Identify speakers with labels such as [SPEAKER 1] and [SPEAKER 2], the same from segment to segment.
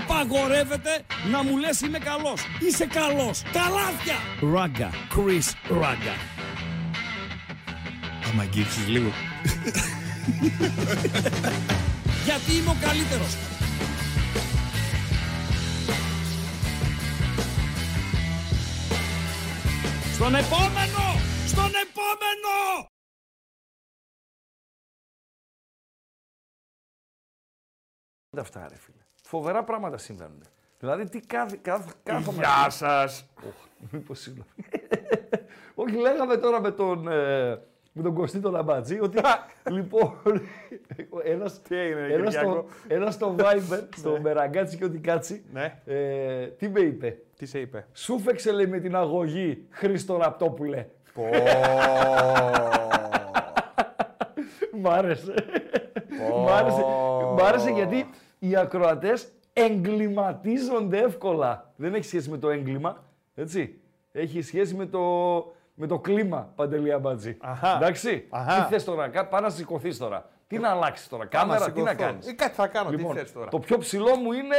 [SPEAKER 1] Απαγορεύεται να μου λες είμαι καλός. Είσαι καλός. Καλάθια. Ράγκα. Chris Ράγκα.
[SPEAKER 2] Άμα αγγίξεις λίγο.
[SPEAKER 1] Γιατί είμαι ο καλύτερος. Στον επόμενο! Στον επόμενο!
[SPEAKER 3] αυτά, ρε φίλε. Φοβερά πράγματα συμβαίνουν. Δηλαδή, τι κάθε, κάθε, κάθομαι...
[SPEAKER 2] Γεια σας.
[SPEAKER 3] Μήπως συγγνώμη. Όχι, λέγαμε τώρα με τον, ε, με τον Κωστή τον Αμπατζή ότι λοιπόν, ένας,
[SPEAKER 2] Τι έγινε, ρε
[SPEAKER 3] ένας, στο,
[SPEAKER 2] Κυριάκο;
[SPEAKER 3] ένας στο Viber, στο Μεραγκάτσι και ό,τι κάτσι,
[SPEAKER 2] Ναι.
[SPEAKER 3] ε, τι με είπε;
[SPEAKER 2] Τι σε είπε;
[SPEAKER 3] Σου φέξε λέει με την αγωγή Χρήστο Ραπτόπουλε.
[SPEAKER 2] Πω.
[SPEAKER 3] Μ' άρεσε. Μ' άρεσε. Μ' άρεσε γιατί οι ακροατές εγκληματίζονται εύκολα. Δεν έχει σχέση με το έγκλημα, έτσι. Έχει σχέση με το, με το κλίμα, Παντελή Αμπατζή.
[SPEAKER 2] Αχα.
[SPEAKER 3] Εντάξει.
[SPEAKER 2] Αχα.
[SPEAKER 3] Τι θες τώρα, κα- πάει να σηκωθείς τώρα. Τι να αλλάξεις τώρα, κάμερα, τι να
[SPEAKER 2] σηκωθώ.
[SPEAKER 3] κάνεις;
[SPEAKER 2] Ε, κάτι θα κάνω,
[SPEAKER 3] Λοιπόν,
[SPEAKER 2] τι θες τώρα.
[SPEAKER 3] το πιο ψηλό μου είναι.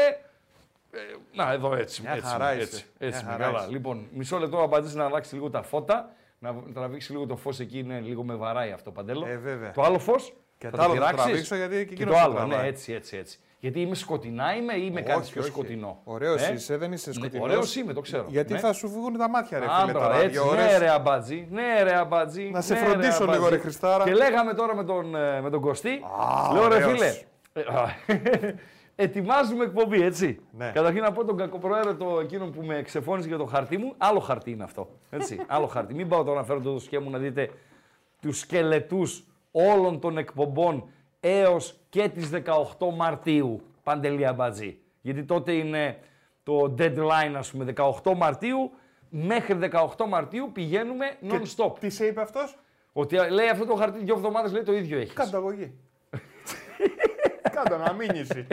[SPEAKER 3] ε, να, εδώ έτσι.
[SPEAKER 2] Μια
[SPEAKER 3] έτσι,
[SPEAKER 2] χαρά
[SPEAKER 3] έτσι,
[SPEAKER 2] είσαι.
[SPEAKER 3] έτσι,
[SPEAKER 2] Μια
[SPEAKER 3] με
[SPEAKER 2] χαρά
[SPEAKER 3] καλά.
[SPEAKER 2] είσαι.
[SPEAKER 3] Λοιπόν, μισό λεπτό ο Αμπατζής να αλλάξει λίγο τα φώτα. Να τραβήξει λίγο το φως εκεί, είναι λίγο με βαράει αυτό παντέλο.
[SPEAKER 2] Ε, βέβαια.
[SPEAKER 3] Το άλλο φως.
[SPEAKER 2] Και
[SPEAKER 3] θα
[SPEAKER 2] το άλλο θα
[SPEAKER 3] πειράξεις;
[SPEAKER 2] τραβήξω, γιατί και
[SPEAKER 3] Και
[SPEAKER 2] εκείνος
[SPEAKER 3] το
[SPEAKER 2] το
[SPEAKER 3] άλλο,
[SPEAKER 2] τραβάει.
[SPEAKER 3] ναι, έτσι, έτσι, έτσι. Γιατί είμαι σκοτεινά είμαι ή με κάνει
[SPEAKER 2] Όχι,
[SPEAKER 3] πιο
[SPEAKER 2] όχι.
[SPEAKER 3] σκοτεινό.
[SPEAKER 2] Ωραίος
[SPEAKER 3] Ε;
[SPEAKER 2] είσαι, δεν είσαι
[SPEAKER 3] Ναι,
[SPEAKER 2] σκοτεινός.
[SPEAKER 3] ωραίος είμαι, το ξέρω.
[SPEAKER 2] Γιατί
[SPEAKER 3] Ναι.
[SPEAKER 2] θα σου βγουν τα μάτια, ρε φίλε.
[SPEAKER 3] Άμπρα,
[SPEAKER 2] τώρα,
[SPEAKER 3] έτσι,
[SPEAKER 2] δύο
[SPEAKER 3] ναι
[SPEAKER 2] ώρες.
[SPEAKER 3] ρε αμπατζή, ναι ρε αμπατζή.
[SPEAKER 2] Να σε
[SPEAKER 3] ναι,
[SPEAKER 2] φροντίσω
[SPEAKER 3] αμπατζή.
[SPEAKER 2] λίγο, ρε Χριστάρα.
[SPEAKER 3] Και λέγαμε τώρα με τον, ε, με τον Κωστή,
[SPEAKER 2] Α,
[SPEAKER 3] λέω ρε
[SPEAKER 2] ωραίος.
[SPEAKER 3] φίλε, ε, α, ετοιμάζουμε εκπομπή, έτσι.
[SPEAKER 2] Ναι.
[SPEAKER 3] Καταρχήν να πω τον κακοπροαίρετο εκείνο που με ξεφώνησε για το χαρτί μου, άλλο χαρτί είναι αυτό, έτσι, άλλο χαρτί. Μην πάω τώρα να φέρω το δοσιέ μου να δείτε τους σκελετούς όλων των εκπομπών έως και τις 18 Μαρτίου, Παντελή Αμπατζή. Γιατί τότε είναι το deadline, ας πούμε, 18 Μαρτίου, μέχρι 18 Μαρτίου πηγαίνουμε non-stop.
[SPEAKER 2] Τι σε είπε αυτός;
[SPEAKER 3] Ότι λέει αυτό το χαρτί δύο εβδομάδες λέει το ίδιο έχεις.
[SPEAKER 2] Κάτω αγωγή. Κάτω να μήνυσει.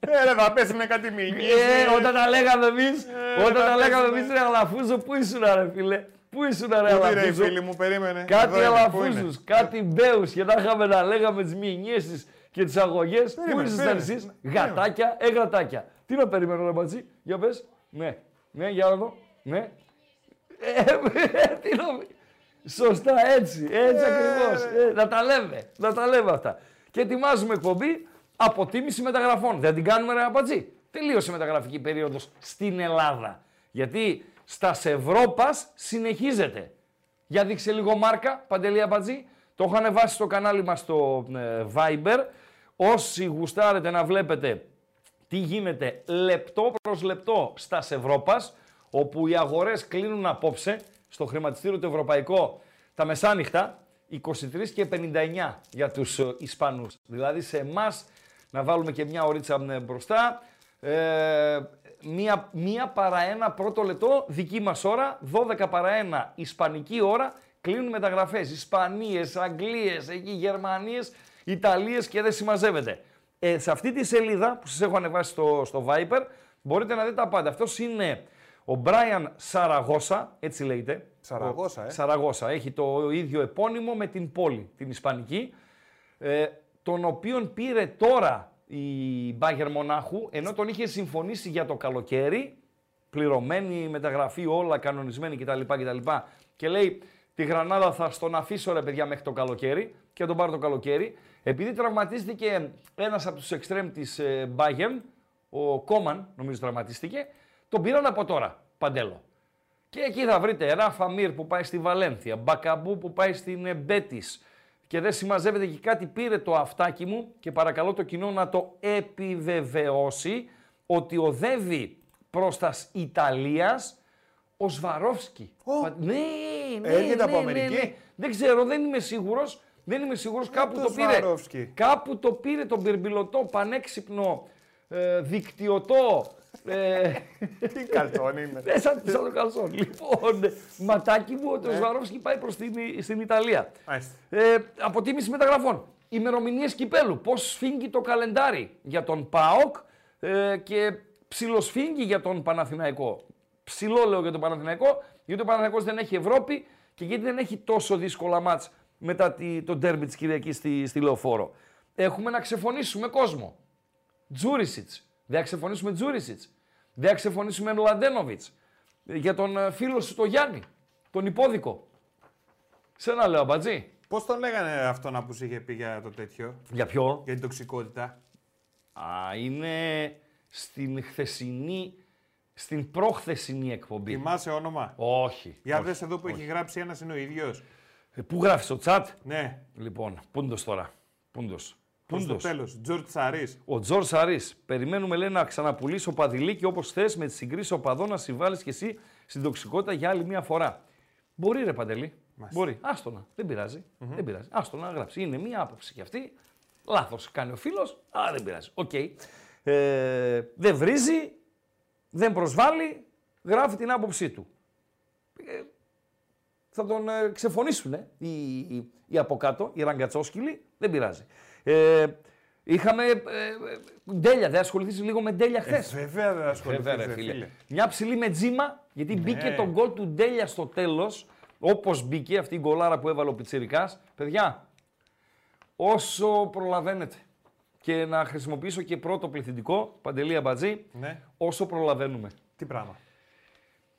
[SPEAKER 2] Ε, ρε, θα πέσουνε κάτι μήνυση.
[SPEAKER 3] Ε, όταν τα λέγαμε εμείς,
[SPEAKER 2] Ε,
[SPEAKER 3] όταν
[SPEAKER 2] θα
[SPEAKER 3] τα λέγαμε
[SPEAKER 2] πέσουνε.
[SPEAKER 3] εμείς ρε Αλαφούζο, πού ήσουν ρε φίλε; Πού ήσουν ρε
[SPEAKER 2] Πού είναι, ρε,
[SPEAKER 3] Αλαφούζο;
[SPEAKER 2] φίλοι μου, περίμενε.
[SPEAKER 3] Κάτι
[SPEAKER 2] Εδώ είναι, πού είναι.
[SPEAKER 3] αλαφούζους, κάτι μπέους και να είχαμε να λέγαμε τις μηνιές τις και τις αγωγές. Πού
[SPEAKER 2] Περίμενε,
[SPEAKER 3] ήσασταν
[SPEAKER 2] περίμενε.
[SPEAKER 3] εσείς,
[SPEAKER 2] Περίμενε.
[SPEAKER 3] γατάκια, ε γατάκια. Τι να περιμένω ρε Ματζή, για πες. Ναι, ναι, για να δω. Ναι. Ε, τι νομι- Σωστά, έτσι, έτσι
[SPEAKER 2] Ε,
[SPEAKER 3] ακριβώς. Ε, να τα λέμε, να τα λέμε αυτά. Και ετοιμάζουμε εκπομπή αποτίμηση μεταγραφών. Δεν την κάνουμε ρε Απατζή. Τελείωσε η μεταγραφική περίοδος στην Ελλάδα. Γιατί στας Ευρώπας συνεχίζεται. Για δείξε λίγο μάρκα, Παντελή Αμπατζή. Το έχω ανεβάσει στο κανάλι μας στο ε, Viber. Όσοι γουστάρετε να βλέπετε τι γίνεται λεπτό προς λεπτό στας Ευρώπας, όπου οι αγορές κλείνουν απόψε στο χρηματιστήριο το ευρωπαϊκό τα μεσάνυχτα, 23 και 59 για τους ε, Ισπανούς. Δηλαδή σε εμάς να βάλουμε και μια ωρίτσα ε, μπροστά, ε, μία, μία παρά ένα πρώτο λεπτό, δική μας ώρα, 12 παρά ένα ισπανική ώρα, κλείνουν μεταγραφές. Ισπανίες, Αγγλίες, εκεί, Γερμανίες, Ιταλίες και δεν συμμαζεύεται. Ε, σε αυτή τη σελίδα που σας έχω ανεβάσει στο, στο Viper μπορείτε να δείτε τα πάντα. Αυτός είναι ο Brian Σαραγώσα, έτσι λέγεται.
[SPEAKER 2] Σαραγώσα,
[SPEAKER 3] Ο-
[SPEAKER 2] ε.
[SPEAKER 3] Σαραγώσα. Έχει το ίδιο επώνυμο με την πόλη, την Ισπανική, ε, τον οποίον πήρε τώρα η Μπάγκερ Μονάχου, ενώ τον είχε συμφωνήσει για το καλοκαίρι, πληρωμένη, μεταγραφή, όλα κανονισμένη κτλ. κτλ. Και λέει, τη Γρανάδα θα στον αφήσω ρε παιδιά μέχρι το καλοκαίρι και θα τον πάρω το καλοκαίρι. Επειδή τραυματίστηκε ένας από τους εξτρέμ της ε, Bayern, ο Κόμαν νομίζω τραυματίστηκε, τον πήραν από τώρα, Παντέλο. Και εκεί θα βρείτε Ράφα Μύρ που πάει στη Βαλένθια, Μπακαμπού που πάει στην Μπέτη. Και δεν συμμαζεύεται και κάτι πήρε το αυτάκι μου και παρακαλώ το κοινό να το επιβεβαιώσει ότι οδεύει προς τας Ιταλίας ο Σβαρόφσκι.
[SPEAKER 2] Ω.
[SPEAKER 3] Πα- Ναι, ναι,
[SPEAKER 2] Έρχεται από
[SPEAKER 3] ναι, ναι,
[SPEAKER 2] Αμερική;
[SPEAKER 3] ναι. Δεν ξέρω, δεν είμαι σίγουρος. Δεν είμαι σίγουρος, κάπου
[SPEAKER 2] το
[SPEAKER 3] το, πήρε.
[SPEAKER 2] Σβαρόφσκι.
[SPEAKER 3] Κάπου το πήρε τον πυρμπιλωτό, πανέξυπνο, ε, δικτυωτό, ε,
[SPEAKER 2] Τι καλτσόν είναι.
[SPEAKER 3] ε, σαν, σαν το καλσόν. Λοιπόν, ματάκι μου, ότι ο Σβαρόφσκι πάει προς την, στην Ιταλία.
[SPEAKER 2] Μάλιστα.
[SPEAKER 3] Ε, αποτίμηση μεταγραφών. Ημερομηνίες κυπέλου. Πώς σφίγγει το καλεντάρι για τον ΠΑΟΚ ε, και ψιλοσφίγγει για τον Παναθηναϊκό. Ψηλό λέω για τον Παναθηναϊκό, γιατί ο Παναθηναϊκός δεν έχει Ευρώπη και γιατί δεν έχει τόσο δύσκολα μάτς μετά τη, το ντέρμπι της Κυριακής στη, στη Λεωφόρο. Έχουμε να ξεφωνήσουμε κόσμο. Τζούρισιτς, Δεν θα ξεφωνήσουμε Τζούρισιτς. Δεν θα ξεφωνήσουμε Μλαντένοβιτς. Για τον ε, φίλο σου τον Γιάννη, τον υπόδικο. Σένα λέω, Μπατζή.
[SPEAKER 2] Πώς τον λέγανε αυτό να που σου είχε πει για το τέτοιο,
[SPEAKER 3] Για ποιο;
[SPEAKER 2] για την τοξικότητα.
[SPEAKER 3] Α, είναι στην χθεσινή, στην προχθεσινή εκπομπή.
[SPEAKER 2] Θυμάσαι όνομα;
[SPEAKER 3] Όχι.
[SPEAKER 2] Για
[SPEAKER 3] όχι.
[SPEAKER 2] δες εδώ που έχει γράψει ένας είναι ο ίδιος.
[SPEAKER 3] Ε, Πού γράφεις στο chat;
[SPEAKER 2] Ναι,
[SPEAKER 3] Λοιπόν, πούντος τώρα. Πούντος.
[SPEAKER 2] Προς το
[SPEAKER 3] Πούντος.
[SPEAKER 2] τέλος. Τζορτζ Σαρής.
[SPEAKER 3] Ο Τζορτζ Σαρής. Περιμένουμε, λέει, να ξαναπουλήσεις οπαδιλίκι όπως θες με τις συγκρίσεις οπαδών να συμβάλλεις και εσύ στην τοξικότητα για άλλη μια φορά. Μπορεί, ρε Παντελή. Μπορεί. Άσ' τονα. Δεν πειράζει. Δεν πειράζει. Άσ' τονα να γράψει. Είναι μία άποψη κι αυτή. Λάθος κάνει ο φίλος, αλλά δεν πειράζει. Οκ. Ε, δεν βρίζει, δεν προσβάλλει, γράφει την άποψή του. Ε, θα τον ε, ξεφωνήσουν ε, οι, οι, οι από κάτω, οι ραγκατσόσκυλοι, δεν πειράζει. Ε, είχαμε ε, ε, ντέλια, δεν ασχοληθείς λίγο με ντέλια χθες;
[SPEAKER 2] Βέβαια δεν ασχοληθείς.
[SPEAKER 3] Βέβαια, ρε φίλε. Μια ψηλή με τζίμα, γιατί μπήκε το γκολ του Ντέλια στο τέλος. Όπως μπήκε αυτή η γκολάρα που έβαλε ο Πιτσυρικά. Παιδιά, όσο προλαβαίνετε και να χρησιμοποιήσω και πρώτο πληθυντικό, Παντελή Αμπατζή,
[SPEAKER 2] Ναι.
[SPEAKER 3] όσο προλαβαίνουμε.
[SPEAKER 2] Τι πράγμα.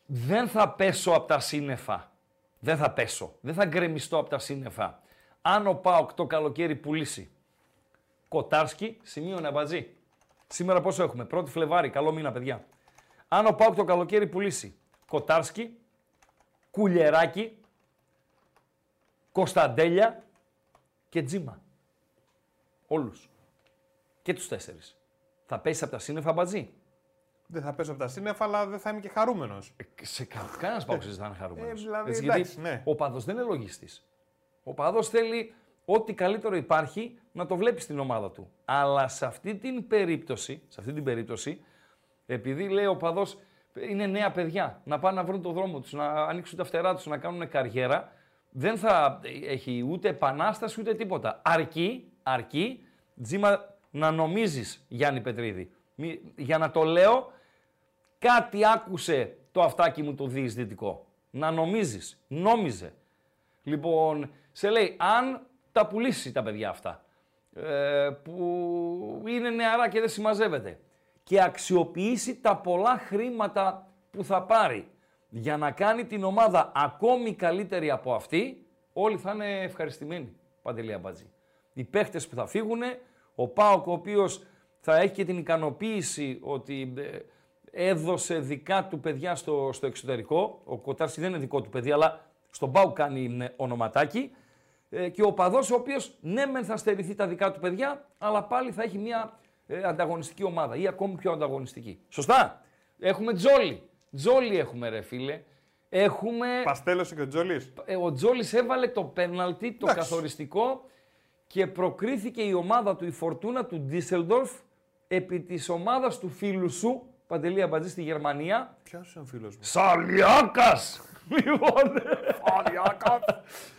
[SPEAKER 3] Δεν θα πέσω από τα σύννεφα. Δεν θα πέσω. Δεν θα γκρεμιστώ από τα σύννεφα. Αν ο Πάοκ το καλοκαίρι πουλήσει Κοτάρσκι, σημείο Αμπατζή. Σήμερα πόσο έχουμε, 1η Φλεβάρι, καλό μήνα παιδιά. Αν ο Πάοκ το καλοκαίρι πουλήσει Κοτάρσκι, Κουλιεράκι, Κωνσταντέλια και Τζίμα. Όλους. Και τους τέσσερις. Θα πέσει από τα σύννεφα Αμπατζή.
[SPEAKER 2] Δεν θα πέσω από τα σύννεφα, αλλά δεν θα είμαι και χαρούμενος.
[SPEAKER 3] Σε κανένας πάουξε δεν θα είναι χαρούμενος.
[SPEAKER 2] Ε, δηλαδή, εντάξει, ναι.
[SPEAKER 3] Ο παδός δεν είναι λογιστή. Ο παδός θέλει ό,τι καλύτερο υπάρχει να το βλέπεις στην ομάδα του. Αλλά σε αυτή την περίπτωση, σε αυτή την περίπτωση επειδή λέει ο παδός είναι νέα παιδιά, να πάνε να βρουν το δρόμο τους, να ανοίξουν τα φτερά τους, να κάνουν καριέρα, δεν θα έχει ούτε επανάσταση ούτε τίποτα. Αρκεί, αρκεί, Τζίμα, να νομίζεις Γιάννη Πετρίδη. Μη- Για να το λέω, κάτι άκουσε το αυτάκι μου το διεισδυτικό. Να νομίζεις. Νόμιζε. Λοιπόν, σε λέει, αν τα πουλήσει τα παιδιά αυτά, ε, που είναι νεαρά και δεν συμμαζεύεται, και αξιοποιήσει τα πολλά χρήματα που θα πάρει για να κάνει την ομάδα ακόμη καλύτερη από αυτή, όλοι θα είναι ευχαριστημένοι, Παντελή Αμπατζή. Οι παίχτες που θα φύγουν, ο Πάοκ ο οποίος θα έχει και την ικανοποίηση ότι ε, έδωσε δικά του παιδιά στο, στο εξωτερικό. Ο Κοτάρση δεν είναι δικό του παιδί, αλλά στον Πάοκ κάνει ε, ονοματάκι. Ε, και ο παδός ο οποίος ναι μεν θα στερηθεί τα δικά του παιδιά, αλλά πάλι θα έχει μια ε, ανταγωνιστική ομάδα ή ακόμη πιο ανταγωνιστική. Σωστά; Έχουμε Τζόλι. Τζόλι έχουμε ρε φίλε. Έχουμε...
[SPEAKER 2] Παστέλωσε και ο Τζόλη.
[SPEAKER 3] Ε, ο Τζόλης έβαλε το πέναλτι, το
[SPEAKER 2] Εντάξει.
[SPEAKER 3] καθοριστικό και προκρίθηκε η ομάδα του, η Φορτούνα του Ντίσελντορφ, επί της ομάδας του φίλου σου, Παντελή Αμπατζή στη Γερμανία,
[SPEAKER 2] Ποιος είναι ο φίλος μου;
[SPEAKER 3] Σαλιάκας! Λοιπόν,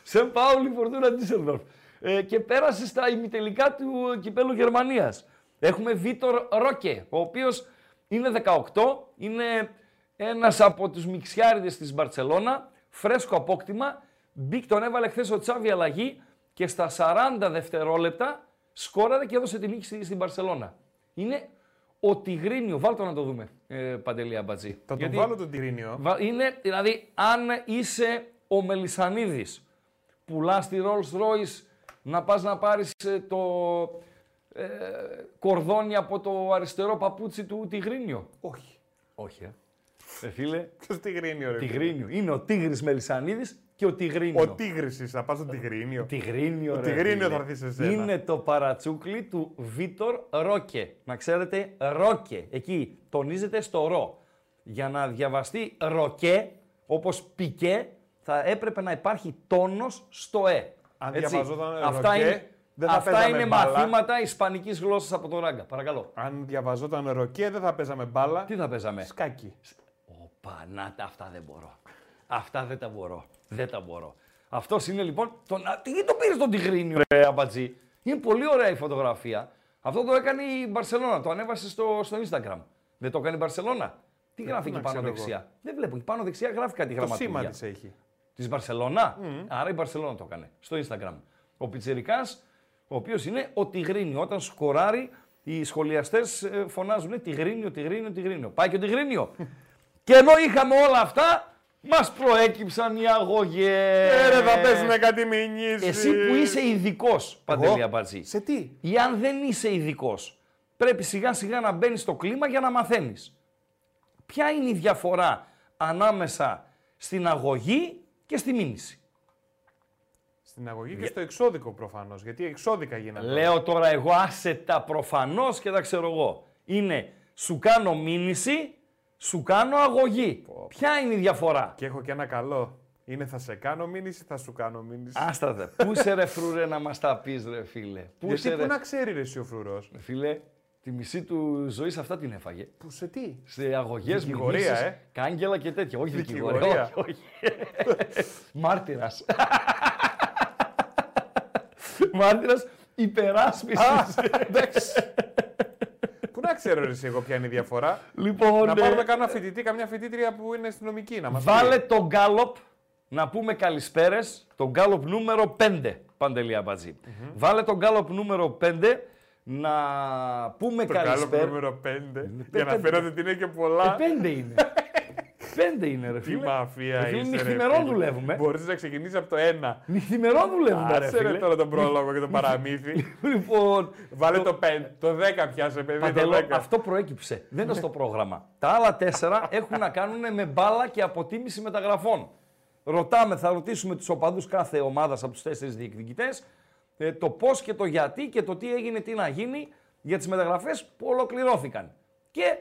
[SPEAKER 3] σε Πάουλη Φορτούνα Ντίσελντορφ. Ε, και πέρασε στα ημιτελικά του κυπέλου Γερμανίας. Έχουμε Βίτορ Ρόκε, ο οποίος είναι 18, είναι ένας από τους μιξιάριδες της Μπαρτσελώνα, φρέσκο απόκτημα, μπήκ τον έβαλε χθες ο Τσάβη αλλαγή και στα 40 δευτερόλεπτα σκόραρε και έδωσε την νίκη στη- στην Μπαρσελώνα. Είναι ο Τιγρίνιο, βάλτε να το δούμε, ε, Παντελή Αμπατζή.
[SPEAKER 2] Θα τον
[SPEAKER 3] Γιατί-
[SPEAKER 2] βάλω τον Τυρίνιο.
[SPEAKER 3] Βα- Είναι, δηλαδή, αν είσαι ο Μελισανίδης, πουλάς τη Rolls Royce να πας να πάρεις ε, το ε, κορδόνι από το αριστερό παπούτσι του Τιγρίνιο.
[SPEAKER 2] Όχι.
[SPEAKER 3] Όχι, ε. Ε, φίλε,
[SPEAKER 2] Ποιος Τιγρίνιο, ρε.
[SPEAKER 3] Τιγρίνιο. Είναι ο Τίγρης Μελισανίδης και ο Τιγρίνιο.
[SPEAKER 2] Ο Τίγρη είσαι, θα πας στον Τιγρίνιο.
[SPEAKER 3] Τιγρίνιο,
[SPEAKER 2] Ο
[SPEAKER 3] ρε,
[SPEAKER 2] Τιγρίνιο
[SPEAKER 3] φίλε.
[SPEAKER 2] θα έρθεις σε σένα.
[SPEAKER 3] Είναι το παρατσούκλι του Βίτορ Ρόκε. Να ξέρετε, Ρόκε. Εκεί τονίζεται στο ρο. Για να διαβαστεί Ροκέ, όπως πικέ, θα έπρεπε να υπάρχει τόνος στο ε.
[SPEAKER 2] Αν
[SPEAKER 3] Έτσι.
[SPEAKER 2] διαβαζόταν
[SPEAKER 3] Αυτά
[SPEAKER 2] Ροκέ,
[SPEAKER 3] είναι,
[SPEAKER 2] δεν θα
[SPEAKER 3] αυτά
[SPEAKER 2] παίζαμε
[SPEAKER 3] είναι
[SPEAKER 2] μπάλα.
[SPEAKER 3] μαθήματα ισπανικής γλώσσας από τον Ράγκα. Παρακαλώ.
[SPEAKER 2] Αν διαβαζόταν ροκέ, δεν θα παίζαμε μπάλα.
[SPEAKER 3] Τι θα παίζαμε;
[SPEAKER 2] Σκάκι.
[SPEAKER 3] Ωπα, να τα, αυτά δεν μπορώ. Αυτά δεν τα μπορώ. Δεν τα μπορώ. Αυτός είναι λοιπόν. Τον... Α, Τι το πήρες τον Τιγρίνιο, ρε Αμπατζή; Είναι πολύ ωραία η φωτογραφία. Αυτό το έκανε η Μπαρσελόνα. Το ανέβασε στο, στο Instagram. Δεν το έκανε η Μπαρσελόνα; Τι γράφει
[SPEAKER 2] να
[SPEAKER 3] εκεί πάνω
[SPEAKER 2] ξέρω εγώ.
[SPEAKER 3] δεξιά. Δεν βλέπω. Εκεί πάνω δεξιά γράφει κάτι
[SPEAKER 2] Το σήμα
[SPEAKER 3] γραμματούλια.
[SPEAKER 2] της έχει.
[SPEAKER 3] Της Μπαρσελόνα; Άρα η Μπαρσελόνα το έκανε στο Instagram. Ο Πιτσερικά, ο οποίος είναι ο Τιγρίνιο. Όταν σκοράρει, οι σχολιαστές φωνάζουν Τιγρίνιο, Τιγρίνιο, Τιγρίνιο. Πάει και ο Τιγρίνιο. και ενώ είχαμε όλα αυτά, μας προέκυψαν οι αγωγές.
[SPEAKER 2] Ε, ρε, θα πέσουμε κάτι μηνύσεις.
[SPEAKER 3] Εσύ που είσαι ειδικός, Παντελή Αμπατζή.
[SPEAKER 2] Σε τι;
[SPEAKER 3] Ή αν δεν είσαι ειδικός, πρέπει σιγά σιγά να μπαίνεις στο κλίμα για να μαθαίνεις. Ποια είναι η διαφορά ανάμεσα στην αγωγή και στη μήνυση;
[SPEAKER 2] Στην αγωγή και στο εξώδικο προφανώς. Γιατί εξώδικα γίνανε.
[SPEAKER 3] Λέω τώρα εγώ άσε τα προφανώς και τα ξέρω εγώ. Είναι σου κάνω μήνυση, σου κάνω αγωγή. Ποια είναι η διαφορά;
[SPEAKER 2] Και έχω και ένα καλό. Είναι θα σε κάνω μήνυση, θα σου κάνω μήνυση.
[SPEAKER 3] Άστα δε. Πού είσαι ρε φρουρέ να μας τα πεις ρε φίλε; Πού
[SPEAKER 2] Γιατί
[SPEAKER 3] είσαι
[SPEAKER 2] πού
[SPEAKER 3] ρε.
[SPEAKER 2] να ξέρει ρε εσύ ο φρουρός;
[SPEAKER 3] Ρε Φίλε, τη μισή του ζωής αυτά την έφαγε.
[SPEAKER 2] Που σε τι;
[SPEAKER 3] Σε αγωγές,
[SPEAKER 2] Δικηγορία,
[SPEAKER 3] μηνύσεις,
[SPEAKER 2] ε.
[SPEAKER 3] κάγκελα και τέτοια. Όχι δικηγορία.
[SPEAKER 2] Δικηγορία.
[SPEAKER 3] Όχι, όχι. Μάρτυρας. Μάρτυρας υπεράσπισης.
[SPEAKER 2] Εντάξει. Πού να ξέρω ρε εσύ εγώ ποια είναι η διαφορά.
[SPEAKER 3] λοιπόν,
[SPEAKER 2] να
[SPEAKER 3] ε,
[SPEAKER 2] πάρουμε κανένα φοιτητή, καμιά φοιτήτρια που είναι αστυνομική να μας
[SPEAKER 3] Βάλε
[SPEAKER 2] πει.
[SPEAKER 3] τον γκάλοπ να πούμε καλησπέρες. Τον γκάλοπ νούμερο 5, Παντελή Αμπατζή. Βάλε τον γκάλοπ νούμερο 5 να πούμε
[SPEAKER 2] Το καλό
[SPEAKER 3] καλησπέρα.
[SPEAKER 2] νούμερο 5. Για να φαίνεται ότι είναι και πολλά.
[SPEAKER 3] Ε, πέντε είναι. πέντε είναι, ρε
[SPEAKER 2] Τι
[SPEAKER 3] φίλε.
[SPEAKER 2] μαφία
[SPEAKER 3] Ρε φίλε,
[SPEAKER 2] είσαι,
[SPEAKER 3] νυχθημερών δουλεύουμε.
[SPEAKER 2] Μπορείς να ξεκινήσεις από το 1.
[SPEAKER 3] Νυχθημερών δουλεύουμε, ρε
[SPEAKER 2] Άσε ρε
[SPEAKER 3] φίλε.
[SPEAKER 2] τώρα τον πρόλογο και το παραμύθι.
[SPEAKER 3] Λοιπόν,
[SPEAKER 2] Βάλε το 5. Το 10 πιάσε παιδί. Το
[SPEAKER 3] Παντελό,
[SPEAKER 2] 10.
[SPEAKER 3] αυτό προέκυψε. Δεν είναι στο πρόγραμμα. Τα άλλα τέσσερα έχουν να κάνουν με μπάλα και αποτίμηση μεταγραφών. Ρωτάμε, θα ρωτήσουμε τους οπαδούς κάθε ομάδας από τους τέσσερις διεκδικητές το πώς και το γιατί και το τι έγινε, τι να γίνει για τις μεταγραφές που ολοκληρώθηκαν. Και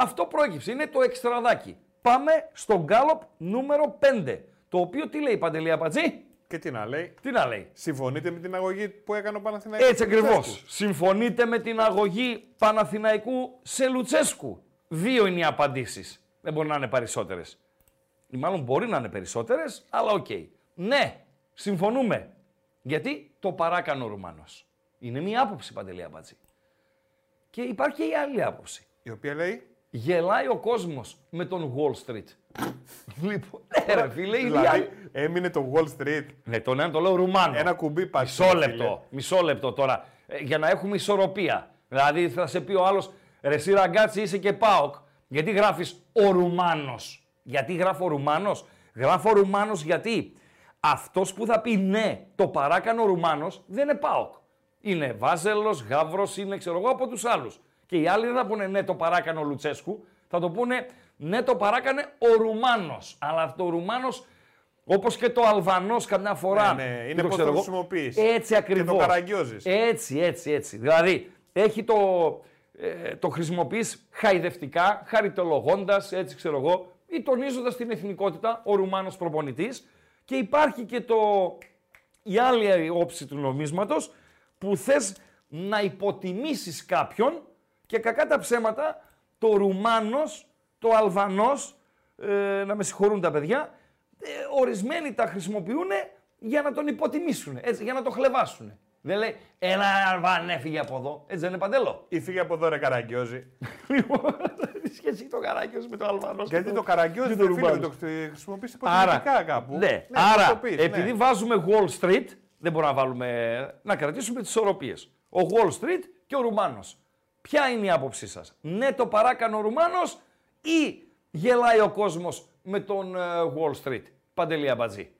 [SPEAKER 3] αυτό προέκυψε. Είναι το εξτραδάκι. Πάμε στο γκάλοπ νούμερο 5. Το οποίο τι λέει ρε Παντελή Αμπατζή;
[SPEAKER 2] Και τι να λέει;
[SPEAKER 3] Τι να λέει;
[SPEAKER 2] Συμφωνείτε με την αγωγή που έκανε ο Παναθηναϊκός;
[SPEAKER 3] Έτσι
[SPEAKER 2] στο
[SPEAKER 3] ακριβώς.
[SPEAKER 2] Λουτσέσκου;
[SPEAKER 3] Συμφωνείτε με την αγωγή Παναθηναϊκού σε Λουτσέσκου; Δύο είναι οι απαντήσεις. Δεν μπορεί να είναι περισσότερες. Ή μάλλον μπορεί να είναι περισσότερες, αλλά οκ. Ναι, συμφωνούμε. Γιατί το παράκανε ο Ρουμάνος. Είναι μία άποψη Παντελή απάντηση. Και υπάρχει και η άλλη άποψη.
[SPEAKER 2] Η οποία λέει;
[SPEAKER 3] Γελάει ο κόσμος με τον Wall Street. λοιπόν, ναι, ρε φίλε, η άλλη.
[SPEAKER 2] Δηλαδή έμεινε το Wall Street.
[SPEAKER 3] Ναι, τον ένα το λέω Ρουμάνο.
[SPEAKER 2] Ένα κουμπί πάτησε.
[SPEAKER 3] Μισό
[SPEAKER 2] ρε
[SPEAKER 3] λεπτό, μισό λεπτό τώρα. Ε, για να έχουμε ισορροπία. Δηλαδή θα σε πει ο άλλος, ρε εσύ ραγκάτσι είσαι και ΠΑΟΚ. Γιατί γράφεις ο Ρουμάνος. Γιατί γράφω Ρουμάνος. Γράφω Ρουμάνος γιατί αυτός που θα πει ναι, το παράκανε ο Ρουμάνος δεν είναι ΠΑΟΚ. Είναι Βάζελος, Γαύρος, είναι ξέρω εγώ από τους άλλους. Και οι άλλοι δεν θα πούνε ναι, το παράκανε ο Λουτσέσκου. Θα το πούνε ναι, το παράκανε ο Ρουμάνος. Αλλά αυτό ο Ρουμάνος όπως και το Αλβανός καμιά φορά.
[SPEAKER 2] Ναι, ναι, είναι
[SPEAKER 3] και
[SPEAKER 2] πώς
[SPEAKER 3] ξέρω
[SPEAKER 2] το
[SPEAKER 3] εγώ.
[SPEAKER 2] χρησιμοποιείς.
[SPEAKER 3] Έτσι ακριβώς.
[SPEAKER 2] το καραγκιόζεις.
[SPEAKER 3] Έτσι, έτσι, έτσι. Δηλαδή, έχει το, ε, το χρησιμοποιείς χαϊδευτικά, χαριτολογώντας, έτσι ξέρω εγώ, ή τονίζοντας την εθνικότητα, ο Ρουμάνος προπονητής. Και υπάρχει και το, η άλλη όψη του νομίσματος, που θες να υποτιμήσεις κάποιον και κακά τα ψέματα, το Ρουμάνος, το Αλβανός, ε, να με συγχωρούν τα παιδιά, ε, ορισμένοι τα χρησιμοποιούν για να τον υποτιμήσουν, έτσι, για να το χλεβάσουν. Δεν λέει, ένα Αλβανέ φύγε από εδώ. Έτσι δεν είναι παντέλο;
[SPEAKER 2] Ή φύγε από εδώ ρε καραγκιόζη.
[SPEAKER 3] Λοιπόν, τι σχέση έχει το καράκιο με το Αλβανό.
[SPEAKER 2] Γιατί το καραγκιόζη
[SPEAKER 3] το
[SPEAKER 2] δεν φίλε
[SPEAKER 3] Ρουμάνος;
[SPEAKER 2] το χρησιμοποιήσει
[SPEAKER 3] Άρα,
[SPEAKER 2] υποτιμητικά κάπου.
[SPEAKER 3] ναι,
[SPEAKER 2] να
[SPEAKER 3] άρα
[SPEAKER 2] το πεις, ναι.
[SPEAKER 3] επειδή βάζουμε Wall Street, δεν μπορούμε να βάλουμε, να κρατήσουμε τις ισορροπίες. Ο Wall Street και ο Ρουμάνος. Ποια είναι η άποψή σας; Ναι το παράκανε ο Ρουμάνος ή γελάει ο κόσμος με τον ε, Wall Street; Παντελή Αμπατζή.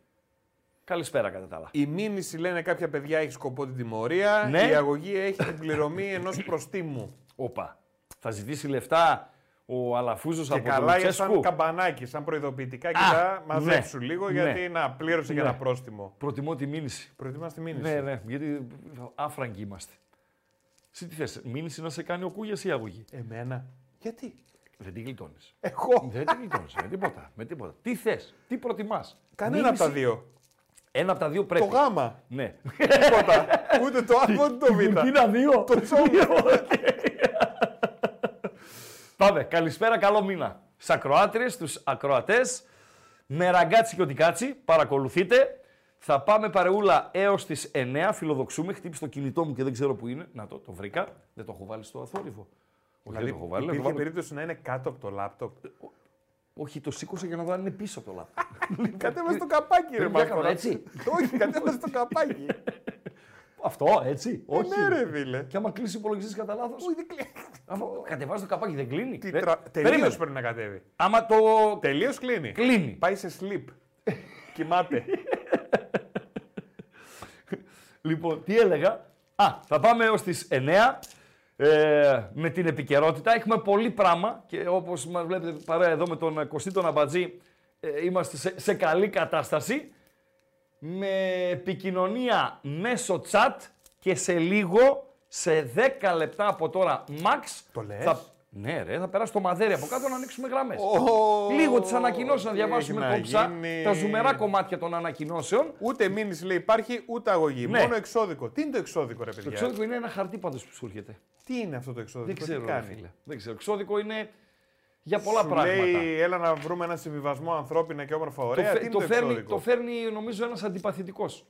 [SPEAKER 3] Καλησπέρα κατά τα άλλα.
[SPEAKER 2] Η μήνυση λένε κάποια παιδιά έχει σκοπό την τιμωρία.
[SPEAKER 3] Ναι.
[SPEAKER 2] Η αγωγή έχει την πληρωμή ενός προστίμου.
[SPEAKER 3] Όπα. Θα ζητήσει λεφτά ο Αλαφούζος
[SPEAKER 2] Και
[SPEAKER 3] από τον
[SPEAKER 2] καλά για σαν
[SPEAKER 3] Λουτσέσκου;
[SPEAKER 2] καμπανάκι, σαν προειδοποιητικά.
[SPEAKER 3] Α,
[SPEAKER 2] Κοιτά, μαζέψου
[SPEAKER 3] ναι,
[SPEAKER 2] λίγο
[SPEAKER 3] ναι.
[SPEAKER 2] γιατί να πλήρωσε και
[SPEAKER 3] Ναι.
[SPEAKER 2] ένα πρόστιμο.
[SPEAKER 3] Προτιμώ τη μήνυση.
[SPEAKER 2] Προτιμάς τη μήνυση.
[SPEAKER 3] Ναι, ναι, γιατί άφραγκοι είμαστε. Εσύ τι θες, μήνυση να σε κάνει ο Κούγιας ή η αγωγή.
[SPEAKER 2] Εμένα. Γιατί;
[SPEAKER 3] Δεν την γλιτώνεις.
[SPEAKER 2] Εγώ.
[SPEAKER 3] Δεν την γλιτώνεις, με τίποτα, με τίποτα. Τι θες, τι προτιμάς;
[SPEAKER 2] Κανένα από τα
[SPEAKER 3] Μήνυση,
[SPEAKER 2] δύο.
[SPEAKER 3] Ένα από τα δύο πρέπει.
[SPEAKER 2] Το γάμα.
[SPEAKER 3] Ναι.
[SPEAKER 2] Τίποτα. Ούτε το α, ούτε το β.
[SPEAKER 3] Είναι δύο;
[SPEAKER 2] Το τσόμι.
[SPEAKER 3] Πάμε, καλησπέρα, καλό μήνα. Σ' ακροάτριες, στους ακροατές, με ραγκάτσι και οτικάτσι, παρακολουθείτε. Θα πάμε παρεούλα έως τις 9, φιλοδοξούμε, χτύπησε το κινητό μου και δεν ξέρω που είναι. Να το, το βρήκα, δεν το έχω βάλει στο αθόρυβο. Όχι, δεν
[SPEAKER 2] Δηλαδή,
[SPEAKER 3] το έχω βάλει. να το
[SPEAKER 2] υπήρχε
[SPEAKER 3] βάλω.
[SPEAKER 2] περίπτωση να είναι κάτω από το λάπτοπ;
[SPEAKER 3] Όχι, το σήκωσα για να δω αν είναι πίσω το λάπτοπ.
[SPEAKER 2] Κατέβασε το καπάκι, ρε
[SPEAKER 3] Πρέπει να
[SPEAKER 2] Μάρκο.
[SPEAKER 3] έκανα έτσι.
[SPEAKER 2] Όχι, κατέβασε το καπάκι.
[SPEAKER 3] Αυτό, έτσι.
[SPEAKER 2] Ε, ναι, ρε, φίλε.
[SPEAKER 3] Και άμα κλείσει ο υπολογιστή κατά λάθος.
[SPEAKER 2] Ui, δεν κλείνει.
[SPEAKER 3] Κατεβάζει το καπάκι, δεν κλείνει.
[SPEAKER 2] Τι
[SPEAKER 3] Ρε,
[SPEAKER 2] τρα...
[SPEAKER 3] περίμενε.
[SPEAKER 2] Τελείως πρέπει να κατέβει.
[SPEAKER 3] Άμα το.
[SPEAKER 2] Τελείως κλείνει.
[SPEAKER 3] Κλείνει.
[SPEAKER 2] Πάει σε sleep. Κοιμάται.
[SPEAKER 3] Λοιπόν, τι έλεγα; Α, θα πάμε έως τις 9 ε, με την επικαιρότητα. Έχουμε πολύ πράγμα και όπως μας βλέπετε παρέα εδώ με τον Κωστή τον Αμπατζή ε, είμαστε σε, σε καλή κατάσταση με επικοινωνία μέσω chat και σε λίγο, σε 10 λεπτά από τώρα max,
[SPEAKER 2] Το λες;
[SPEAKER 3] θα, ναι ρε, θα περάσει το μαδέρι από κάτω να ανοίξουμε γραμμές.
[SPEAKER 2] Ω,
[SPEAKER 3] Λίγο τις ανακοινώσεις να
[SPEAKER 2] τι
[SPEAKER 3] διαβάσουμε
[SPEAKER 2] έχει να
[SPEAKER 3] κομψά,
[SPEAKER 2] γίνει.
[SPEAKER 3] τα ζουμερά κομμάτια των ανακοινώσεων.
[SPEAKER 2] Ούτε μήνυση λέει υπάρχει, ούτε αγωγή.
[SPEAKER 3] Ναι.
[SPEAKER 2] Μόνο εξώδικο. Τι είναι το εξώδικο, ρε
[SPEAKER 3] Το
[SPEAKER 2] παιδιά;
[SPEAKER 3] εξώδικο είναι ένα χαρτί πάντως που σου έρχεται.
[SPEAKER 2] Τι είναι αυτό το εξώδικο,
[SPEAKER 3] Δεν ξέρω,
[SPEAKER 2] τι
[SPEAKER 3] ρε
[SPEAKER 2] κάνει;
[SPEAKER 3] φίλε. Δεν ξέρω. Εξώδικο είναι για πολλά
[SPEAKER 2] Σου
[SPEAKER 3] πράγματα.
[SPEAKER 2] Λέει, έλα να βρούμε ένα συμβιβασμό ανθρώπινα και όμορφα
[SPEAKER 3] το,
[SPEAKER 2] ωραία.
[SPEAKER 3] φε-
[SPEAKER 2] Τι είναι
[SPEAKER 3] το
[SPEAKER 2] το,
[SPEAKER 3] φέρνει,
[SPEAKER 2] εξώδικο;
[SPEAKER 3] το φέρνει, νομίζω, ένας αντιπαθητικός.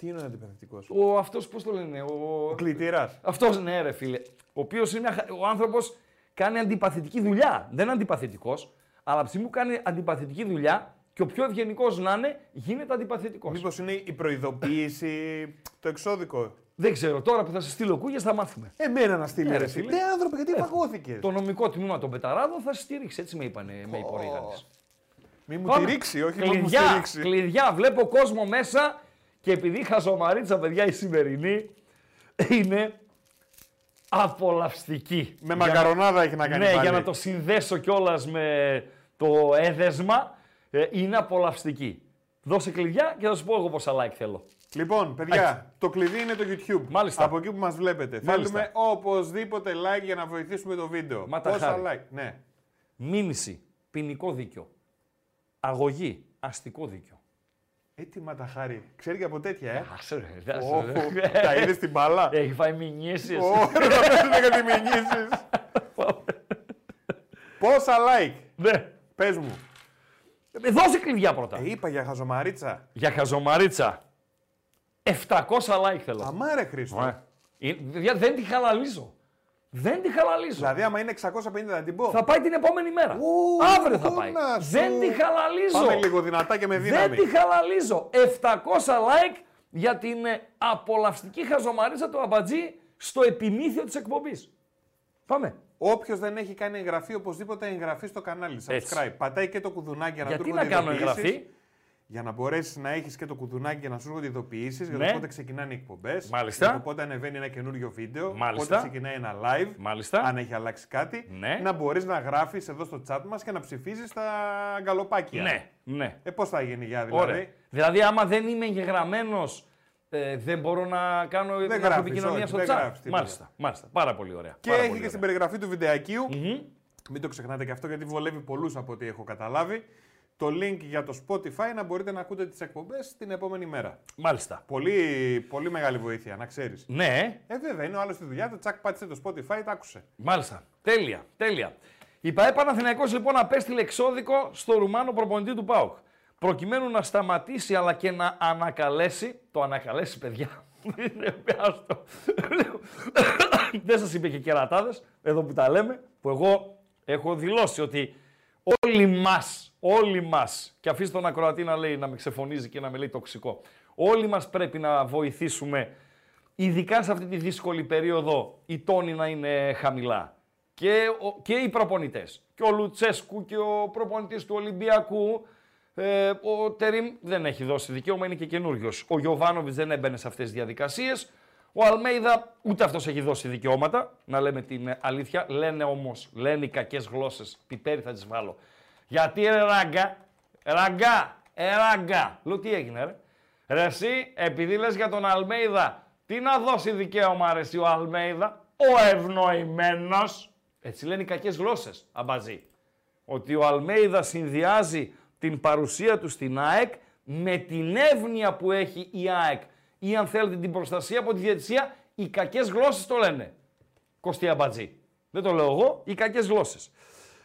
[SPEAKER 2] Τι είναι ο αντιπαθητικός.
[SPEAKER 3] Ο αυτός, πώς το λένε, ο...
[SPEAKER 2] Ο κλητήρας.
[SPEAKER 3] Αυτός, ναι ρε φίλε. Ο οποίος είναι, μια χα- ο άνθρωπος κάνει αντιπαθητική δουλειά. Δεν είναι αντιπαθητικός, αλλά από τη στιγμή που κάνει αντιπαθητική δουλειά και ο πιο ευγενικός να είναι, γίνεται αντιπαθητικός.
[SPEAKER 2] Μήπως είναι η προειδοποίηση, το εξώδικο;
[SPEAKER 3] Δεν ξέρω, τώρα που θα σε στείλω κούγες θα μάθουμε.
[SPEAKER 2] Εμένα να στείλει
[SPEAKER 3] Ναι,
[SPEAKER 2] ρε
[SPEAKER 3] ρε,
[SPEAKER 2] φίλε.
[SPEAKER 3] φίλε.
[SPEAKER 2] Ναι, άνθρωπε, γιατί
[SPEAKER 3] Ε,
[SPEAKER 2] παγώθηκε.
[SPEAKER 3] Το νομικό τμήμα των Πεταράδων θα σε στηρίξει, έτσι με είπανε, με είπε ο Ρίγανης.
[SPEAKER 2] Μη μου
[SPEAKER 3] Πάμε.
[SPEAKER 2] τη ρίξει, όχι μόνο μου
[SPEAKER 3] κλειδιά,
[SPEAKER 2] στηρίξει.
[SPEAKER 3] κλειδιά, βλέπω κόσμο μέσα και επειδή η χαζομαρίτσα, παιδιά, η σημερινή είναι απολαυστική.
[SPEAKER 2] Με
[SPEAKER 3] Για
[SPEAKER 2] μακαρονάδα έχει να
[SPEAKER 3] να-
[SPEAKER 2] κάνει
[SPEAKER 3] Ναι,
[SPEAKER 2] πάλι.
[SPEAKER 3] για να το συνδέσω κιόλας με το έδεσμα, ε, είναι απολαυστική. Δώσε κλειδιά και θα σου πω εγώ πόσα like θέλω.
[SPEAKER 2] Λοιπόν, παιδιά, το κλειδί είναι το YouTube.
[SPEAKER 3] Μάλιστα.
[SPEAKER 2] Από εκεί που μας βλέπετε.
[SPEAKER 3] Μάλιστα.
[SPEAKER 2] Θέλουμε οπωσδήποτε like για να βοηθήσουμε το βίντεο.
[SPEAKER 3] Μα τα
[SPEAKER 2] Πόσα
[SPEAKER 3] χάρη.
[SPEAKER 2] like. Ναι.
[SPEAKER 3] Μήνυση, ποινικό δίκαιο. Αγωγή, αστικό δίκαιο.
[SPEAKER 2] Έτοιμα τα χάρη. Ξέρει και από τέτοια, ε.
[SPEAKER 3] Άσε ρε, άσε
[SPEAKER 2] Ω,
[SPEAKER 3] ρε.
[SPEAKER 2] Τα είδες στην μπάλα;
[SPEAKER 3] Έχει φάει μηνύσεις.
[SPEAKER 2] Ω, θα πέσουν για τη μηνύσεις. Πόσα like;
[SPEAKER 3] Ναι.
[SPEAKER 2] Πες μου.
[SPEAKER 3] Ε, Δώσε κλειδιά πρώτα.
[SPEAKER 2] Ε, είπα για χαζομαρίτσα.
[SPEAKER 3] Για χαζομαρίτσα. 700 like θέλω.
[SPEAKER 2] Αμάρε Χρήστο.
[SPEAKER 3] Ωραία. Ε, παιδιά, δεν τη χαλαλίζω. Δεν τη χαλαλίζω.
[SPEAKER 2] Δηλαδή, άμα είναι 650 να την πω.
[SPEAKER 3] Θα πάει την επόμενη μέρα.
[SPEAKER 2] Ου,
[SPEAKER 3] Αύριο θα πάει.
[SPEAKER 2] να σου.
[SPEAKER 3] Δεν τη χαλαλίζω.
[SPEAKER 2] Πάμε λίγο δυνατά και με
[SPEAKER 3] δεν
[SPEAKER 2] δύναμη.
[SPEAKER 3] τη χαλαλίζω. 700 like για την ε, απολαυστική χαζομαρίτσα του Αμπατζή στο επιμήθειο της εκπομπής. Πάμε.
[SPEAKER 2] Όποιος δεν έχει κάνει εγγραφή, οπωσδήποτε εγγραφή στο κανάλι.
[SPEAKER 3] Έτσι.
[SPEAKER 2] Subscribe. Πατάει και το κουδουνάκι για να του
[SPEAKER 3] Γιατί
[SPEAKER 2] έρχονται
[SPEAKER 3] να κάνω
[SPEAKER 2] ειδοποιήσεις.
[SPEAKER 3] εγγραφή;
[SPEAKER 2] Για να μπορέσεις να έχεις και το κουδουνάκι και να σου έρχονται ειδοποιήσεις για
[SPEAKER 3] Ναι.
[SPEAKER 2] το πότε ξεκινάνε οι εκπομπές.
[SPEAKER 3] Μάλιστα.
[SPEAKER 2] Για το πότε ανεβαίνει ένα καινούριο βίντεο.
[SPEAKER 3] Μάλιστα.
[SPEAKER 2] Πότε ξεκινάει ένα live.
[SPEAKER 3] Μάλιστα.
[SPEAKER 2] Αν έχει αλλάξει κάτι.
[SPEAKER 3] Ναι.
[SPEAKER 2] Να μπορείς να γράφεις εδώ στο chat μας και να ψηφίζεις τα γκαλοπάκια.
[SPEAKER 3] Ναι, ναι.
[SPEAKER 2] Ε, πώς θα γίνει για δηλαδή;
[SPEAKER 3] Ωραία. Δηλαδή, άμα δεν είμαι εγγεγραμμένος, ε, δεν μπορώ να κάνω να έχω
[SPEAKER 2] γράφεις,
[SPEAKER 3] επικοινωνία
[SPEAKER 2] όχι,
[SPEAKER 3] στο
[SPEAKER 2] δεν
[SPEAKER 3] chat.
[SPEAKER 2] γράφεις τίποτα.
[SPEAKER 3] Μάλιστα, μάλιστα. Πάρα πολύ ωραία.
[SPEAKER 2] Και
[SPEAKER 3] Πάρα
[SPEAKER 2] έχει
[SPEAKER 3] πολύ
[SPEAKER 2] και στην
[SPEAKER 3] ωραία.
[SPEAKER 2] περιγραφή του βιντεακίου.
[SPEAKER 3] Μμμ.
[SPEAKER 2] Μην το ξεχνάτε και αυτό γιατί βολεύει πολλούς από ό,τι έχω καταλάβει. Το link για το Spotify να μπορείτε να ακούτε τις εκπομπές την επόμενη μέρα.
[SPEAKER 3] Μάλιστα.
[SPEAKER 2] Πολύ, πολύ μεγάλη βοήθεια, να ξέρεις.
[SPEAKER 3] Ναι,
[SPEAKER 2] Ε, βέβαια, είναι ο άλλος στη δουλειά του, τσακ πάτησε το Spotify, τα άκουσε.
[SPEAKER 3] μάλιστα. Τέλεια, τέλεια. Η ΠαΕ Παναθηναϊκός λοιπόν απέστειλε εξώδικο στο Ρουμάνο προπονητή του ΠΑΟΚ. Προκειμένου να σταματήσει αλλά και να ανακαλέσει. Το ανακαλέσει, παιδιά. Είναι άστο. Δεν σας είπε και κερατάδες, εδώ που τα λέμε, που εγώ έχω δηλώσει ότι όλοι μας, όλοι μας, και αφήστε τον ακροατή να λέει, να με ξεφωνίζει και να με λέει τοξικό, όλοι μας πρέπει να βοηθήσουμε, ειδικά σε αυτή τη δύσκολη περίοδο, οι τόνοι να είναι χαμηλά. Και, ο- και οι προπονητές. Και ο Λουτσέσκου και ο προπονητής του Ολυμπιακού. Ε, ο Τερίμ δεν έχει δώσει δικαίωμα, είναι και καινούριος. Ο Γιωβάνοβιτς δεν έμπαινε σε αυτές τις διαδικασίες. Ο Αλμέιδα ούτε αυτός έχει δώσει δικαιώματα, να λέμε την ε, αλήθεια. Λένε όμως, λένε οι κακές γλώσσες, πιπέρι θα τις βάλω. Γιατί ρε ράγκα, ραγκά, ε ραγκά. Λέω τι έγινε ρε. Ρε εσύ, επειδή λες για τον Αλμέιδα, τι να δώσει δικαίωμα ρε εσύ ο Αλμέιδα, ο ευνοημένος. Έτσι λένε οι κακές γλώσσες, αμπαζί. Ότι ο Αλμέιδα συνδυάζει την παρουσία του στην ΑΕΚ με την εύνοια που έχει η ΑΕΚ ή αν θέλετε την προστασία από τη διαιτησία, οι κακές γλώσσες το λένε. Κωστή Αμπατζή. Δεν το λέω εγώ, οι κακές γλώσσες.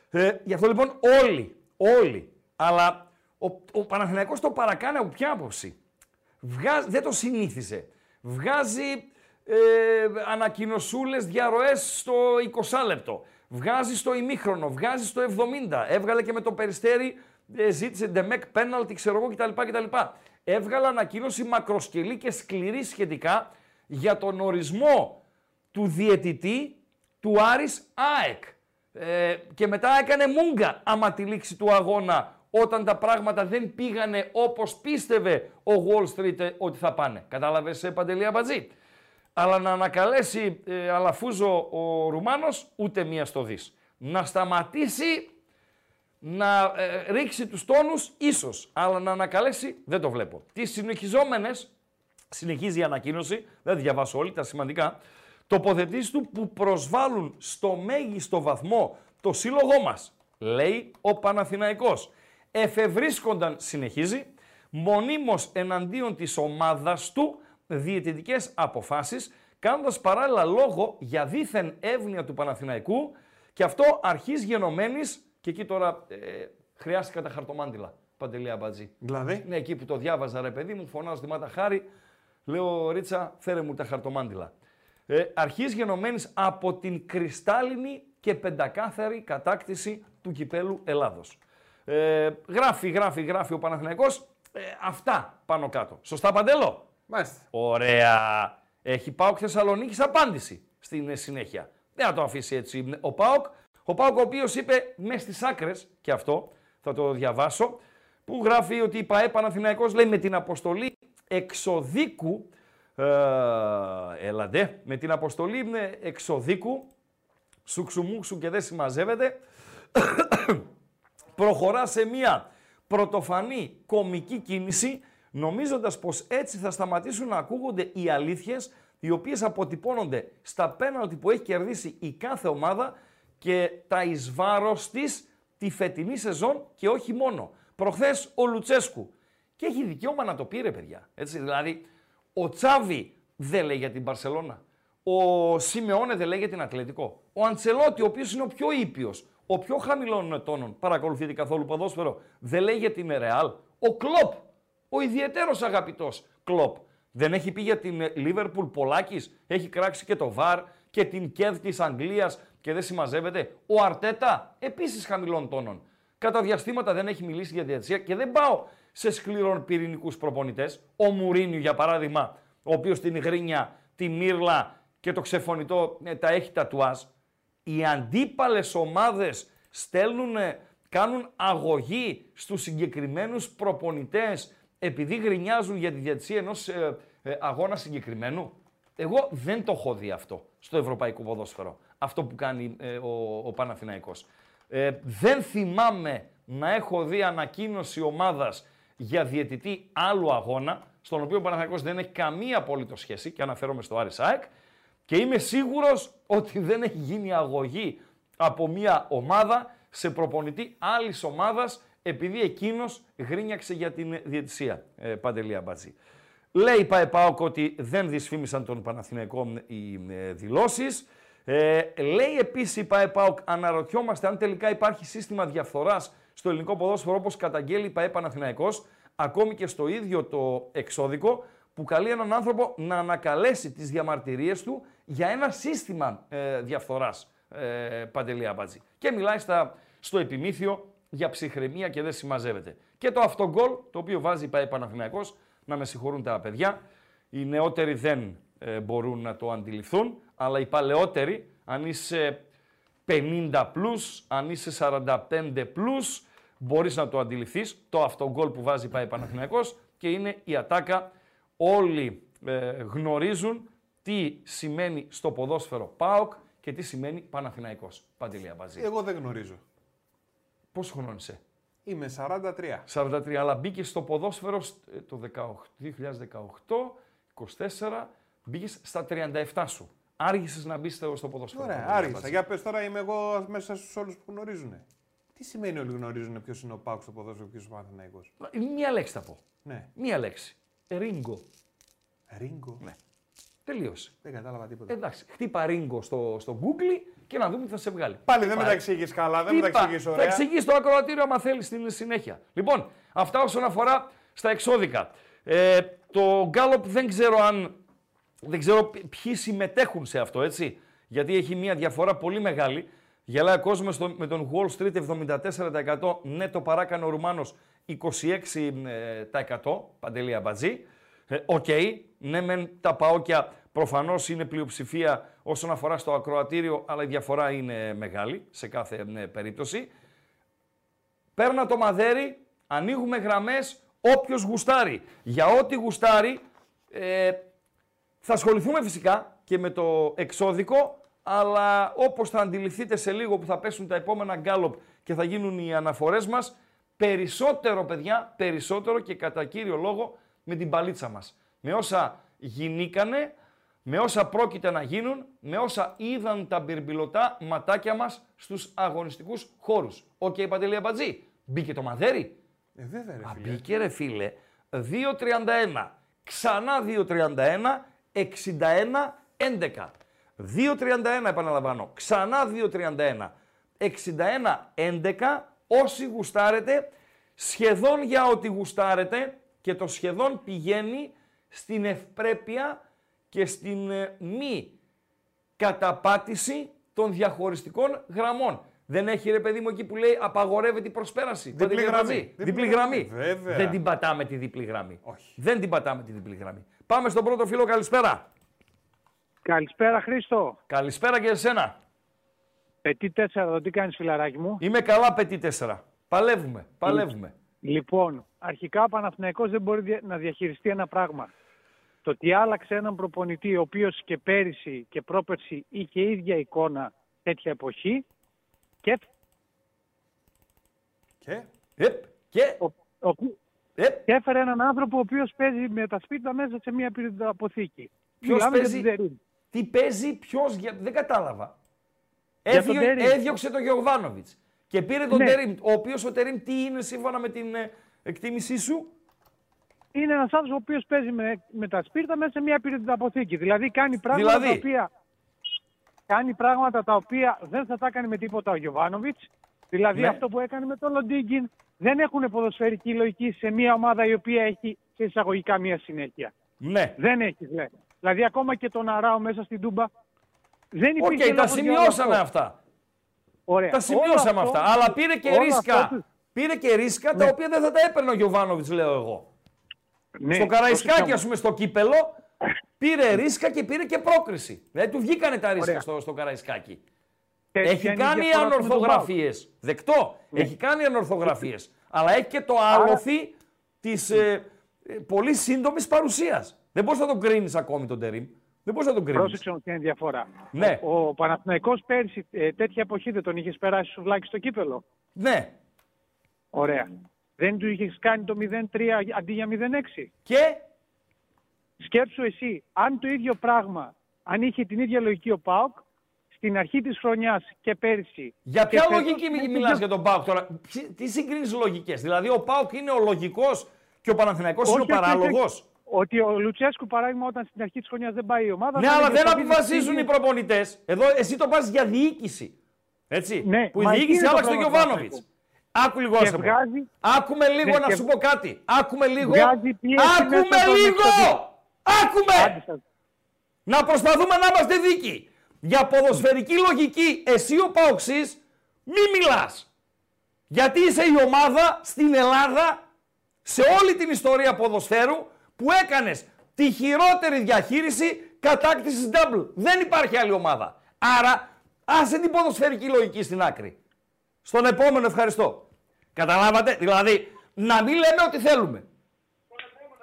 [SPEAKER 3] Ε, γι' αυτό λοιπόν όλοι, όλοι, αλλά ο, ο Παναθηναϊκός το παρακάνει από ποια άποψη; Βγάζει, δεν το συνήθιζε. Βγάζει ε, ανακοινωσούλες, διαρροές στο 20 λεπτό. Βγάζει στο ημίχρονο, βγάζει στο 70. Έβγαλε και με το περιστέρι, ε, ζήτησε ντεμεκ πέναλτι, ξέρω εγώ κτλ. κτλ. έβγαλε ανακοίνωση μακροσκελή και σκληρή σχετικά για τον ορισμό του διαιτητή του Άρης ΑΕΚ. Ε, και μετά έκανε μούγκα άμα τη λήξη του αγώνα όταν τα πράγματα δεν πήγανε όπως πίστευε ο Wall Street ε, ότι θα πάνε. Κατάλαβες ε, Παντελία Μπατζή. Αλλά να ανακαλέσει ε, Αλαφούζο ο Ρουμάνος ούτε μία στο δις. Να σταματήσει να ε, ρίξει τους τόνους ίσως, αλλά να ανακαλέσει δεν το βλέπω. Τις συνεχιζόμενες, συνεχίζει η ανακοίνωση, δεν διαβάσω όλοι τα σημαντικά, τοποθετήσεις του που προσβάλλουν στο μέγιστο βαθμό το σύλλογό μας, λέει ο Παναθηναϊκός. Εφευρίσκονταν, συνεχίζει, μονίμως εναντίον της ομάδας του διαιτητικές αποφάσεις, κάνοντας παράλληλα λόγο για δίθεν εύνοια του Παναθηναϊκού και αυτό αρχής γενομένης και εκεί τώρα ε, χρειάστηκα τα χαρτομάντιλα. Παντελή Αμπατζή.
[SPEAKER 2] Δηλαδή;
[SPEAKER 3] Ναι, εκεί που το διάβαζα, ρε παιδί μου, φωνάζω στη Μάτα Χάρη, λέω Ρίτσα, φέρε μου τα χαρτομάντιλα. Ε, αρχής γενομένης από την κρυστάλλινη και πεντακάθαρη κατάκτηση του κυπέλου Ελλάδος. Ε, γράφει, γράφει, γράφει ο Παναθηναϊκός. Ε, αυτά πάνω κάτω. Σωστά, Παντέλο;
[SPEAKER 2] Μάλιστα.
[SPEAKER 3] Ωραία. Έχει ΠΑΟΚ Θεσσαλονίκης απάντηση στην συνέχεια. Δεν θα το αφήσει έτσι ο ΠΑΟΚ. Ο ΠΑΟΚ ο οποίος είπε μέσα στις άκρες, και αυτό θα το διαβάσω, που γράφει ότι η ΠαΕ Παναθηναϊκός λέει με την αποστολή εξοδίκου, ε, έλαντε, με την αποστολή εξοδίκου, σουξουμούξου και δεν συμμαζεύεται, προχωρά σε μια πρωτοφανή κομική κίνηση, νομίζοντας πως έτσι θα σταματήσουν να ακούγονται οι αλήθειες, οι οποίες αποτυπώνονται στα πέναλτι που έχει κερδίσει η κάθε ομάδα και τα εις βάρος της τη φετινή σεζόν και όχι μόνο. Προχθές ο Λουτσέσκου. Και έχει δικαίωμα να το πει ρε παιδιά. Έτσι, δηλαδή, ο Τσάβη δεν λέει για την Παρσελώνα. Ο Σιμεώνε δεν λέει για την Ατλετικό. Ο Αντσελότη, ο οποίος είναι ο πιο ήπιος, ο πιο χαμηλών τόνων, παρακολουθείτε καθόλου ποδόσφαιρο, δεν λέει για την Ρεάλ. Ο Κλοπ, ο ιδιαίτερος αγαπητός Κλοπ, δεν έχει πει για την Λίβερπουλ Πολάκης, έχει κράξει και το ΒΑΡ και την ΚΕΔ της Αγγλίας και δεν συμμαζεύεται. Ο Αρτέτα επίσης χαμηλών τόνων. Κατά διαστήματα δεν έχει μιλήσει για διατησία και δεν πάω σε σκληρών πυρηνικούς προπονητές. Ο Μουρίνιου, για παράδειγμα, ο οποίος την γρίνια, τη μύρλα και το ξεφωνητό ε, τα έχει τατουάζ. Οι αντίπαλες ομάδες στέλνουν, κάνουν αγωγή στους συγκεκριμένους προπονητές επειδή γρινιάζουν για τη διατησία ενός ε, ε, αγώνα συγκεκριμένου. Εγώ δεν το έχω δει αυτό στο ευρωπαϊκό ποδόσφαιρο αυτό που κάνει ε, ο, ο Παναθηναϊκός. Ε, δεν θυμάμαι να έχω δει ανακοίνωση ομάδας για διαιτητή άλλου αγώνα, στον οποίο ο Παναθηναϊκός δεν έχει καμία απόλυτο σχέση και αναφέρομαι στο Άρης ΑΕΚ και είμαι σίγουρος ότι δεν έχει γίνει αγωγή από μια ομάδα σε προπονητή άλλης ομάδας επειδή εκείνος γρίνιαξε για την διαιτησία, ε, Παντελία Μπατζή. Λέει Παεπάοκ ότι δεν δυσφήμισαν τον Παναθηναϊκό οι ε, δηλώσεις. Ε, λέει επίσης η ΠαΕΠΑΟΚ, αναρωτιόμαστε αν τελικά υπάρχει σύστημα διαφθοράς στο ελληνικό ποδόσφαιρο όπως καταγγέλει η ΠαΕ Παναθηναϊκός, ακόμη και στο ίδιο το εξώδικο, που καλεί έναν άνθρωπο να ανακαλέσει τις διαμαρτυρίες του για ένα σύστημα ε, διαφθοράς. Ε, Παντελή Αμπατζή. Και μιλάει στα, στο επιμήθειο για ψυχραιμία και δεν συμμαζεύεται. Και το αυτογκολ, το οποίο βάζει η ΠαΕ Παναθηναϊκός, να με συγχωρούν τα παιδιά, οι νεότεροι δεν ε, μπορούν να το αντιληφθούν αλλά οι παλαιότεροι, αν είσαι 50 plus, αν είσαι 45 plus, μπορείς να το αντιληφθείς. Το αυτό γκολ που βάζει πάει Παναθηναϊκός και είναι η ατάκα. Όλοι ε, γνωρίζουν τι σημαίνει στο ποδόσφαιρο ΠΑΟΚ και τι σημαίνει Παναθηναϊκός. Παντελία Μπαζή.
[SPEAKER 2] Εγώ δεν γνωρίζω.
[SPEAKER 3] Πόσο χρόνο είσαι;
[SPEAKER 2] Είμαι 43.
[SPEAKER 3] 43, αλλά μπήκε στο ποδόσφαιρο ε, το 2018, 24, μπήκες στα 37 σου άργησες να μπεις στο ποδόσφαιρο.
[SPEAKER 2] Ωραία, άργησα. Για πες τώρα είμαι εγώ μέσα στους όλους που γνωρίζουν. Τι σημαίνει όλοι γνωρίζουν ποιος είναι ο Πάουκ στο ποδόσφαιρο και ποιος είναι ο Παναθυναϊκό.
[SPEAKER 3] Μία λέξη θα πω.
[SPEAKER 2] Ναι.
[SPEAKER 3] Μία λέξη. Ρίγκο.
[SPEAKER 2] Ρίγκο.
[SPEAKER 3] Ναι. Τελείωσε.
[SPEAKER 2] Δεν κατάλαβα τίποτα.
[SPEAKER 3] Εντάξει, χτύπα ρίγκο στο, στο Google και να δούμε τι θα σε βγάλει.
[SPEAKER 2] Πάλι δεν με τα εξηγείς καλά, δεν με τα εξηγείς ωραία.
[SPEAKER 3] Θα εξηγείς το ακροατήριο άμα θέλεις στην συνέχεια. Λοιπόν, αυτά όσον αφορά στα εξώδικα. Ε, το Gallup δεν ξέρω αν δεν ξέρω ποιοι συμμετέχουν σε αυτό, έτσι. Γιατί έχει μια διαφορά πολύ μεγάλη. Γελάει ο κόσμος με τον Wall Street 74%. Ναι, το παράκανε ο Ρουμάνος 26% Παντελή Αμπατζή. Ε, Οκ, ναι μεν τα Παόκια προφανώς είναι πλειοψηφία όσον αφορά στο ακροατήριο, αλλά η διαφορά είναι μεγάλη σε κάθε ε, περίπτωση. Πέρνα το μαδέρι, ανοίγουμε γραμμές, όποιος γουστάρει. Για ό,τι γουστάρει, ε, θα ασχοληθούμε φυσικά και με το εξώδικο, αλλά όπως θα αντιληφθείτε σε λίγο που θα πέσουν τα επόμενα γκάλοπ και θα γίνουν οι αναφορές μας, περισσότερο παιδιά, περισσότερο και κατά κύριο λόγο με την μπαλίτσα μας. Με όσα γινήκανε, με όσα πρόκειται να γίνουν, με όσα είδαν τα μπιρμπιλωτά ματάκια μας στους αγωνιστικούς χώρους. OK, okay, Παντελή Αμπατζή, μπήκε το μαδέρι;
[SPEAKER 2] Ε, βέβαια, ρε
[SPEAKER 3] Α,
[SPEAKER 2] φίλε.
[SPEAKER 3] μπήκε ρε φίλε. 2.31. Ξανά 2.31. 61. 11. 2.31 επαναλαμβάνω. Ξανά 2.31. 61. 11. Όσοι γουστάρετε, σχεδόν για ό,τι γουστάρετε και το σχεδόν πηγαίνει στην ευπρέπεια και στην ε, μη καταπάτηση των διαχωριστικών γραμμών. Δεν έχει ρε παιδί μου εκεί που λέει απαγορεύεται η προσπέραση.
[SPEAKER 2] Διπλή
[SPEAKER 3] Παντελή
[SPEAKER 2] γραμμή.
[SPEAKER 3] Αμπατζή.
[SPEAKER 2] Διπλή
[SPEAKER 3] Διπλή
[SPEAKER 2] γραμμή.
[SPEAKER 3] γραμμή.
[SPEAKER 2] Βέβαια.
[SPEAKER 3] Δεν την πατάμε τη διπλή γραμμή.
[SPEAKER 2] Όχι.
[SPEAKER 3] Δεν την πατάμε τη διπλή γραμμή. Πάμε στον πρώτο φίλο, καλησπέρα.
[SPEAKER 4] Καλησπέρα Χρήστο.
[SPEAKER 3] Καλησπέρα και εσένα.
[SPEAKER 4] Πετή 4, εδώ τι κάνεις φιλαράκι μου;
[SPEAKER 3] Είμαι καλά, πετή 4. Παλεύουμε, παλεύουμε.
[SPEAKER 4] Λοιπόν, αρχικά ο Παναθηναϊκός δεν μπορεί δια- να διαχειριστεί ένα πράγμα. Το ότι άλλαξε έναν προπονητή ο οποίος και πέρυσι και πρόπερσι είχε ίδια εικόνα τέτοια εποχή και
[SPEAKER 2] Και;
[SPEAKER 3] Επ, και,
[SPEAKER 4] ο, ο,
[SPEAKER 3] επ,
[SPEAKER 4] και έφερε έναν άνθρωπο ο οποίος παίζει με τα σπίτια μέσα σε μια αποθήκη.
[SPEAKER 3] Ποιος
[SPEAKER 4] Μιλάμε
[SPEAKER 3] παίζει;
[SPEAKER 4] για την Τερίμ.
[SPEAKER 3] τι παίζει, ποιος, για... δεν κατάλαβα.
[SPEAKER 4] Για τον
[SPEAKER 3] Έδιω-
[SPEAKER 4] Τερίμ.
[SPEAKER 3] έδιωξε τον Γεωβάνοβιτς και πήρε τον
[SPEAKER 4] Ναι.
[SPEAKER 3] Τερίμ, ο οποίος ο Τερίμ τι είναι σύμφωνα με την ε, εκτίμησή σου;
[SPEAKER 4] Είναι ένας άνθρωπος ο οποίος παίζει με, με τα σπίρτα μέσα σε μια αποθήκη. Δηλαδή κάνει πράγματα
[SPEAKER 3] Δηλαδή;
[SPEAKER 4] τα οποία κάνει πράγματα τα οποία δεν θα τα έκανε με τίποτα ο Γιωβάνοβιτς. Δηλαδή
[SPEAKER 3] Ναι.
[SPEAKER 4] αυτό που έκανε με τον Λοντίγκιν δεν έχουν ποδοσφαιρική λογική σε μια ομάδα η οποία έχει σε εισαγωγικά μια συνέχεια.
[SPEAKER 3] Ναι.
[SPEAKER 4] Δεν έχεις δηλαδή. Δηλαδή ακόμα και τον Αράο μέσα στην Τούμπα δεν
[SPEAKER 3] Οκ,
[SPEAKER 4] υπήρχε
[SPEAKER 3] τα
[SPEAKER 4] λόγος για όλο
[SPEAKER 3] σημειώσαμε
[SPEAKER 4] αυτό.
[SPEAKER 3] αυτά.
[SPEAKER 4] Ωραία.
[SPEAKER 3] Τα σημειώσαμε
[SPEAKER 4] Όλο αυτό-
[SPEAKER 3] αυτά. Αλλά πήρε και
[SPEAKER 4] όλο
[SPEAKER 3] ρίσκα.
[SPEAKER 4] αυτό του-
[SPEAKER 3] Πήρε και ρίσκα τα
[SPEAKER 4] Ναι.
[SPEAKER 3] οποία δεν θα τα έπαιρνε ο Γιωβάνοβιτς, λέω εγώ.
[SPEAKER 4] Ναι,
[SPEAKER 3] στο Καραϊσκάκι,
[SPEAKER 4] πρόσεξε
[SPEAKER 3] ας πούμε, στο κύπελο, πήρε ρίσκα και πήρε και πρόκριση. Δηλαδή του βγήκανε τα ρίσκα
[SPEAKER 4] Ωραία.
[SPEAKER 3] στο, στο Καραϊσκάκι.
[SPEAKER 4] Τέτοια
[SPEAKER 3] Έχει
[SPEAKER 4] είναι η
[SPEAKER 3] κάνει
[SPEAKER 4] διαφορά του με τον Πάοκ.
[SPEAKER 3] ανορθογραφίε. Δεκτό. Έχει κάνει ανορθογραφίες. Αλλά έχει και το άλοθη της ε, ε, πολύ σύντομης παρουσίας. Δεν μπορείς να τον κρίνεις ακόμη τον Τερήμ. Δεν μπορείς να τον κρίνεις.
[SPEAKER 4] Πρόσεξε όμως ποια είναι η διαφορά.
[SPEAKER 3] Ναι.
[SPEAKER 4] Ο, ο Παναθηναϊκός πέρσι ε, τέτοια εποχή δεν τον είχες περάσει σουβλάκι στο κύπελο.
[SPEAKER 3] Ναι.
[SPEAKER 4] Ωραία. Δεν του είχες κάνει το 0-3 αντί για 0-6.
[SPEAKER 3] Και;
[SPEAKER 4] Σκέψου εσύ, αν το ίδιο πράγμα, αν είχε την ίδια λογική ο ΠΑΟΚ, στην αρχή της χρονιάς και πέρσι.
[SPEAKER 3] για
[SPEAKER 4] και
[SPEAKER 3] ποια
[SPEAKER 4] φέτος,
[SPEAKER 3] λογική
[SPEAKER 4] δεν
[SPEAKER 3] μιλάς
[SPEAKER 4] είχε-
[SPEAKER 3] για τον Πάουκ τώρα; Ποιοι- Τι συγκρίνεις λογικές; Δηλαδή ο Πάουκ είναι ο λογικός και ο Παναθηναϊκός είναι ο
[SPEAKER 4] Όχι, όχι,
[SPEAKER 3] παράλογος;
[SPEAKER 4] όχι. Ότι ο Λουτσέσκου, παράδειγμα, όταν στην αρχή της χρονιάς δεν πάει η ομάδα...
[SPEAKER 3] Ναι,
[SPEAKER 4] θα
[SPEAKER 3] αλλά
[SPEAKER 4] έλεγε
[SPEAKER 3] δεν
[SPEAKER 4] ότι
[SPEAKER 3] αποφασίζουν
[SPEAKER 4] είναι-
[SPEAKER 3] οι προπονητές. Εδώ εσύ το πας για διοίκηση. Έτσι.
[SPEAKER 4] Ναι,
[SPEAKER 3] που η
[SPEAKER 4] μα εκεί
[SPEAKER 3] διοίκηση
[SPEAKER 4] είναι το
[SPEAKER 3] άλλαξε τον
[SPEAKER 4] πρόβλημα του
[SPEAKER 3] Γιωβάνοβιτς.
[SPEAKER 4] Παναθηναϊκού.
[SPEAKER 3] Άκου λίγο,
[SPEAKER 4] Και
[SPEAKER 3] άσε με.
[SPEAKER 4] βγάζει-
[SPEAKER 3] Άκουμε λίγο
[SPEAKER 4] Ναι,
[SPEAKER 3] να
[SPEAKER 4] και-
[SPEAKER 3] σου πω κάτι. Άκουμε λίγο.
[SPEAKER 4] Βγάζει πίεση
[SPEAKER 3] Άκουμε
[SPEAKER 4] μέσα στον
[SPEAKER 3] λίγο.
[SPEAKER 4] εξωτερικό.
[SPEAKER 3] Άκουμε.
[SPEAKER 4] Άντε σας.
[SPEAKER 3] Να προσπαθούμε να είμαστε δίκοι. Για ποδοσφαιρική λογική, εσύ ο Παοξής μη μιλάς. Γιατί είσαι η ομάδα στην Ελλάδα, σε όλη την ιστορία ποδοσφαίρου, που έκανες τη χειρότερη διαχείριση κατάκτησης double. Δεν υπάρχει άλλη ομάδα. Άρα, άσε την ποδοσφαιρική λογική στην άκρη. Στον επόμενο ευχαριστώ. Καταλάβατε, δηλαδή, να μην λέμε ό,τι θέλουμε.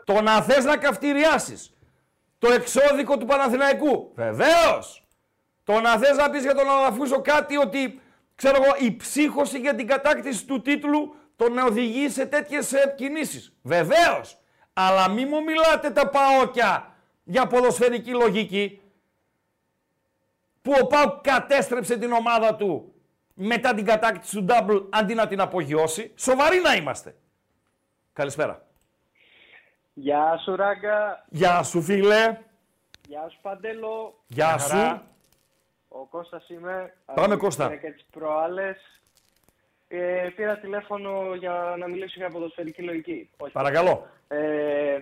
[SPEAKER 3] Το να θες να καυτηριάσεις το εξώδικο του Παναθηναϊκού. Βεβαίως. Το να θες να πεις για τον Αλαφούσο κάτι ότι, ξέρω εγώ, η ψύχωση για την κατάκτηση του τίτλου τον οδηγεί σε τέτοιες ε, κινήσεις. Βεβαίως. Αλλά μη μου μιλάτε τα παόκια για ποδοσφαιρική λογική που ο Πάουκ κατέστρεψε την ομάδα του μετά την κατάκτηση του double αντί να την απογειώσει. Σοβαροί να είμαστε. Καλησπέρα.
[SPEAKER 5] Γεια σου Ράγκα,
[SPEAKER 3] Γεια σου φίλε.
[SPEAKER 5] γεια σου Παντέλο,
[SPEAKER 3] Γεια σου.
[SPEAKER 5] Ο Κώστας είμαι.
[SPEAKER 3] Πάμε,
[SPEAKER 5] από
[SPEAKER 3] Κώστα.
[SPEAKER 5] την Και τις προάλλες. Ε, πήρα τηλέφωνο για να μιλήσω για ποδοσφαιρική λογική. Όχι.
[SPEAKER 3] Παρακαλώ.
[SPEAKER 5] Ε,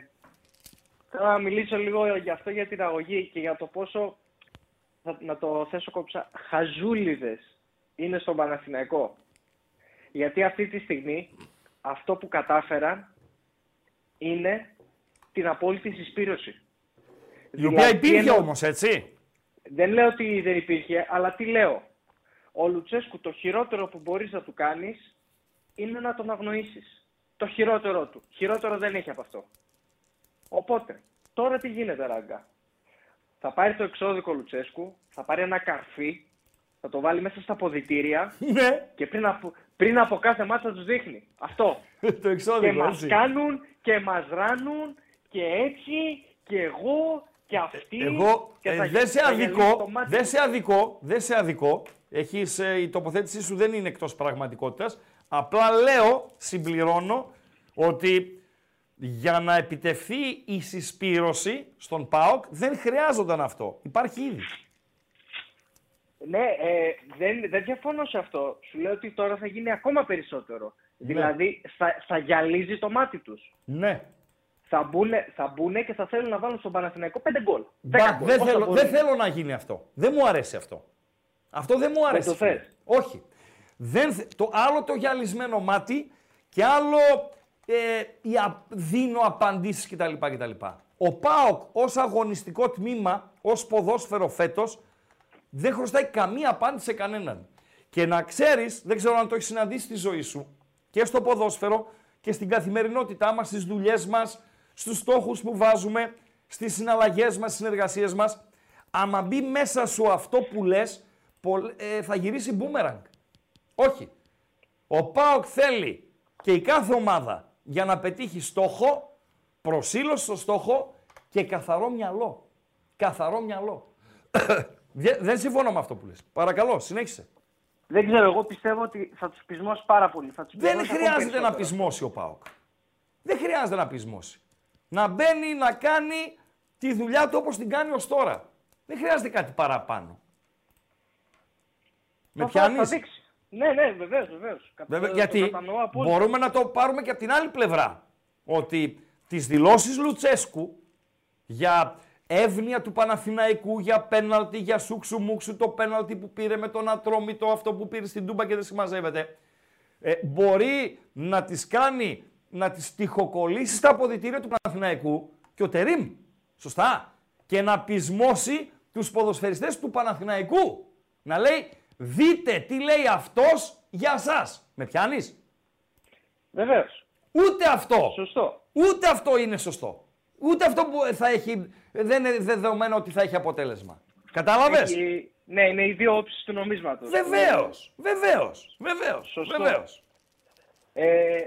[SPEAKER 5] θέλω να μιλήσω λίγο για αυτό για την αγωγή και για το πόσο, θα, να το θέσω κόψα, χαζούλιδες είναι στον Παναθηναϊκό. Γιατί αυτή τη στιγμή αυτό που κατάφεραν είναι την απόλυτη συσπήρωση.
[SPEAKER 3] Η οποία
[SPEAKER 5] Δηλαδή,
[SPEAKER 3] υπήρχε
[SPEAKER 5] εννοώ-
[SPEAKER 3] όμως, έτσι.
[SPEAKER 5] Δεν λέω ότι δεν υπήρχε, αλλά τι λέω. Ο Λουτσέσκου το χειρότερο που μπορείς να του κάνεις είναι να τον αγνοήσεις. Το χειρότερό του. Χειρότερο δεν έχει από αυτό. Οπότε, τώρα τι γίνεται ράγκα. Θα πάρει το εξώδικο Λουτσέσκου, θα πάρει ένα καρφί, θα το βάλει μέσα στα ποδητήρια
[SPEAKER 3] Ναι,
[SPEAKER 5] και πριν από, πριν από κάθε μάτσα θα τους δείχνει. Αυτό.
[SPEAKER 3] το
[SPEAKER 5] Και
[SPEAKER 3] εξώδικο,
[SPEAKER 5] μας
[SPEAKER 3] έτσι.
[SPEAKER 5] κάνουν και μας ράνουν και έτσι και εγώ και αυτή.
[SPEAKER 3] Εγώ
[SPEAKER 5] και
[SPEAKER 3] ε,
[SPEAKER 5] θα-
[SPEAKER 3] δεν σε
[SPEAKER 5] θα γελίσει το
[SPEAKER 3] αδικό,
[SPEAKER 5] μάτι
[SPEAKER 3] δεν
[SPEAKER 5] μου.
[SPEAKER 3] σε αδικό, δεν σε αδικό. Έχεις, ε, η τοποθέτησή σου δεν είναι εκτός πραγματικότητας. Απλά λέω, συμπληρώνω, ότι για να επιτευχθεί η συσπήρωση στον ΠΑΟΚ δεν χρειάζονταν αυτό. Υπάρχει ήδη.
[SPEAKER 5] Ναι, ε, δεν, δεν διαφωνώ σε αυτό. Σου λέω ότι τώρα θα γίνει ακόμα περισσότερο. Δηλαδή θα, θα γυαλίζει το μάτι τους.
[SPEAKER 3] Ναι.
[SPEAKER 5] Θα μπουν, θα μπουνε και θα θέλουν να βάλουν στον Παναθηναϊκό 5 γκολ. 10
[SPEAKER 3] Μπα,
[SPEAKER 5] γκολ,
[SPEAKER 3] δεν,
[SPEAKER 5] όσα
[SPEAKER 3] θέλω,
[SPEAKER 5] μπορούν.
[SPEAKER 3] δεν θέλω να γίνει αυτό. Δεν μου αρέσει αυτό. Αυτό δεν μου αρέσει.
[SPEAKER 5] το
[SPEAKER 3] φίλε.
[SPEAKER 5] θες.
[SPEAKER 3] Όχι. Δεν, θε- το άλλο το γυαλισμένο μάτι και άλλο ε, η α- δίνω απαντήσεις κτλ. κτλ. Ο ΠΑΟΚ ως αγωνιστικό τμήμα, ως ποδόσφαιρο φέτος, δεν χρωστάει καμία απάντηση σε κανέναν. Και να ξέρεις, δεν ξέρω αν το έχεις συναντήσει στη ζωή σου, και στο ποδόσφαιρο και στην καθημερινότητά μας, στις δουλειές μας, στους στόχους που βάζουμε, στις συναλλαγές μας, στις συνεργασίες μας, άμα μπει μέσα σου αυτό που λες, πολλ- ε, θα γυρίσει μπούμεραγκ. Όχι. Ο ΠΑΟΚ θέλει και η κάθε ομάδα για να πετύχει στόχο, προσήλωση στο στόχο και καθαρό μυαλό. Καθαρό μυαλό. Δε- Δεν συμφωνώ με αυτό που λες. Παρακαλώ, συνέχισε.
[SPEAKER 5] Δεν ξέρω, εγώ πιστεύω ότι θα τους πεισμώσει πάρα πολύ. Θα τους
[SPEAKER 3] Δεν
[SPEAKER 5] πεισμώσει ακόμα
[SPEAKER 3] χρειάζεται να
[SPEAKER 5] περισσότερο.
[SPEAKER 3] πεισμώσει ο ΠΑΟΚ. Δεν χρειάζεται να πεισμώσει. Να μπαίνει να κάνει τη δουλειά του όπως την κάνει ως τώρα. Δεν χρειάζεται κάτι παραπάνω. Με
[SPEAKER 5] Θα- θα- Θα
[SPEAKER 3] πιάνεις;
[SPEAKER 5] δείξει. Ναι, ναι, βεβαίως, βεβαίως.
[SPEAKER 3] Βέβαια, γιατί μπορούμε να το πάρουμε και από την άλλη πλευρά. Ότι τις δηλώσεις Λουτσέσκου για εύνοια του Παναθηναϊκού, για πέναλτι, για σούξου μουξου, το πέναλτι που πήρε με τον Ατρόμητο, αυτό που πήρε στην Τούμπα και δεν συμμαζεύεται, ε, μπορεί να τις κάνει, να τις τυχοκολλήσει στα αποδητήρια του Παναθηναϊκού και ο Τερίμ, σωστά, και να πεισμώσει τους ποδοσφαιριστές του Παναθηναϊκού. Να λέει, δείτε τι λέει αυτός για σας. Με πιάνεις;
[SPEAKER 5] Βεβαίως.
[SPEAKER 3] Ούτε αυτό.
[SPEAKER 5] Σωστό.
[SPEAKER 3] Ούτε αυτό είναι σωστό. Ούτε αυτό που θα έχει, δεν είναι δεδομένο ότι θα έχει αποτέλεσμα. Κατάλαβες;
[SPEAKER 5] Έχει- Ναι, είναι οι δύο όψεις του νομίσματος.
[SPEAKER 3] Βεβαίως, βεβαίως, βεβαίως,
[SPEAKER 5] Σωστό.
[SPEAKER 3] βεβαίως.
[SPEAKER 5] Ε,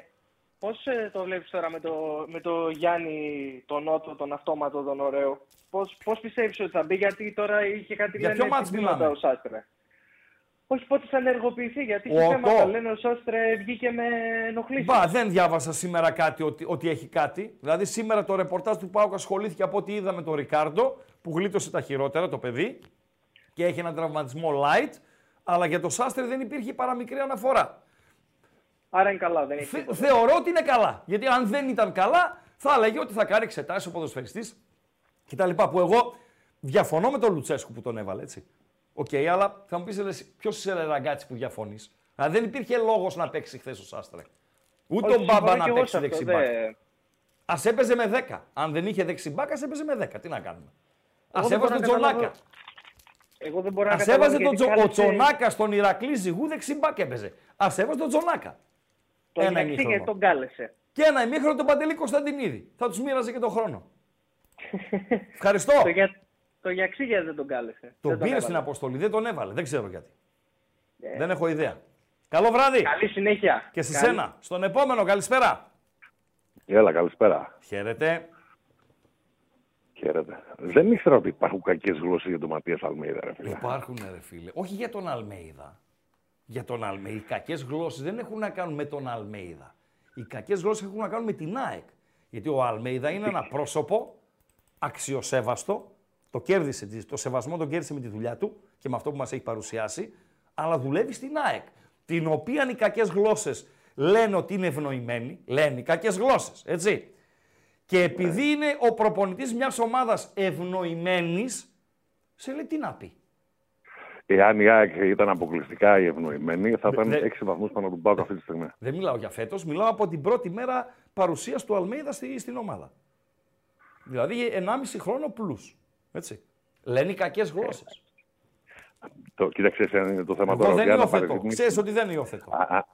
[SPEAKER 5] πώς ε, το βλέπεις τώρα με το, με το Γιάννη, τον Νότο, τον αυτόματο, τον ωραίο; Πώς, πώς πιστεύεις ότι θα μπει, γιατί τώρα είχε κάτι
[SPEAKER 3] Για
[SPEAKER 5] λένε
[SPEAKER 3] ποιο μάτς
[SPEAKER 5] ζητήματα
[SPEAKER 3] μιλάμε;
[SPEAKER 5] ο Σάστρε. Όχι πότε θα ενεργοποιηθεί, γιατί
[SPEAKER 3] Ο
[SPEAKER 5] είχε θέματα.
[SPEAKER 3] Οτό.
[SPEAKER 5] Λένε ο Σάστρε βγήκε με ενοχλήσεις.
[SPEAKER 3] Μπα, δεν διάβασα σήμερα κάτι ότι, ότι έχει κάτι. Δηλαδή σήμερα το ρεπορτάζ του Πάουκ ασχολήθηκε από ό,τι είδα με τον Ρικάρντο που γλίτωσε τα χειρότερα το παιδί και έχει έναν τραυματισμό light. Αλλά για το Σάστρε δεν υπήρχε παρά μικρή αναφορά.
[SPEAKER 5] Άρα είναι καλά, δεν έχει.
[SPEAKER 3] Θε-
[SPEAKER 5] τίποτα.
[SPEAKER 3] θεωρώ ότι είναι καλά. Γιατί αν δεν ήταν καλά, θα έλεγε ότι θα κάνει εξετάσεις ο ποδοσφαιριστής κτλ. Που εγώ διαφωνώ με τον Λουτσέσκου που τον έβαλε έτσι. Οκ, αλλά θα μου πεις ποιος είσαι ρε ραγκάτσι που διαφωνείς; Δηλαδή δεν υπήρχε λόγος να παίξει χθες ο Σάστρε. Ούτε
[SPEAKER 5] Όχι,
[SPEAKER 3] ο Μπάμπα
[SPEAKER 5] συμφωνώ
[SPEAKER 3] να
[SPEAKER 5] και εγώ
[SPEAKER 3] παίξει
[SPEAKER 5] σε αυτό,
[SPEAKER 3] δεξιμπάκ.
[SPEAKER 5] δεν-
[SPEAKER 3] Α έπαιζε με 10. Αν δεν είχε δεξιμπάκ, ας έπαιζε με 10. Τι να κάνουμε. Α
[SPEAKER 5] Εγώ δεν
[SPEAKER 3] έβαζε
[SPEAKER 5] μπορώ
[SPEAKER 3] τον
[SPEAKER 5] να
[SPEAKER 3] Τζονάκα.
[SPEAKER 5] καταλάβω- Εγώ δεν μπορώ να
[SPEAKER 3] Α
[SPEAKER 5] καταλάβω
[SPEAKER 3] έβαζε τον
[SPEAKER 5] γιατί
[SPEAKER 3] Τζο... Ο
[SPEAKER 5] κάλεσε-
[SPEAKER 3] Τσονάκα στον Ηρακλή Ζυγού δεξιμπάκ έπαιζε. Α έβαζε τον Τζονάκα.
[SPEAKER 5] Τον
[SPEAKER 3] ένα
[SPEAKER 5] Γιαξί
[SPEAKER 3] ημίχρονο.
[SPEAKER 5] γιατί τον κάλεσε.
[SPEAKER 3] Και ένα ημίχρονο τον Παντελή Κωνσταντινίδη. Θα τους μοίραζε και τον χρόνο. Ευχαριστώ.
[SPEAKER 5] Το, για... το Γιαξί γιατί δεν τον κάλεσε.
[SPEAKER 3] Τον
[SPEAKER 5] Δεν
[SPEAKER 3] πήρε
[SPEAKER 5] έβαλε.
[SPEAKER 3] στην αποστολή, δεν τον έβαλε. Δεν ξέρω γιατί.
[SPEAKER 5] Ε.
[SPEAKER 3] Δεν έχω ιδέα. Καλό βράδυ.
[SPEAKER 5] Καλή συνέχεια.
[SPEAKER 3] Και σε
[SPEAKER 5] Καλή-
[SPEAKER 3] σένα. Στον επόμενο, καλησπέρα.
[SPEAKER 6] Έλα, καλησπέρα.
[SPEAKER 3] Χαίρετε.
[SPEAKER 6] Χαίρετε. Δεν ήξερα ότι υπάρχουν κακές γλώσσες για τον Ματίας Αλμέιδα, ρε φίλε.
[SPEAKER 3] Υπάρχουν ρε φίλε. Όχι για τον Αλμέιδα. Για τον Αλμέιδα. Οι κακές γλώσσες δεν έχουν να κάνουν με τον Αλμέιδα. Οι κακές γλώσσες έχουν να κάνουν με την ΑΕΚ. Γιατί ο Αλμέιδα είναι ένα πρόσωπο αξιοσέβαστο. Το κέρδισε, το σεβασμό τον κέρδισε με τη δουλειά του και με αυτό που μας έχει παρουσιάσει. Αλλά δουλεύει στην ΑΕΚ. Την οποία οι κακές γλώσσες λένε ότι είναι ευνοημένοι. Λένε οι κακές γλώσσες, έτσι. Και επειδή είναι ο προπονητής μιας ομάδας ευνοημένης, σε λέει τι να πει.
[SPEAKER 6] Εάν η ΑΕΚ ήταν αποκλειστικά η ευνοημένη, θα ήταν
[SPEAKER 3] Δε-
[SPEAKER 6] 6 βαθμούς πάνω του Πάουκ αυτή τη στιγμή.
[SPEAKER 3] Δεν μιλάω για φέτος, μιλάω από την πρώτη μέρα παρουσίας του Αλμέιδα στη, στην ομάδα. Δηλαδή 1,5 χρόνο πλούς. Έτσι. Λένε οι κακές γλώσσες.
[SPEAKER 6] Το, κοίταξε, αν είναι το θέμα
[SPEAKER 3] Εγώ
[SPEAKER 6] τώρα.
[SPEAKER 3] δεν
[SPEAKER 6] ότι αν
[SPEAKER 3] υιοθετώ.
[SPEAKER 6] απαραίτητο-
[SPEAKER 3] Ξέρεις ότι δεν υιοθετώ.
[SPEAKER 6] Α- α-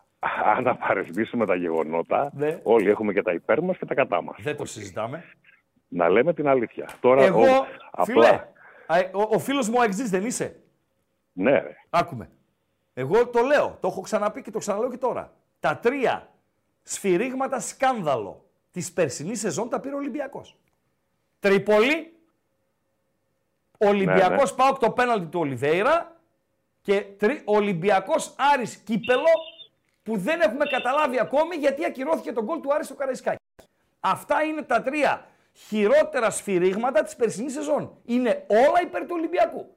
[SPEAKER 6] Αν απαραίτητήσουμε τα γεγονότα,
[SPEAKER 3] Ναι.
[SPEAKER 6] όλοι έχουμε και τα υπέρ μας και τα κατά μας.
[SPEAKER 3] Δεν το συζητάμε.
[SPEAKER 6] Να λέμε την αλήθεια. Τώρα,
[SPEAKER 3] Εγώ,
[SPEAKER 6] ο-
[SPEAKER 3] φίλε,
[SPEAKER 6] απλά,
[SPEAKER 3] α, ο, ο φίλος μου ο Αεξής δεν είσαι.
[SPEAKER 6] Ναι, ρε.
[SPEAKER 3] Άκουμε. Εγώ το λέω, το έχω ξαναπεί και το ξαναλέω και τώρα. Τα τρία σφυρίγματα σκάνδαλο της περσινής σεζόν τα πήρε ο Ολυμπιακός. Τρίπολη, Ολυμπιακός
[SPEAKER 6] Ναι,
[SPEAKER 3] πάω το πέναλτι του Ολιβέηρα και τρι... Ολυμπιακός Άρης Κύπελο που δεν έχουμε καταλάβει ακόμη γιατί ακυρώθηκε τον γκολ του Άρη στο Καραϊσκάκι. Αυτά είναι τα τρία χειρότερα σφυρίγματα της περσινής σεζόν. Είναι όλα υπέρ του Ολυμπιακού.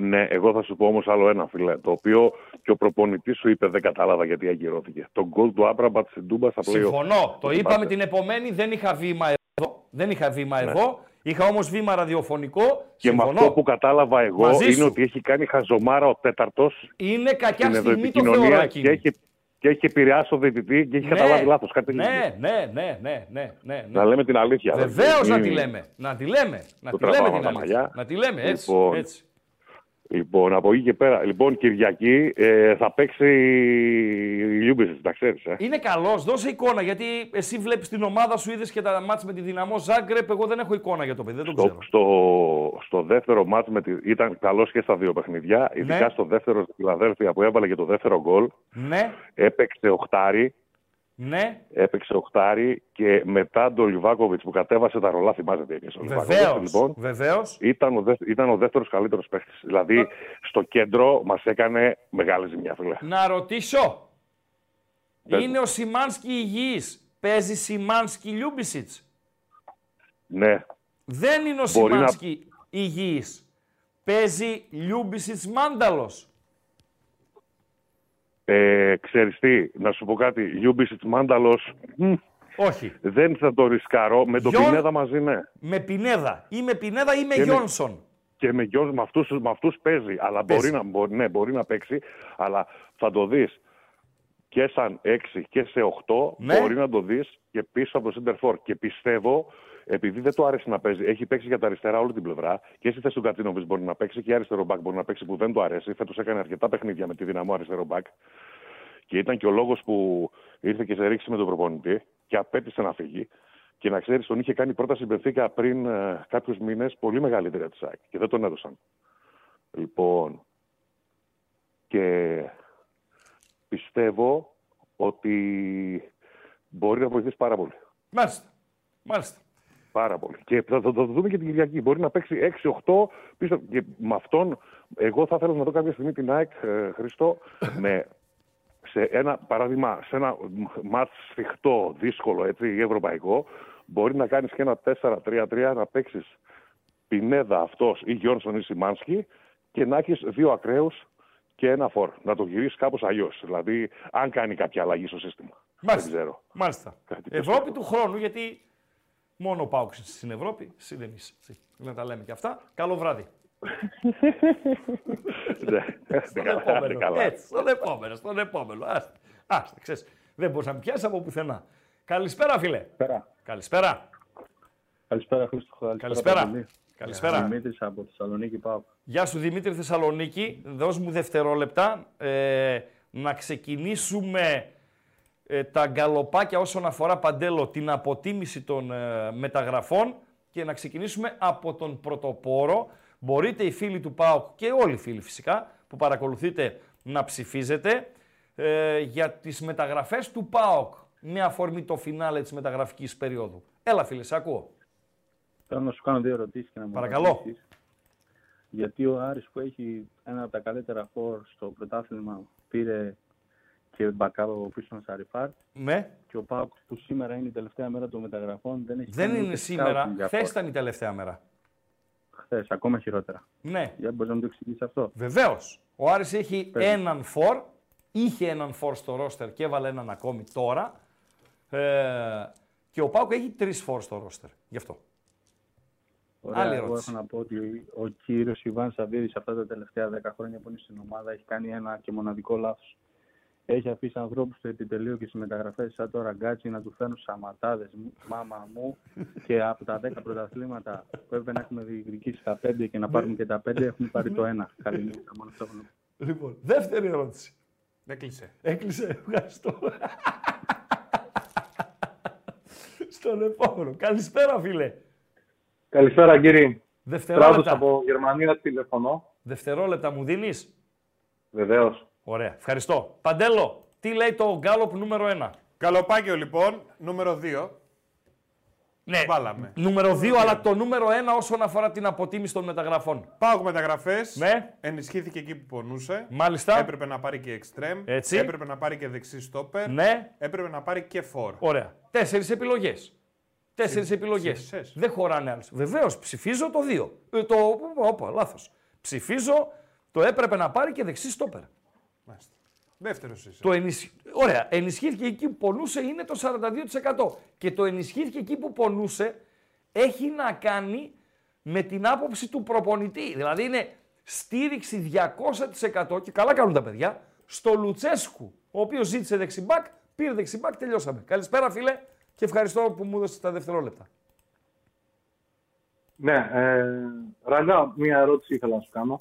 [SPEAKER 6] Ναι, εγώ θα σου πω όμως άλλο ένα, φίλε. Το οποίο και ο προπονητής σου είπε δεν κατάλαβα γιατί ακυρώθηκε. Το γκολ του Άμπραμπατ στην Τούμπα στα πλέον.
[SPEAKER 3] Συμφωνώ. Το
[SPEAKER 6] Το
[SPEAKER 3] είπαμε
[SPEAKER 6] θυμάστε.
[SPEAKER 3] την επομένη, δεν είχα βήμα εδώ. Δεν είχα βήμα
[SPEAKER 6] Ναι.
[SPEAKER 3] εδώ. Είχα όμως βήμα ραδιοφωνικό.
[SPEAKER 6] Και με
[SPEAKER 3] Συμφωνώ.
[SPEAKER 6] αυτό που κατάλαβα εγώ
[SPEAKER 3] Μαζί
[SPEAKER 6] είναι
[SPEAKER 3] σου.
[SPEAKER 6] ότι έχει κάνει χαζομάρα ο τέταρτος
[SPEAKER 3] Είναι κακιά
[SPEAKER 6] στην
[SPEAKER 3] στιγμή το θεωρώ
[SPEAKER 6] ευρωεπικοινωνία
[SPEAKER 3] εκείνη.
[SPEAKER 6] και έχει, και έχει επηρεάσει το διαιτητή και έχει καταλάβει λάθος. Κάτι
[SPEAKER 3] ναι,
[SPEAKER 6] τέτοιο.
[SPEAKER 3] ναι, ναι, ναι, ναι, ναι,
[SPEAKER 6] Να
[SPEAKER 3] ναι.
[SPEAKER 6] λέμε την αλήθεια.
[SPEAKER 3] Βεβαίως να
[SPEAKER 6] Είναι-
[SPEAKER 3] τη λέμε. Να τη λέμε. Να
[SPEAKER 6] Το
[SPEAKER 3] τη λέμε
[SPEAKER 6] τραβάμε
[SPEAKER 3] την
[SPEAKER 6] τα
[SPEAKER 3] αλήθεια.
[SPEAKER 6] μαλλιά.
[SPEAKER 3] Να τη λέμε έτσι.
[SPEAKER 6] Λοιπόν,
[SPEAKER 3] έτσι.
[SPEAKER 6] Λοιπόν, από εκεί και πέρα. Λοιπόν, Κυριακή ε, θα παίξει η Λιούμπιση, τα ξέρεις. Ε.
[SPEAKER 3] Είναι καλός, δώσε εικόνα γιατί εσύ βλέπεις την ομάδα σου, είδες και τα μάτς με τη δυναμό Ζάγκρεπ. Εγώ δεν έχω εικόνα για το παιδί, δεν το
[SPEAKER 6] Στο,
[SPEAKER 3] ξέρω.
[SPEAKER 6] στο, στο δεύτερο μάτς με τη, ήταν καλός και στα δύο παιχνίδια. Ειδικά
[SPEAKER 3] Ναι.
[SPEAKER 6] στο δεύτερο στη Φιλαδέλφια που έβαλε και το δεύτερο γκολ.
[SPEAKER 3] Ναι,
[SPEAKER 6] Έπαιξε οχτάρι,
[SPEAKER 3] ναι,
[SPEAKER 6] έπαιξε οχτάρι και μετά τον Λιβάκοβιτς που κατέβασε τα ρολά, θυμάστε τι έγινε. ο Λιβάκοβιτς,
[SPEAKER 3] βεβαίως.
[SPEAKER 6] Λοιπόν,
[SPEAKER 3] Βεβαίως.
[SPEAKER 6] ήταν ο, δεύτερο ήταν ο δεύτερος καλύτερος παίχτης. Δηλαδή, στο κέντρο μας έκανε μεγάλη ζημιά, φίλε.
[SPEAKER 3] Να ρωτήσω.
[SPEAKER 6] Πες
[SPEAKER 3] Είναι ο Σιμάνσκι υγιής; Παίζει Σιμάνσκι Λιούμπισιτς;
[SPEAKER 6] Ναι,
[SPEAKER 3] Δεν είναι ο
[SPEAKER 6] Μπορεί να-
[SPEAKER 3] Σιμάνσκι υγιής. Παίζει Λιούμπισιτς Μάνταλος;
[SPEAKER 6] Ε, ξέρεις τι, να σου πω κάτι, Λιούμπισιτς Μάνταλος, μ,
[SPEAKER 3] Όχι.
[SPEAKER 6] δεν θα το ρισκάρω, με τον
[SPEAKER 3] Γιον-
[SPEAKER 6] Πινέδα μαζί ναι.
[SPEAKER 3] Με Πινέδα. Ή με Πινέδα ή με
[SPEAKER 6] Και με-
[SPEAKER 3] Γιόνσον.
[SPEAKER 6] Και με, γιος, με, αυτούς, με αυτούς παίζει, αλλά
[SPEAKER 3] Παίζει.
[SPEAKER 6] μπορεί να, μπορεί, ναι, μπορεί να παίξει, αλλά θα το δεις και σαν 6 και σε 8,
[SPEAKER 3] Ναι.
[SPEAKER 6] μπορεί να το δεις και πίσω από το center for. Και πιστεύω, επειδή δεν του άρεσε να παίζει, έχει παίξει για τα αριστερά όλη την πλευρά και στη θέση του Κατσίνοβιτς μπορεί να παίξει και αριστερό μπακ μπορεί να παίξει που δεν του αρέσει. Φέτος έκανε αρκετά παιχνίδια με τη δυναμό αριστερό μπακ. Και ήταν και ο λόγος που ήρθε και σε ρίξει με τον προπονητή και απέτησε να φύγει. Και να ξέρεις, τον είχε κάνει πρόταση η Μπενφίκα πριν ε, κάποιους μήνες πολύ μεγαλύτερη από τη ΣΑΚ και δεν τον έδωσαν. Λοιπόν, και πιστεύω ότι μπορεί να βοηθήσει πάρα πολύ.
[SPEAKER 3] Μάλιστα. Μάλιστα.
[SPEAKER 6] Πάρα πολύ. Και θα, θα, θα το δούμε και την Κυριακή. Μπορεί να παίξει 6-8 πίσω. Και με αυτόν, εγώ θα ήθελα να δω κάποια στιγμή την ΑΕΚ, ε, Χριστό, με σε ένα παράδειγμα, σε ένα μάτς σφιχτό, δύσκολο, έτσι, ευρωπαϊκό, μπορεί να κάνεις και ένα 4-3-3, να παίξεις Πινέδα αυτός ή Γιόνσον ή Σιμάνσκι και να έχεις δύο ακραίους και ένα φορ. Να το γυρίσεις κάπως αλλιώς. Δηλαδή, αν κάνει κάποια αλλαγή στο σύστημα.
[SPEAKER 3] Μάλιστα.
[SPEAKER 6] Δεν ξέρω.
[SPEAKER 3] Μάλιστα.
[SPEAKER 6] Κάτι
[SPEAKER 3] Ευρώπη
[SPEAKER 6] πιστεύω.
[SPEAKER 3] του χρόνου, γιατί μόνο ο Πάουξ στην Ευρώπη, εσύ δεν είσαι. έτσι. Να τα λέμε και αυτά. Καλό βράδυ.
[SPEAKER 6] Ναι,
[SPEAKER 3] Στον
[SPEAKER 6] καλά,
[SPEAKER 3] επόμενο.
[SPEAKER 6] καλά.
[SPEAKER 3] Έτσι, στον επόμενο, στον επόμενο. Άστε, άστε ξέρεις. Δεν μπορείς να με πιάσεις από πουθενά. Καλησπέρα, φίλε.
[SPEAKER 7] Καλησπέρα.
[SPEAKER 3] Καλησπέρα.
[SPEAKER 7] Καλησπέρα, Χρήστο.
[SPEAKER 3] Καλησπέρα.
[SPEAKER 7] Παντελή.
[SPEAKER 3] Καλησπέρα.
[SPEAKER 7] Δημήτρης από Θεσσαλονίκη πάω.
[SPEAKER 3] Γεια σου Δημήτρη Θεσσαλονίκη. Δώσ' μου δευτερόλεπτα ε, να ξεκινήσουμε ε, τα γκαλοπάκια όσον αφορά παντέλο την αποτίμηση των ε, μεταγραφών και να ξεκινήσουμε από τον πρωτοπόρο. Μπορείτε οι φίλοι του ΠΑΟΚ και όλοι οι φίλοι φυσικά που παρακολουθείτε να ψηφίζετε ε, για τις μεταγραφές του ΠΑΟΚ με αφορμή το φινάλε της μεταγραφικής περίοδου. Έλα φίλε, σε ακούω.
[SPEAKER 7] Θέλω να σου κάνω δύο ερωτήσεις και να μου
[SPEAKER 3] Παρακαλώ.
[SPEAKER 7] απαντήσεις. Γιατί ο Άρης που έχει ένα από τα καλύτερα φόρ στο πρωτάθλημα πήρε και μπακάβο πίσω στον Σαριφάρ
[SPEAKER 3] Ναι.
[SPEAKER 7] και ο Πάουκ που σήμερα είναι η τελευταία μέρα των μεταγραφών δεν έχει
[SPEAKER 3] Δεν
[SPEAKER 7] κάνει
[SPEAKER 3] είναι
[SPEAKER 7] ούτε
[SPEAKER 3] σήμερα.
[SPEAKER 7] scouting για
[SPEAKER 3] Χθες
[SPEAKER 7] φόρ.
[SPEAKER 3] ήταν η τελευταία μέρα.
[SPEAKER 7] Χθες, ακόμα χειρότερα.
[SPEAKER 3] Ναι,
[SPEAKER 7] Για μπορείς να μου το εξηγήσεις αυτό;
[SPEAKER 3] βεβαίως. Ο Άρης έχει
[SPEAKER 7] Πες.
[SPEAKER 3] έναν φορ. Είχε έναν φορ στο ρόστερ και έβαλε έναν ακόμη τώρα. Ε, και ο Πάουκ έχει τρεις φορ στο ρόστερ. Γι' αυτό.
[SPEAKER 7] Ωραία,
[SPEAKER 3] Άλλη
[SPEAKER 7] εγώ
[SPEAKER 3] ερώτηση.
[SPEAKER 7] έχω να πω ότι ο κύριος Ιβάν Σαββίδης αυτά τα τελευταία 10 χρόνια που είναι στην ομάδα έχει κάνει ένα και μοναδικό λάθος. Έχει αφήσει ανθρώπους στο επιτελείο και στις μεταγραφές σαν το ραγκάτσι να του φέρνουν σαματάδε, μάμα μου. και από τα 10 πρωταθλήματα που έπρεπε να έχουμε διεκδικήσει τα 5 και να πάρουμε και τα 5, έχουμε πάρει το 1. Καλή νύχτα, μόνο αυτό έχω να πω.
[SPEAKER 3] Λοιπόν, δεύτερη ερώτηση.
[SPEAKER 2] Έκλεισε.
[SPEAKER 3] Έκλεισε, ευχαριστώ. Στον επόμενο. Καλησπέρα, φίλε.
[SPEAKER 8] Καλησπέρα κύριε. Στράτος
[SPEAKER 3] Δευτερόλεπτα.
[SPEAKER 8] από Γερμανία τηλεφωνώ.
[SPEAKER 3] Δευτερόλεπτα μου δίνεις;
[SPEAKER 8] Βεβαίως.
[SPEAKER 3] Ωραία, ευχαριστώ. Παντέλο, τι λέει το γκάλοπ νούμερο 1.
[SPEAKER 2] Καλοπάκιο λοιπόν, νούμερο 2.
[SPEAKER 3] Ναι,
[SPEAKER 2] Βάλαμε.
[SPEAKER 3] νούμερο 2, αλλά το νούμερο 1 όσον αφορά την αποτίμηση των μεταγραφών.
[SPEAKER 2] Πάω μεταγραφές.
[SPEAKER 3] Ναι.
[SPEAKER 2] Ενισχύθηκε εκεί που πονούσε.
[SPEAKER 3] Μάλιστα.
[SPEAKER 2] Έπρεπε να πάρει και εξτρέμ.
[SPEAKER 3] Έτσι.
[SPEAKER 2] Έπρεπε να πάρει και δεξί στόπερ.
[SPEAKER 3] Ναι.
[SPEAKER 2] Έπρεπε να πάρει και φόρ.
[SPEAKER 3] Ωραία. Τέσσερις επιλογές. Τέσσερις
[SPEAKER 2] Ψη-
[SPEAKER 3] επιλογές.
[SPEAKER 2] ψήφισες.
[SPEAKER 3] Δεν χωράνε άλλες. Βεβαίως, ψηφίζω το 2. Ε, το. Όπα, λάθος. Ψηφίζω το έπρεπε να πάρει και δεξί στόπερ.
[SPEAKER 2] Μάλιστα. Δεύτερος είσαι.
[SPEAKER 3] Το ενισχύ... Ωραία. Ενισχύθηκε εκεί που πονούσε είναι το 42%. Και το ενισχύθηκε εκεί που πονούσε έχει να κάνει με την άποψη του προπονητή. Δηλαδή είναι στήριξη 200% και καλά κάνουν τα παιδιά στο Λουτσέσκου, ο οποίος ζήτησε δεξιμπάκ, πήρε δεξιμπάκ, τελειώσαμε. Καλησπέρα φίλε και ευχαριστώ που μου έδωσες τα δευτερόλεπτα.
[SPEAKER 8] Ναι, ε, Ραγκά, μία ερώτηση ήθελα να σου κάνω.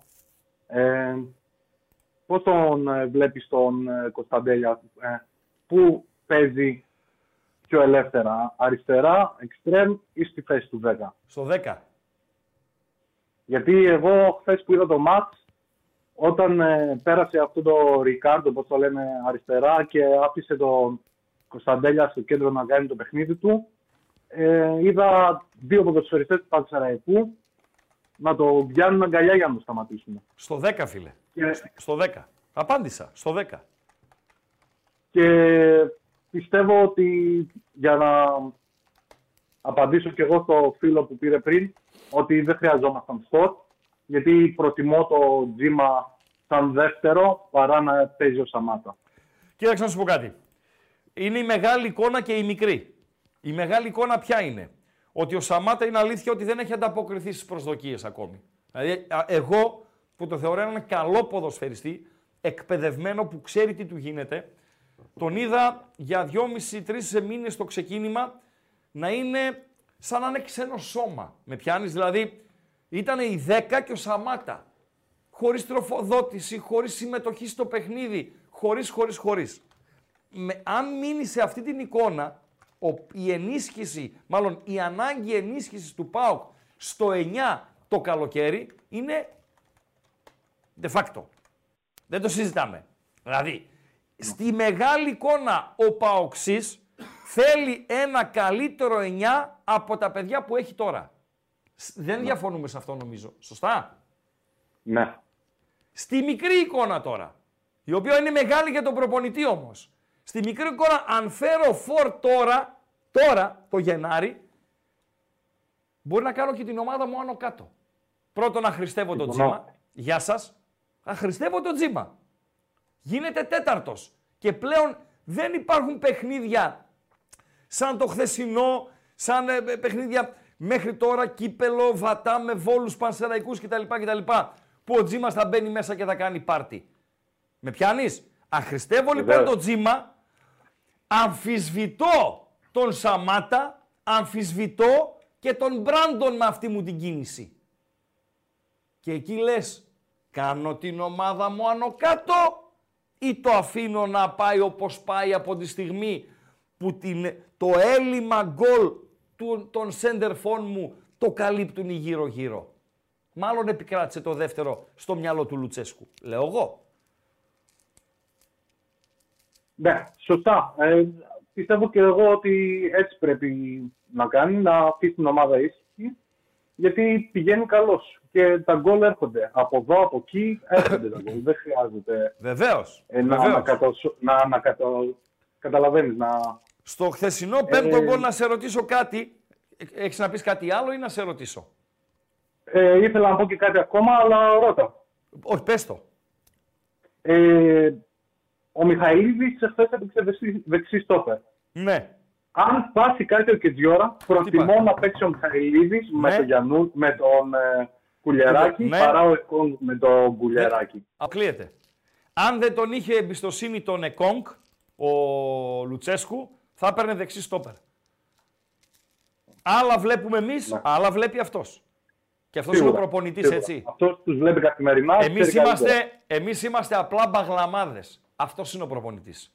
[SPEAKER 8] Ε, πώς τον ε, βλέπεις τον ε, Κωνσταντέλια, ε, πού παίζει πιο ελεύθερα, αριστερά, εξτρέμ ή στη θέση του 10.
[SPEAKER 3] Στο 10.
[SPEAKER 8] Γιατί εγώ χθες που είδα το μάτς, όταν ε, πέρασε αυτό το Ρικάρντο, όπως το λέμε, αριστερά και άφησε τον Κωνσταντέλια στο κέντρο να κάνει το παιχνίδι του, ε, είδα δύο ποδοσφαιριστές του Πανσεραϊκού να το πιάνουν αγκαλιά για να το σταματήσουν.
[SPEAKER 3] Στο 10 φίλε.
[SPEAKER 8] Και,
[SPEAKER 3] Στο 10. Απάντησα. Στο 10.
[SPEAKER 8] και πιστεύω ότι για να απαντήσω και εγώ στο φίλο που πήρε πριν, ότι δεν χρειαζόμασταν σπορ, γιατί προτιμώ το τζίμα σαν δεύτερο παρά να παίζει ο Σαμάτα.
[SPEAKER 3] Κοίταξε να σου πω κάτι. Είναι η μεγάλη εικόνα και η μικρή. Η μεγάλη εικόνα ποια είναι; Ότι ο Σαμάτα είναι αλήθεια ότι δεν έχει ανταποκριθεί στις προσδοκίες ακόμη. Δηλαδή, α, εγώ που το θεωρώ έναν καλό ποδοσφαιριστή, εκπαιδευμένο που ξέρει τι του γίνεται, τον είδα για δυόμιση-τρεις μήνες στο ξεκίνημα να είναι σαν να είναι ξένο σώμα. Με πιάνεις δηλαδή, ήταν η 10 και ο Σαμάτα. Χωρίς τροφοδότηση, χωρίς συμμετοχή στο παιχνίδι, χωρίς, χωρίς, χωρίς. Με, αν μείνει σε αυτή την εικόνα, ο, η ενίσχυση, μάλλον η ανάγκη ενίσχυσης του ΠΑΟΚ στο 9 το καλοκαίρι είναι de facto. Δεν το συζητάμε. Δηλαδή, στη μεγάλη εικόνα ο ΠΑΟΚΣής θέλει ένα καλύτερο 9 από τα παιδιά που έχει τώρα. Σ- Δεν διαφωνούμε σε αυτό νομίζω. Σωστά;
[SPEAKER 8] Ναι.
[SPEAKER 3] Στη μικρή εικόνα τώρα, η οποία είναι μεγάλη για τον προπονητή όμως. Στη μικρή εικόνα, αν φέρω φορ τώρα, τώρα το Γενάρη, μπορεί να κάνω και την ομάδα μου άνω κάτω. Πρώτον, να χρηστεύω το
[SPEAKER 8] Συμφωνώ.
[SPEAKER 3] τζίμα. Γεια σας. Να χρηστεύω το τζίμα. Γίνεται τέταρτος. Και πλέον δεν υπάρχουν παιχνίδια σαν το χθεσινό, σαν ε, ε, παιχνίδια μέχρι τώρα κύπελο, βατά με βόλους πανσεραϊκούς κτλ. κτλ που ο Τζίμας θα μπαίνει μέσα και θα κάνει πάρτι. Με πιάνεις; Αχρηστεύω λοιπόν
[SPEAKER 8] Βεβαίως.
[SPEAKER 3] το Τζίμα, αμφισβητώ τον Σαμάτα, αμφισβητώ και τον Μπράντον με αυτή μου την κίνηση. Και εκεί λες, κάνω την ομάδα μου άνω κάτω ή το αφήνω να πάει όπως πάει από τη στιγμή που την, το έλλειμμα γκολ του, των σέντερφών μου το καλύπτουν οι γύρω-γύρω. Μάλλον επικράτησε το δεύτερο στο μυαλό του Λουτσέσκου. Λέω εγώ.
[SPEAKER 8] Ναι, σωστά. Ε, πιστεύω και εγώ ότι έτσι πρέπει να κάνει, να αφήσει την ομάδα ήσυχη, γιατί πηγαίνει καλός και τα γκολ έρχονται. Από εδώ, από εκεί έρχονται τα γκολ. Δεν χρειάζεται
[SPEAKER 3] Βεβαίως.
[SPEAKER 8] ε, να,
[SPEAKER 3] βεβαίως.
[SPEAKER 8] ανακατω... να ανακατω... καταλαβαίνεις, να...
[SPEAKER 3] Στο χθεσινό πέμπτο
[SPEAKER 8] Ε,
[SPEAKER 3] γκολ να σε ρωτήσω κάτι. Ε, Έχεις να πεις κάτι άλλο ή να σε ρωτήσω;
[SPEAKER 8] Ε, ήθελα να πω και κάτι ακόμα, αλλά ρώτα.
[SPEAKER 3] Όχι, πες το.
[SPEAKER 8] Ε, ο Μιχαηλίδης εχθές έπαιξε δεξί, δεξί στόπερ.
[SPEAKER 3] Ναι.
[SPEAKER 8] Αν σπάσει κάτι ο Κετζιόρα, προτιμώ
[SPEAKER 3] πάει;
[SPEAKER 8] να παίξει ο Μιχαηλίδης με
[SPEAKER 3] Ναι.
[SPEAKER 8] τον Γιαννού, με τον ε, Κουλιεράκη,
[SPEAKER 3] Ναι.
[SPEAKER 8] παρά ο Εκόνγκ με τον Κουλιεράκη.
[SPEAKER 3] Αποκλείεται. Αν δεν τον είχε εμπιστοσύνη τον Εκόνγκ, ο Λουτσέσκου, θα έπαιρνε δεξί στόπερ. Άλλα βλέπουμε εμείς, άλλα βλέπει αυτός. Και αυτός είναι ο
[SPEAKER 8] Σίγουρα,
[SPEAKER 3] προπονητής,
[SPEAKER 8] σίγουρα.
[SPEAKER 3] έτσι.
[SPEAKER 8] Αυτός τους βλέπει καθημερινά.
[SPEAKER 3] Εμεί
[SPEAKER 8] ξέρει καλύτερα.
[SPEAKER 3] είμαστε, εμείς είμαστε απλά μπαγλαμάδες. Αυτός είναι ο προπονητής.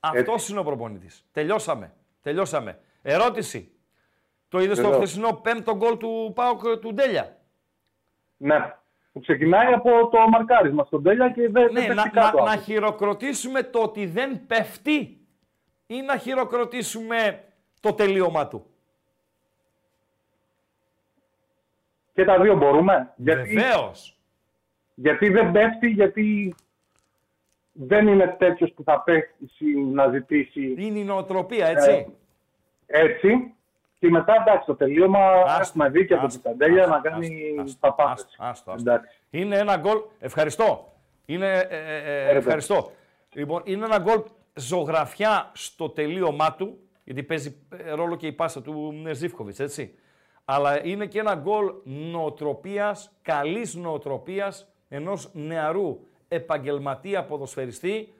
[SPEAKER 3] Αυτός είναι ο προπονητής. Τελειώσαμε. Τελειώσαμε. Ερώτηση. Το είδες στο
[SPEAKER 8] Βεβαίως.
[SPEAKER 3] χθεσινό πέμπτο γκολ του Πάουκ του Ντέλια;
[SPEAKER 8] Ναι. Που ξεκινάει από το μαρκάρισμα στον Τέλια και δεν
[SPEAKER 3] Ναι,
[SPEAKER 8] δεν
[SPEAKER 3] να,
[SPEAKER 8] πέφτει
[SPEAKER 3] να,
[SPEAKER 8] κάτω.
[SPEAKER 3] να χειροκροτήσουμε το ότι δεν πέφτει ή να χειροκροτήσουμε το τελείωμά του;
[SPEAKER 8] Και τα δύο μπορούμε. Γιατί,
[SPEAKER 3] Βεβαίως.
[SPEAKER 8] γιατί δεν πέφτει, γιατί δεν είναι τέτοιος που θα πέσει να ζητήσει
[SPEAKER 3] Είναι η νοοτροπία, έτσι.
[SPEAKER 8] Ε, έτσι. Και μετά εντάξει, το τελείωμα
[SPEAKER 3] Άστο,
[SPEAKER 8] έχουμε δει και από
[SPEAKER 3] άστο,
[SPEAKER 8] την Παντέλια
[SPEAKER 3] άστο,
[SPEAKER 8] να κάνει
[SPEAKER 3] άστο, άστο,
[SPEAKER 8] τα πάντα.
[SPEAKER 3] άστο, άστο, άστο.
[SPEAKER 8] Εντάξει.
[SPEAKER 3] Είναι ένα γκολ. Ευχαριστώ. Είναι, ε, ε, ε, ευχαριστώ. Λοιπόν, είναι ένα γκολ ζωγραφιά στο τελείωμά του, γιατί παίζει ε, ρόλο και η πάσα του Ζήφκοβιτς, έτσι. Αλλά είναι και ένα γκολ νοοτροπίας, καλής νοοτροπίας, ενός νεαρού επαγγελματία ποδοσφαιριστή.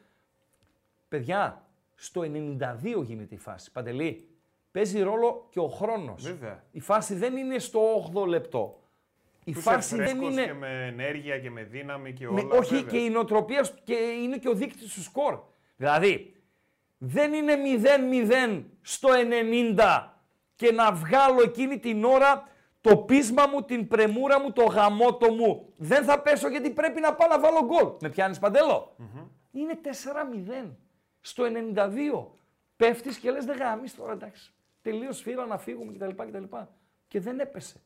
[SPEAKER 3] Παιδιά, στο 92 γίνεται η φάση. Παντελή, παίζει ρόλο και ο χρόνος.
[SPEAKER 2] Βέβαια.
[SPEAKER 3] Η φάση δεν είναι στο 8 λεπτό. Η
[SPEAKER 2] Που
[SPEAKER 3] φάση
[SPEAKER 2] είσαι
[SPEAKER 3] δεν
[SPEAKER 2] φρέσκος
[SPEAKER 3] είναι...
[SPEAKER 2] και με ενέργεια και με δύναμη και
[SPEAKER 3] Με-
[SPEAKER 2] όλα.
[SPEAKER 3] όχι
[SPEAKER 2] βέβαια.
[SPEAKER 3] και η νοοτροπία σου- και είναι και ο δείκτης του σκορ. Δηλαδή, δεν είναι 0-0 στο 90 και να βγάλω εκείνη την ώρα το πείσμα μου, την πρεμούρα μου, το γαμότο μου. Δεν θα πέσω γιατί πρέπει να πάω να βάλω γκολ. Με πιάνεις παντέλο. Είναι 4-0 στο 92. Πέφτεις και λες δεν γάμεις τώρα εντάξει. Τελείως φύρα να φύγουμε κτλ. κτλ. Και δεν έπεσε.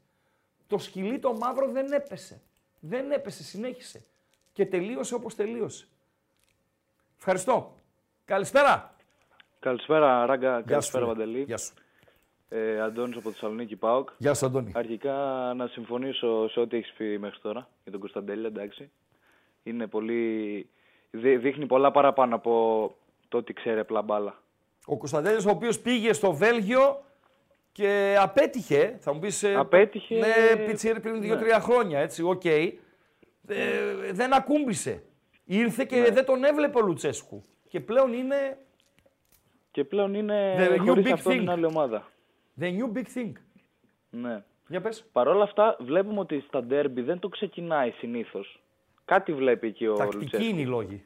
[SPEAKER 3] Το σκυλί το μαύρο δεν έπεσε. Δεν έπεσε, συνέχισε. Και τελείωσε όπως τελείωσε. Ευχαριστώ. Καλησπέρα.
[SPEAKER 9] Καλησπέρα, Ράγκα.
[SPEAKER 3] Γεια σου,
[SPEAKER 9] Καλησπέρα,
[SPEAKER 3] φίλε.
[SPEAKER 9] Παντελή.
[SPEAKER 3] Γεια σου.
[SPEAKER 9] Ε, Αντώνης από Θεσσαλονίκη, ΠΑΟΚ.
[SPEAKER 3] Γεια σου, Αντώνη.
[SPEAKER 9] Αρχικά να συμφωνήσω σε ό,τι έχεις πει μέχρι τώρα για τον Κωνσταντέλια, εντάξει. Είναι πολύ... δεί- Δείχνει πολλά παραπάνω από το ότι ξέρει απλά μπάλα.
[SPEAKER 3] Ο Κωνσταντέλης ο οποίος πήγε στο Βέλγιο και απέτυχε, θα μου πεις... ε,
[SPEAKER 9] Απέτυχε,
[SPEAKER 3] Ναι, πιτσίρι πριν
[SPEAKER 9] ναι.
[SPEAKER 3] δύο-τρία χρόνια, έτσι, οκ. Ε, δεν ακούμπησε. Ήρθε και
[SPEAKER 9] Ναι.
[SPEAKER 3] δεν τον έβλεπε ο Λουτσέσκου. Και πλέον είναι
[SPEAKER 9] Και πλέον είναι
[SPEAKER 3] The new
[SPEAKER 9] χωρίς
[SPEAKER 3] big
[SPEAKER 9] αυτόν
[SPEAKER 3] thing.
[SPEAKER 9] είναι άλλη ομάδα.
[SPEAKER 3] The new big thing.
[SPEAKER 9] Ναι.
[SPEAKER 3] Για πες.
[SPEAKER 9] Παρ' όλα αυτά βλέπουμε ότι στα ντέρμπι δεν το ξεκινάει συνήθως. Κάτι βλέπει εκεί ο
[SPEAKER 3] Τακτική
[SPEAKER 9] Λουτσέσκου.
[SPEAKER 3] είναι οι λόγοι.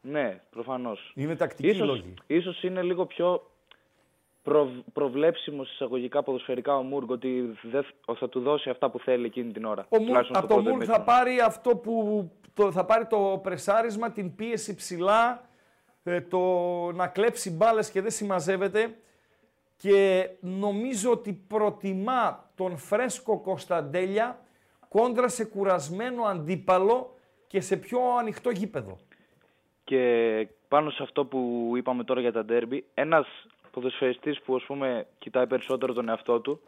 [SPEAKER 9] Ναι, προφανώς.
[SPEAKER 3] Είναι τακτική
[SPEAKER 9] ίσως,
[SPEAKER 3] λόγοι.
[SPEAKER 9] ίσως είναι λίγο πιο προ, προβλέψιμος εισαγωγικά ποδοσφαιρικά ο Μούργκ ότι δεν, ότι θα του δώσει αυτά που θέλει εκείνη την ώρα.
[SPEAKER 3] Ο Μουρ,
[SPEAKER 9] Τουλάχιστον
[SPEAKER 3] από
[SPEAKER 9] στο
[SPEAKER 3] το
[SPEAKER 9] πρώτο
[SPEAKER 3] Μουρ θα
[SPEAKER 9] ημίχρονο.
[SPEAKER 3] πάρει αυτό που το, θα πάρει το πρεσάρισμα, την πίεση ψηλά, ε, το να κλέψει μπάλες και δεν συμμαζεύεται και νομίζω ότι προτιμά τον φρέσκο Κωνσταντέλια κόντρα σε κουρασμένο αντίπαλο και σε πιο ανοιχτό γήπεδο.
[SPEAKER 9] Και πάνω σε αυτό που είπαμε τώρα για τα ντέρμπι, ένας ποδοσφαιριστής που ας πούμε κοιτάει περισσότερο τον εαυτό του,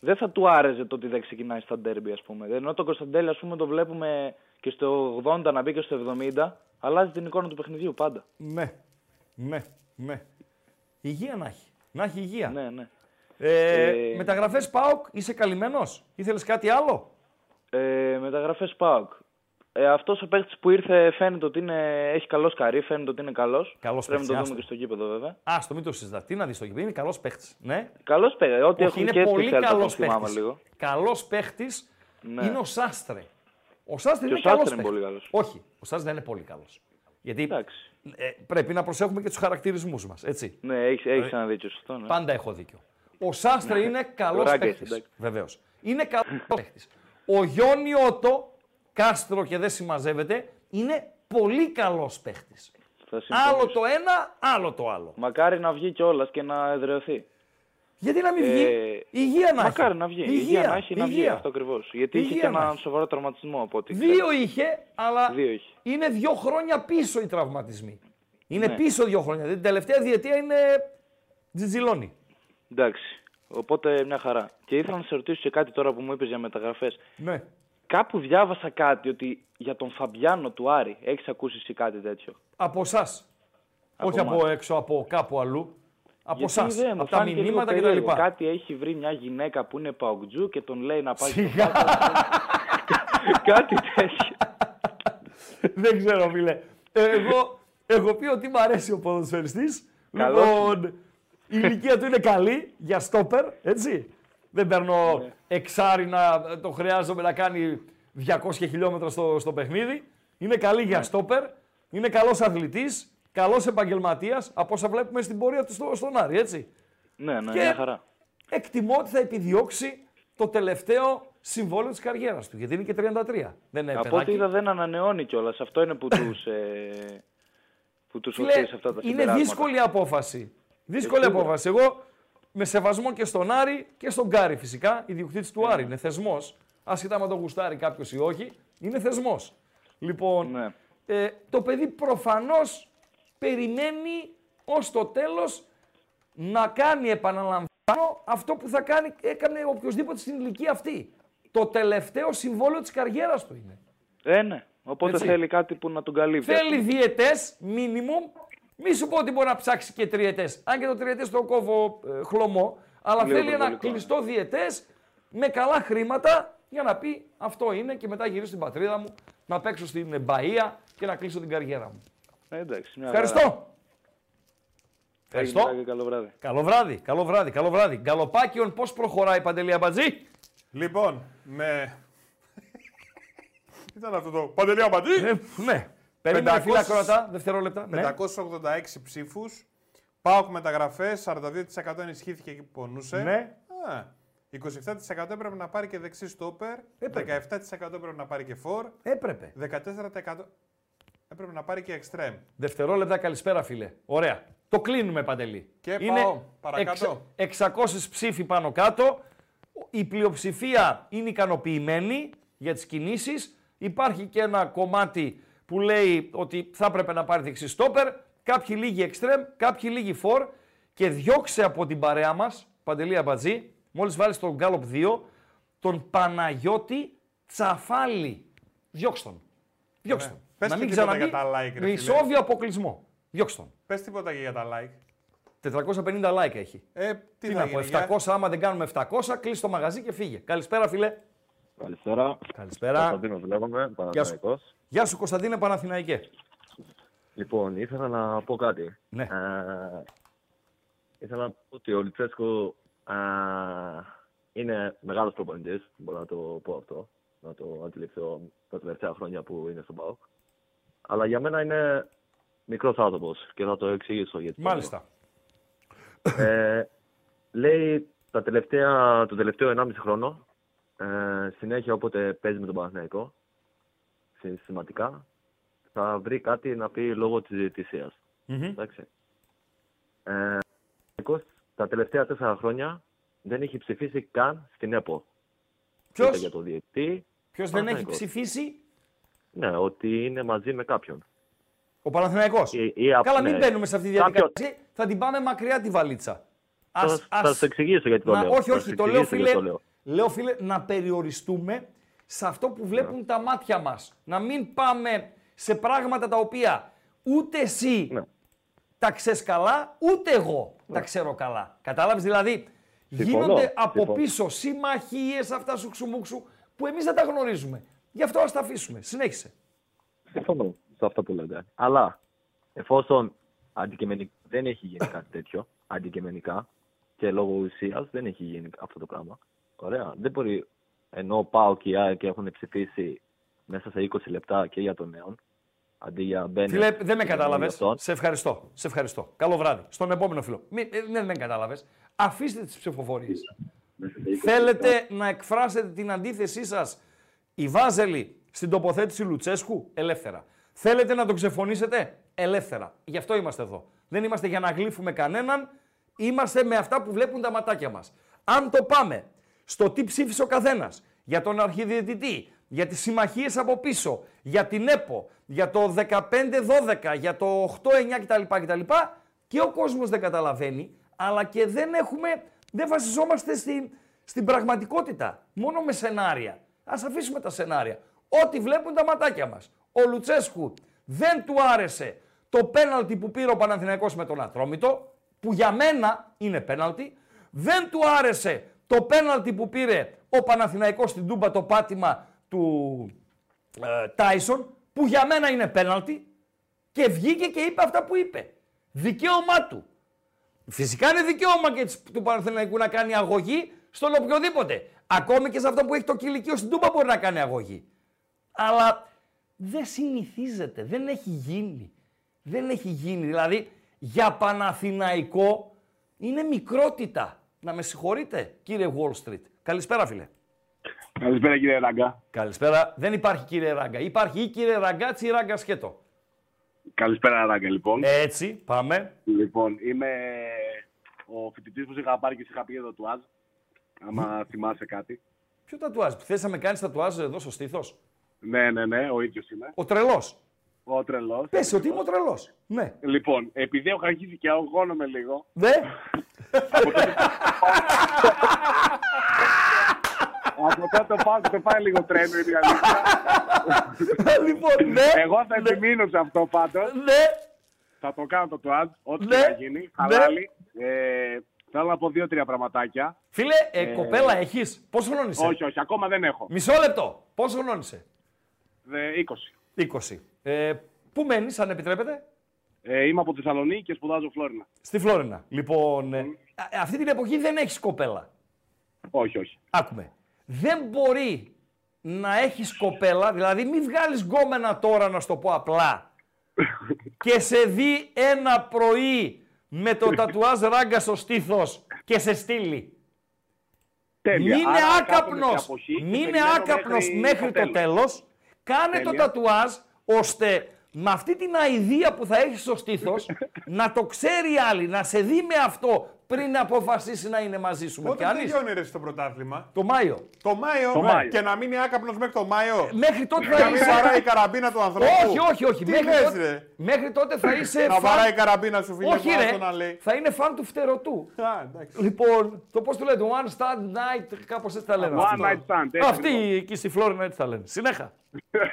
[SPEAKER 9] δεν θα του άρεσε το ότι δεν ξεκινάει στα ντέρμπι ας πούμε. Ενώ τον Κωνσταντέλη ας πούμε το βλέπουμε και στο 80 να μπει και στο 70, αλλάζει την εικόνα του παιχνιδιού πάντα.
[SPEAKER 3] Ναι, ναι, ναι. Υγεία να έχει. Να έχει υγεία.
[SPEAKER 9] Ναι, ναι.
[SPEAKER 3] Ε,
[SPEAKER 9] Ε,
[SPEAKER 3] Μεταγραφές ΠΑΟΚ, είσαι καλυμμένος; Ήθελες κάτι άλλο;
[SPEAKER 9] Ε, Μεταγραφές ΠΑΟΚ. Ε, Αυτός ο παίκτη που ήρθε φαίνεται ότι είναι, έχει καλός σκαρί, φαίνεται ότι είναι καλός.
[SPEAKER 3] Καλός
[SPEAKER 9] Πρέπει να το
[SPEAKER 3] παίκτης,
[SPEAKER 9] δούμε και στο γήπεδο βέβαια.
[SPEAKER 3] Άστο, μην το συζητάς. Τι να δεις στο γήπεδο. Είναι καλός παίχτης. Ναι.
[SPEAKER 9] Καλός παίκτη. Ό,τι
[SPEAKER 3] Όχι,
[SPEAKER 9] έχουν
[SPEAKER 3] είναι
[SPEAKER 9] και έτσι
[SPEAKER 3] πολύ
[SPEAKER 9] θέλετε,
[SPEAKER 3] καλός
[SPEAKER 9] τον θυμάμαι
[SPEAKER 3] παίχτης.
[SPEAKER 9] λίγο.
[SPEAKER 3] Καλός παίχτης
[SPEAKER 9] Ναι.
[SPEAKER 3] είναι ο Σάστρε. Ο Σάστρε
[SPEAKER 9] Και ο
[SPEAKER 3] είναι καλός
[SPEAKER 9] Σάστρε είναι πολύ καλός.
[SPEAKER 3] Όχι, ο Σάστρε δεν είναι πολύ καλός. Γιατί
[SPEAKER 9] Εντάξει.
[SPEAKER 3] ε, πρέπει να προσέχουμε και τους χαρακτηρισμούς μας. Έτσι.
[SPEAKER 9] Ναι, έχει έχεις
[SPEAKER 3] Ε,
[SPEAKER 9] ένα δίκιο σωστό. Ναι.
[SPEAKER 3] Πάντα έχω δίκιο. Ο Σάστρε είναι καλός
[SPEAKER 9] Ράγκες,
[SPEAKER 3] παίχτη.
[SPEAKER 9] εντάξει.
[SPEAKER 3] Βεβαίως. Είναι καλός παίχτη. Ο Γιόνι Ότο, κάστρο και δεν συμμαζεύεται, είναι πολύ καλός παίχτη.
[SPEAKER 9] Θα συμφωνήσω.
[SPEAKER 3] Άλλο το ένα, άλλο το άλλο.
[SPEAKER 9] Μακάρι να βγει κιόλας και να εδραιωθεί.
[SPEAKER 3] Γιατί να μην
[SPEAKER 9] Ε,
[SPEAKER 3] βγει. Υγεία να
[SPEAKER 9] Μακάρι
[SPEAKER 3] έχει.
[SPEAKER 9] να βγει. Υγεία, να έχει να βγει.
[SPEAKER 3] υγεία.
[SPEAKER 9] Αυτό ακριβώς. Γιατί είχε
[SPEAKER 3] Υγεία
[SPEAKER 9] και
[SPEAKER 3] να
[SPEAKER 9] έναν
[SPEAKER 3] έχει.
[SPEAKER 9] σοβαρό τραυματισμό από ό,τι
[SPEAKER 3] Δύο
[SPEAKER 9] ξέρω.
[SPEAKER 3] είχε, αλλά
[SPEAKER 9] Δύο είχε.
[SPEAKER 3] είναι δύο χρόνια πίσω οι τραυματισμοί. Είναι
[SPEAKER 9] Ναι.
[SPEAKER 3] πίσω δύο χρόνια. Δηλαδή, την τελευταία διετία είναι τζιτζιλόνι.
[SPEAKER 9] Εντάξει. Οπότε μια χαρά. Και ήθελα να σε ρωτήσω και κάτι τώρα που μου είπες για μεταγραφές.
[SPEAKER 3] Ναι.
[SPEAKER 9] Κάπου διάβασα κάτι ότι για τον Φαμπιάνο του Άρη έχεις ακούσει εσύ κάτι τέτοιο;
[SPEAKER 3] Από εσάς.
[SPEAKER 9] Από
[SPEAKER 3] Όχι από
[SPEAKER 9] εμάς.
[SPEAKER 3] έξω, από κάπου αλλού. Από
[SPEAKER 9] Γιατί
[SPEAKER 3] εσά,
[SPEAKER 9] δεν, μου
[SPEAKER 3] από τα
[SPEAKER 9] φάνηκε λίγο
[SPEAKER 3] μηνύματα
[SPEAKER 9] περίεργο.
[SPEAKER 3] κτλ.
[SPEAKER 9] Κάτι έχει βρει μια γυναίκα που είναι παοκτζού και τον λέει να πάει στο
[SPEAKER 3] Σιγά.
[SPEAKER 9] Πάκο. Κάτι τέτοιο.
[SPEAKER 3] Δεν ξέρω, φίλε. Ε, Εγώ έχω πει ότι μου αρέσει ο ποδοσφαιριστής.
[SPEAKER 9] Καλός
[SPEAKER 3] Λοιπόν, η ηλικία του είναι καλή για στόπερ, έτσι. Δεν παίρνω
[SPEAKER 9] Ναι.
[SPEAKER 3] εξάρι να το χρειάζομαι να κάνει 200 χιλιόμετρα στο, στο παιχνίδι. Είναι καλή
[SPEAKER 9] Ναι.
[SPEAKER 3] για στόπερ. Είναι καλός αθλητής, καλός επαγγελματίας, από όσα βλέπουμε στην πορεία του στο, στον Άρη, έτσι.
[SPEAKER 9] Ναι, ναι,
[SPEAKER 3] Και-
[SPEAKER 9] μια χαρά.
[SPEAKER 3] Εκτιμώ ότι θα επιδιώξει το τελευταίο συμβόλαιο της καριέρας του, γιατί είναι και 33. Δεν είναι
[SPEAKER 9] Από ό,τι
[SPEAKER 3] παιδάκι.
[SPEAKER 9] είδα δεν ανανεώνει κιόλας. Αυτό είναι που τους, ε, που τους
[SPEAKER 3] Φίλε,
[SPEAKER 9] οδηγεί σε αυτά τα
[SPEAKER 3] είναι
[SPEAKER 9] συμπεράσματα.
[SPEAKER 3] δύσκολη απόφαση. Δύσκολη
[SPEAKER 9] σίγουρα.
[SPEAKER 3] απόφαση. Εγώ με σεβασμό και στον Άρη και στον Κάρι φυσικά, ιδιοκτήτη του
[SPEAKER 9] Ναι.
[SPEAKER 3] Άρη είναι θεσμός. Άσχετα με τον γουστάρει κάποιος ή όχι, είναι θεσμός. Λοιπόν,
[SPEAKER 9] Ναι.
[SPEAKER 3] ε, το παιδί προφανώς περιμένει ως το τέλος να κάνει, επαναλαμβάνω, αυτό που θα κάνει, έκανε οποιοδήποτε στην ηλικία αυτή. Το τελευταίο συμβόλαιο της καριέρας του είναι.
[SPEAKER 9] Ε, ναι. Οπότε
[SPEAKER 3] Έτσι.
[SPEAKER 9] θέλει κάτι που να τον καλύπτει.
[SPEAKER 3] Θέλει διαιτές, minimum. Μη σου πω ότι μπορεί να ψάξει και τριετές. Αν και το τριετές το κόβω ε, χλωμό. Αλλά
[SPEAKER 9] Λίγο
[SPEAKER 3] θέλει ένα
[SPEAKER 9] υπερβολικό, ναι.
[SPEAKER 3] κλειστό διαιτές με καλά χρήματα για να πει αυτό είναι και μετά γυρίσω στην πατρίδα μου να παίξω στην Μπαία και να κλείσω την καριέρα μου.
[SPEAKER 9] Ε, εντάξει, μια χαρά.
[SPEAKER 3] Ευχαριστώ.
[SPEAKER 9] Έγινε,
[SPEAKER 3] Ευχαριστώ.
[SPEAKER 9] Τάκη, Καλό βράδυ.
[SPEAKER 3] Καλό βράδυ, καλό βράδυ, καλό βράδυ. Γκαλοπάκιον, πώς προχωράει Παντελή Αμπατζή;
[SPEAKER 2] Λοιπόν, με. Ήταν αυτό το. Παντελή Αμπατζή!
[SPEAKER 3] Ε, ναι. Περίμενε
[SPEAKER 2] 500
[SPEAKER 3] φίλα ακροατά, δευτερόλεπτα. Ναι.
[SPEAKER 2] 586 ψήφους. Πάοκ μεταγραφές, 42% ενισχύθηκε εκεί που πονούσε.
[SPEAKER 3] Ναι.
[SPEAKER 2] Α, 27% έπρεπε να πάρει και δεξί στόπερ.
[SPEAKER 3] Έπρεπε.
[SPEAKER 2] 17% έπρεπε να πάρει και φορ.
[SPEAKER 3] Έπρεπε.
[SPEAKER 2] 14% έπρεπε να πάρει και εξτρέμ.
[SPEAKER 3] Δευτερόλεπτα, καλησπέρα φίλε. Ωραία. Το κλείνουμε παντελή.
[SPEAKER 2] Και πάω παρακάτω.
[SPEAKER 3] εξ- 600 ψήφοι πάνω κάτω. Η πλειοψηφία είναι ικανοποιημένη για τις κινήσεις. Υπάρχει και ένα κομμάτι που λέει ότι θα έπρεπε να πάρει δεξί στόπερ. Κάποιοι λίγοι εξτρέμ, κάποιοι λίγοι φορ. Και διώξε από την παρέα μας, Παντελή Αμπατζή, μόλις βάλεις τον Γκάλοπ 2, τον Παναγιώτη Τσαφάλη. Διώξ' τον. Διώξ' τον.
[SPEAKER 2] Πες
[SPEAKER 3] να
[SPEAKER 2] και
[SPEAKER 3] μην
[SPEAKER 2] τίποτα
[SPEAKER 3] ξαναμπεί
[SPEAKER 2] για τα like, ρε φίλε.
[SPEAKER 3] Ισόβιο αποκλεισμό. Διώξ' τον.
[SPEAKER 2] Πες τίποτα και για τα like.
[SPEAKER 3] 450 like έχει.
[SPEAKER 2] Ε, τι,
[SPEAKER 3] Τι
[SPEAKER 2] θα
[SPEAKER 3] να πω,
[SPEAKER 2] γίνει, για-
[SPEAKER 3] 700 άμα δεν κάνουμε 700, κλείσει το μαγαζί και φύγε. Καλησπέρα φίλε.
[SPEAKER 10] Καλησπέρα.
[SPEAKER 3] Καλησπέρα.
[SPEAKER 10] Κωνσταντίνος λέγομαι, Παναθηναϊκός.
[SPEAKER 3] Γεια σου Κωνσταντίνε Παναθηναϊκέ.
[SPEAKER 10] Λοιπόν, ήθελα να πω κάτι.
[SPEAKER 3] Ναι.
[SPEAKER 10] Ε, ήθελα να πω ότι ο Λιτσέσκο ε, είναι μεγάλος προπονητής, μπορώ να το πω αυτό, να το αντιληφθώ τα τελευταία χρόνια που είναι στον ΠΑΟΚ. Αλλά για μένα είναι μικρός άνθρωπος και θα το εξηγήσω γιατί. το λέω.
[SPEAKER 3] Μάλιστα.
[SPEAKER 10] Ε, λέει τα τελευταία, το τελευταίο 1,5 χρόνο, ε, συνέχεια όποτε παίζει με τον Παναθηναϊκό, συστηματικά, θα βρει κάτι να πει λόγω της διαιτησίας.
[SPEAKER 3] Μμμ.
[SPEAKER 10] Εντάξει. Ε, ο Παναθηναϊκός τα τελευταία τέσσερα χρόνια δεν έχει ψηφίσει καν στην ΕΠΟ.
[SPEAKER 3] Ποιος;
[SPEAKER 10] Είτε για το διαιτή.
[SPEAKER 3] Ποιος δεν έχει
[SPEAKER 10] Παναθηναϊκός.
[SPEAKER 3] ψηφίσει,
[SPEAKER 10] Ναι, ότι είναι μαζί με κάποιον.
[SPEAKER 3] ο Παναθηναϊκός.
[SPEAKER 10] Ή- ή απ-
[SPEAKER 3] Καλά, μην
[SPEAKER 10] ναι.
[SPEAKER 3] μπαίνουμε σε αυτή τη
[SPEAKER 10] Κάποιο-
[SPEAKER 3] διαδικασία. Θα την πάμε μακριά τη βαλίτσα.
[SPEAKER 10] Θα, θα σου εξηγήσω γιατί το
[SPEAKER 3] να-
[SPEAKER 10] λέω.
[SPEAKER 3] Όχι,
[SPEAKER 10] Θα
[SPEAKER 3] όχι,
[SPEAKER 10] σου
[SPEAKER 3] το λέω,
[SPEAKER 10] εξηγήσω
[SPEAKER 3] φίλε,
[SPEAKER 10] γιατί το λέω.
[SPEAKER 3] λέω, φίλε, να περιοριστούμε σε αυτό που βλέπουν τα μάτια μας. Να μην πάμε σε πράγματα τα οποία ούτε εσύ
[SPEAKER 10] Ναι.
[SPEAKER 3] τα ξέρεις καλά, ούτε εγώ τα ξέρω καλά. Κατάλαβες, δηλαδή,
[SPEAKER 10] Συμφωνώ,
[SPEAKER 3] γίνονται από
[SPEAKER 10] συμφωνώ.
[SPEAKER 3] πίσω συμμαχίες αυτά σου ξουμούξου που εμείς δεν τα γνωρίζουμε. Γι' αυτό ας τα αφήσουμε. Συνέχισε.
[SPEAKER 10] Συμφωνώ σε αυτά που λέτε. Αλλά εφόσον αντικειμενικά δεν έχει γίνει κάτι τέτοιο, αντικειμενικά και λόγω ουσίας δεν έχει γίνει αυτό το πράγμα. Ωραία. Δεν μπορεί ενώ πάω και η ΑΕΚ έχουν ψηφίσει μέσα σε 20 λεπτά και για τον νέον, αντί για Μπένετ.
[SPEAKER 3] Φίλε, δεν με
[SPEAKER 10] και για
[SPEAKER 3] κατάλαβες.
[SPEAKER 10] αυτόν.
[SPEAKER 3] Σε ευχαριστώ. Σε ευχαριστώ. Καλό βράδυ. Στον επόμενο φίλο. Μην, ε, δεν με κατάλαβες. Αφήστε τις ψηφοφορίες. Θέλετε να εκφράσετε την αντίθεσή σας, η Βάζελη, στην τοποθέτηση Λουτσέσκου, ελεύθερα. Θέλετε να τον ξεφωνήσετε, ελεύθερα. Γι' αυτό είμαστε εδώ. Δεν είμαστε για να γλύφουμε κανέναν, είμαστε με αυτά που βλέπουν τα ματάκια μας. Αν το πάμε στο τι ψήφισε ο καθένας, για τον αρχιδιαιτητή, για τις συμμαχίες από πίσω, για την ΕΠΟ, για το 15-12, για το 8-9 κτλ, κτλ. Και ο κόσμος δεν καταλαβαίνει, αλλά και δεν έχουμε, δεν βασιζόμαστε στην, στην πραγματικότητα. Μόνο με σενάρια. Ας αφήσουμε τα σενάρια. Ό,τι βλέπουν τα ματάκια μας. Ο Λουτσέσκου δεν του άρεσε το πέναλτι που πήρε ο Παναθηναϊκός με τον Ατρόμητο. που για μένα είναι πέναλτι. Δεν του άρεσε το πέναλτι που πήρε ο Παναθηναϊκός στην Τούμπα το πάτημα του ε, Τάισον, που για μένα είναι πέναλτι και βγήκε και είπε αυτά που είπε. Δικαίωμά του. Φυσικά είναι δικαίωμα και της- του Παναθηναϊκού να κάνει αγωγή στον οποιοδήποτε. Ακόμη και σε αυτό που έχει το κηλικείο στην Τούμπα μπορεί να κάνει αγωγή. Αλλά δεν συνηθίζεται, δεν έχει γίνει. Δεν έχει γίνει. Δηλαδή, για Παναθηναϊκό είναι μικρότητα. Να με συγχωρείτε, κύριε Wall Street. Καλησπέρα, φίλε.
[SPEAKER 11] Καλησπέρα κύριε Ράγκα.
[SPEAKER 3] Καλησπέρα. Δεν υπάρχει κύριε Ράγκα. Υπάρχει ή κύριε Ραγκάτσι ή Ράγκα σκέτο.
[SPEAKER 11] Καλησπέρα Ράγκα λοιπόν.
[SPEAKER 3] Έτσι, πάμε.
[SPEAKER 11] Λοιπόν, είμαι ο φοιτητής που σε είχα πάρει και σε είχα πει εδώ του ΑΖ. Άμα θυμάσαι κάτι.
[SPEAKER 3] Ποιο τατουάζ; Θες να με κάνει τατουάζ εδώ στο στήθος;
[SPEAKER 11] Ναι, ναι, ναι, ο ίδιος είμαι.
[SPEAKER 3] Ο τρελός.
[SPEAKER 11] Ο τρελός.
[SPEAKER 3] Πες ότι είμαι ο τρελός. Ναι.
[SPEAKER 11] Λοιπόν, επειδή έχω αρχίσει και αγώνομαι λίγο.
[SPEAKER 3] Ναι.
[SPEAKER 11] Από τότε πάω και πάει λίγο τρένο είναι η αλήθεια.
[SPEAKER 3] λοιπόν, ναι.
[SPEAKER 11] Εγώ θα επιμείνω σε αυτό πάντως.
[SPEAKER 3] Ναι.
[SPEAKER 11] Θα το κάνω το τουάζ, ό,τι
[SPEAKER 3] Ναι.
[SPEAKER 11] και να γίνει. Χαλάλι. Ε, θέλω να πω δύο-τρία πραγματάκια.
[SPEAKER 3] Φίλε, ε,
[SPEAKER 11] Ε,
[SPEAKER 3] κοπέλα έχεις; Πόσο χρόνο είσαι;
[SPEAKER 11] Όχι, όχι, ακόμα δεν έχω.
[SPEAKER 3] Μισό λεπτό. Πόσο χρόνο είσαι;
[SPEAKER 11] Δε- 20.
[SPEAKER 3] 20. Ε, πού μένεις, αν επιτρέπετε;
[SPEAKER 11] Ε, είμαι από Θεσσαλονίκη και σπουδάζω Φλόρινα.
[SPEAKER 3] Στη Φλόρινα. Λοιπόν, ε, α- αυτή την εποχή δεν έχεις κοπέλα.
[SPEAKER 11] Όχι, όχι.
[SPEAKER 3] Άκουμε. Δεν μπορεί να έχεις κοπέλα, δηλαδή μην βγάλεις γκόμενα τώρα, να σου το πω απλά, και σε δει ένα πρωί με το τατουάζ ράγκα στο στήθος και σε στείλει.
[SPEAKER 11] Τέλεια.
[SPEAKER 3] Μην είναι
[SPEAKER 11] Άρα
[SPEAKER 3] άκαπνος,
[SPEAKER 11] κάθομαι σε αποχή και
[SPEAKER 3] μην είναι
[SPEAKER 11] περιμένω
[SPEAKER 3] άκαπνος
[SPEAKER 11] μέχρι
[SPEAKER 3] μέχρι,
[SPEAKER 11] το
[SPEAKER 3] το τέλος. Κάνε το
[SPEAKER 11] Τέλεια.
[SPEAKER 3] τατουάζ ώστε με αυτή την αηδία που θα έχεις στο στήθος να το ξέρει η άλλη, να σε δει με αυτό πριν αποφασίσει να είναι μαζί σου. Με
[SPEAKER 2] Πότε
[SPEAKER 3] πιάνεις;
[SPEAKER 2] τελειώνει ρε στο πρωτάθλημα.
[SPEAKER 3] Το Μάιο.
[SPEAKER 2] Το Μάιο,
[SPEAKER 3] Το Μάιο.
[SPEAKER 2] και να μείνει άκαπνος μέχρι το Μάιο.
[SPEAKER 3] Μέχρι τότε
[SPEAKER 2] να
[SPEAKER 3] θα
[SPEAKER 2] μην
[SPEAKER 3] είσαι...
[SPEAKER 2] βαράει η καραμπίνα του ανθρώπου.
[SPEAKER 3] Όχι, όχι, όχι.
[SPEAKER 2] Τι
[SPEAKER 3] μέχρι,
[SPEAKER 2] λες,
[SPEAKER 3] τότε,
[SPEAKER 2] ρε;
[SPEAKER 3] μέχρι τότε θα είσαι
[SPEAKER 2] Να
[SPEAKER 3] φαν-
[SPEAKER 2] βαράει η καραμπίνα σου, φίλε
[SPEAKER 3] Όχι,
[SPEAKER 2] μου,
[SPEAKER 3] ρε.
[SPEAKER 2] άστο να λέει.
[SPEAKER 3] Θα είναι φαν του φτερωτού.
[SPEAKER 2] Α, εντάξει.
[SPEAKER 3] Λοιπόν, το πώς το λέτε, One Stand Night, κάπως έτσι τα λένε.
[SPEAKER 11] One
[SPEAKER 3] Αυτό.
[SPEAKER 11] Night Stand, έτσι
[SPEAKER 3] Αυτοί
[SPEAKER 11] λοιπόν.
[SPEAKER 3] εκεί στη Φλόρινα έτσι τα λένε. Συνέχα.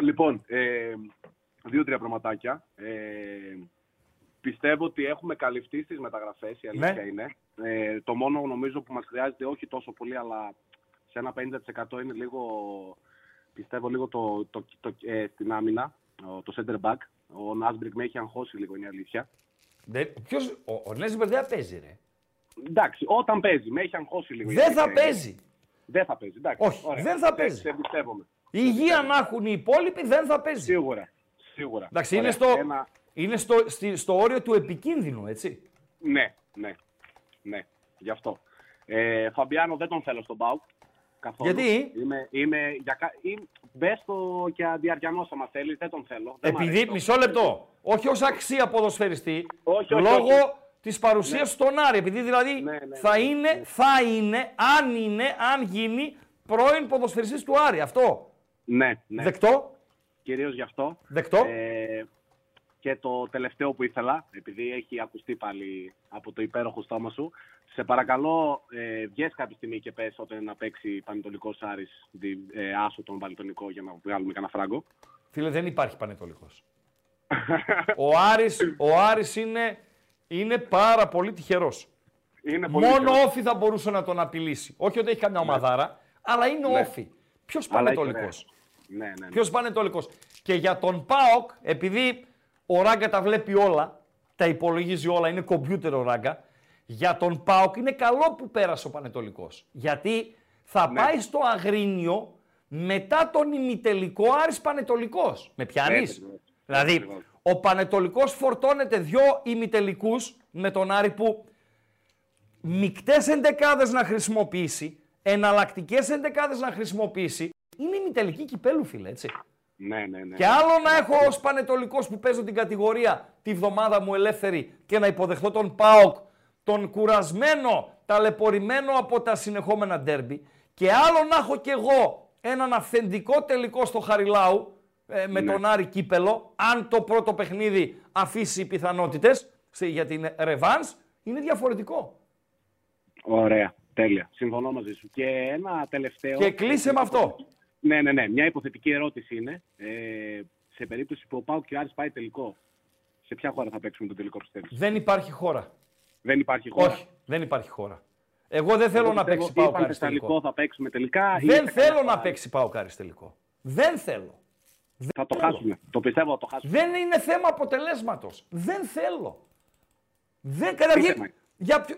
[SPEAKER 11] Λοιπόν, ε, δύο-τρία πραγματάκια. Ε, πιστεύω ότι έχουμε καλυφθεί στις μεταγραφές, η αλήθεια
[SPEAKER 3] Ναι.
[SPEAKER 11] είναι. Ε, το μόνο νομίζω που μας χρειάζεται όχι τόσο πολύ, αλλά σε ένα 50% είναι λίγο, πιστεύω λίγο το, το, το, ε, στην άμυνα, ο- το center back. Ο Nasberg με έχει αγχώσει λίγο, είναι η αλήθεια.
[SPEAKER 3] Δεν- Ποιος, ο, ο Νέσμπερ δεν παίζει, ρε.
[SPEAKER 11] Εντάξει, όταν παίζει, με έχει αγχώσει λίγο. η
[SPEAKER 3] Δεν θα
[SPEAKER 11] αλήθεια είναι.
[SPEAKER 3] παίζει.
[SPEAKER 11] Δεν θα παίζει, εντάξει.
[SPEAKER 3] Όχι,
[SPEAKER 11] ωραία.
[SPEAKER 3] δεν θα
[SPEAKER 11] Σε-
[SPEAKER 3] παίζει.
[SPEAKER 11] Σε εμπιστεύομαι.
[SPEAKER 3] Η υγεία να έχουν οι υπόλοιποι δεν θα παίζει.
[SPEAKER 11] Σίγουρα. Σίγουρα.
[SPEAKER 3] Εντάξει, είναι,
[SPEAKER 11] Ωραία.
[SPEAKER 3] στο,
[SPEAKER 11] Ένα-
[SPEAKER 3] είναι στο, στη- στο όριο του επικίνδυνου, έτσι.
[SPEAKER 11] Ναι, ναι. Ναι, γι' αυτό. Ε, Φαμπιάνο δεν τον θέλω στον ΠΑΟΚ. Καθόλου.
[SPEAKER 3] Γιατί;
[SPEAKER 11] Είμαι, είμαι για κα... είμαι... Μπες το και αντιαριανός άμα θέλεις, δεν τον θέλω. Δεν μ' αρέσει
[SPEAKER 3] Επειδή,
[SPEAKER 11] το-
[SPEAKER 3] μισό λεπτό, όχι ως αξία ποδοσφαιριστή,
[SPEAKER 11] Όχι, όχι,
[SPEAKER 3] λόγω
[SPEAKER 11] όχι.
[SPEAKER 3] της παρουσίας
[SPEAKER 11] Ναι.
[SPEAKER 3] στον Άρη. Επειδή δηλαδή
[SPEAKER 11] Ναι, ναι,
[SPEAKER 3] θα,
[SPEAKER 11] ναι,
[SPEAKER 3] είναι, θα είναι, αν είναι, αν γίνει πρώην ποδοσφαιριστής του Άρη. Αυτό.
[SPEAKER 11] Ναι, ναι.
[SPEAKER 3] Δεκτό.
[SPEAKER 11] Κυρίως γι' αυτό.
[SPEAKER 3] Δεκτό.
[SPEAKER 11] Ε, και το τελευταίο που ήθελα, επειδή έχει ακουστεί πάλι από το υπέροχο στόμα σου, σε παρακαλώ ε, βγες κάποια στιγμή και πες όταν να παίξει Πανετολικός Άρης δι- ε, άσο τον Πανετολικό για να βγάλουμε κανένα φράγκο.
[SPEAKER 3] Φίλε, δεν υπάρχει πανετολικός. ο, Άρης, ο Άρης είναι, είναι πάρα πολύ τυχερός.
[SPEAKER 11] Είναι πολύ
[SPEAKER 3] Μόνο
[SPEAKER 11] τυχερός.
[SPEAKER 3] όφη θα μπορούσε να τον απειλήσει. Όχι ότι έχει καμιά ομαδάρα, αλλά είναι
[SPEAKER 11] Ναι.
[SPEAKER 3] όφη. Ποιος
[SPEAKER 11] Αλλά έχει
[SPEAKER 3] πανετολικός;
[SPEAKER 11] Ναι, ναι, ναι.
[SPEAKER 3] Ποιος πανετολικός; Και για τον Πάοκ, επειδή ο Ράγκα τα βλέπει όλα, τα υπολογίζει όλα, είναι κομπιούτερ ο Ράγκα, για τον Πάοκ είναι καλό που πέρασε ο Πανετολικός. Γιατί θα
[SPEAKER 11] Ναι.
[SPEAKER 3] πάει στο Αγρίνιο μετά τον ημιτελικό Άρης Πανετολικός. Με πιάνεις;
[SPEAKER 11] Έτσι, έτσι.
[SPEAKER 3] Δηλαδή,
[SPEAKER 11] Ακριβώς.
[SPEAKER 3] ο Πανετολικός φορτώνεται δυο ημιτελικούς με τον Άρη που μικτές εντεκάδες να χρησιμοποιήσει, εναλλακτικές εντεκάδες να χρησιμοποιήσει, είναι ημιτελική κυπέλου, φίλε, έτσι.
[SPEAKER 11] Ναι, ναι, ναι.
[SPEAKER 3] Και άλλο να έχω ως πανετολικός που παίζω την κατηγορία τη βδομάδα μου ελεύθερη και να υποδεχθώ τον ΠΑΟΚ, τον κουρασμένο, ταλαιπωρημένο από τα συνεχόμενα ντέρμπι. Και άλλο να έχω κι εγώ έναν αυθεντικό τελικό στο Χαριλάου ε, με
[SPEAKER 11] Ναι.
[SPEAKER 3] τον Άρη Κύπελο, αν το πρώτο παιχνίδι αφήσει πιθανότητες σε- για την ρεβάνς, είναι διαφορετικό.
[SPEAKER 11] Ωραία. Τέλεια. Συμφωνώ μαζί σου. Και ένα τελευταίο.
[SPEAKER 3] Και κλείσε με αυτό.
[SPEAKER 11] Ναι, ναι, ναι. Μια υποθετική ερώτηση είναι. Ε, σε περίπτωση που ο Πάου και ο Άρης πάει τελικό, σε Σε ποια χώρα θα παίξουμε το τελικό πιστεύεις;
[SPEAKER 3] Δεν υπάρχει χώρα.
[SPEAKER 11] Δεν υπάρχει χώρα.
[SPEAKER 3] Όχι, δεν υπάρχει χώρα. Εγώ δεν θέλω
[SPEAKER 11] Εγώ
[SPEAKER 3] να
[SPEAKER 11] πιστεύω
[SPEAKER 3] παίξει
[SPEAKER 11] ότι
[SPEAKER 3] πάω
[SPEAKER 11] είπαν
[SPEAKER 3] κάρι
[SPEAKER 11] Θεσσαλικό
[SPEAKER 3] τελικό.
[SPEAKER 11] θα παίξουμε τελικά. ή
[SPEAKER 3] Δεν
[SPEAKER 11] θα
[SPEAKER 3] θέλω
[SPEAKER 11] κάνουμε
[SPEAKER 3] να
[SPEAKER 11] χώρα.
[SPEAKER 3] παίξει πάω κάρι τελικό. Δεν θέλω.
[SPEAKER 11] Θα το χάσουμε. Το πιστεύω θα το χάσουμε.
[SPEAKER 3] Δεν είναι θέμα αποτελέσματος. Δεν θέλω. Δεν
[SPEAKER 11] θέμα
[SPEAKER 3] καταρχήν.
[SPEAKER 11] είναι;
[SPEAKER 3] Για ποιο...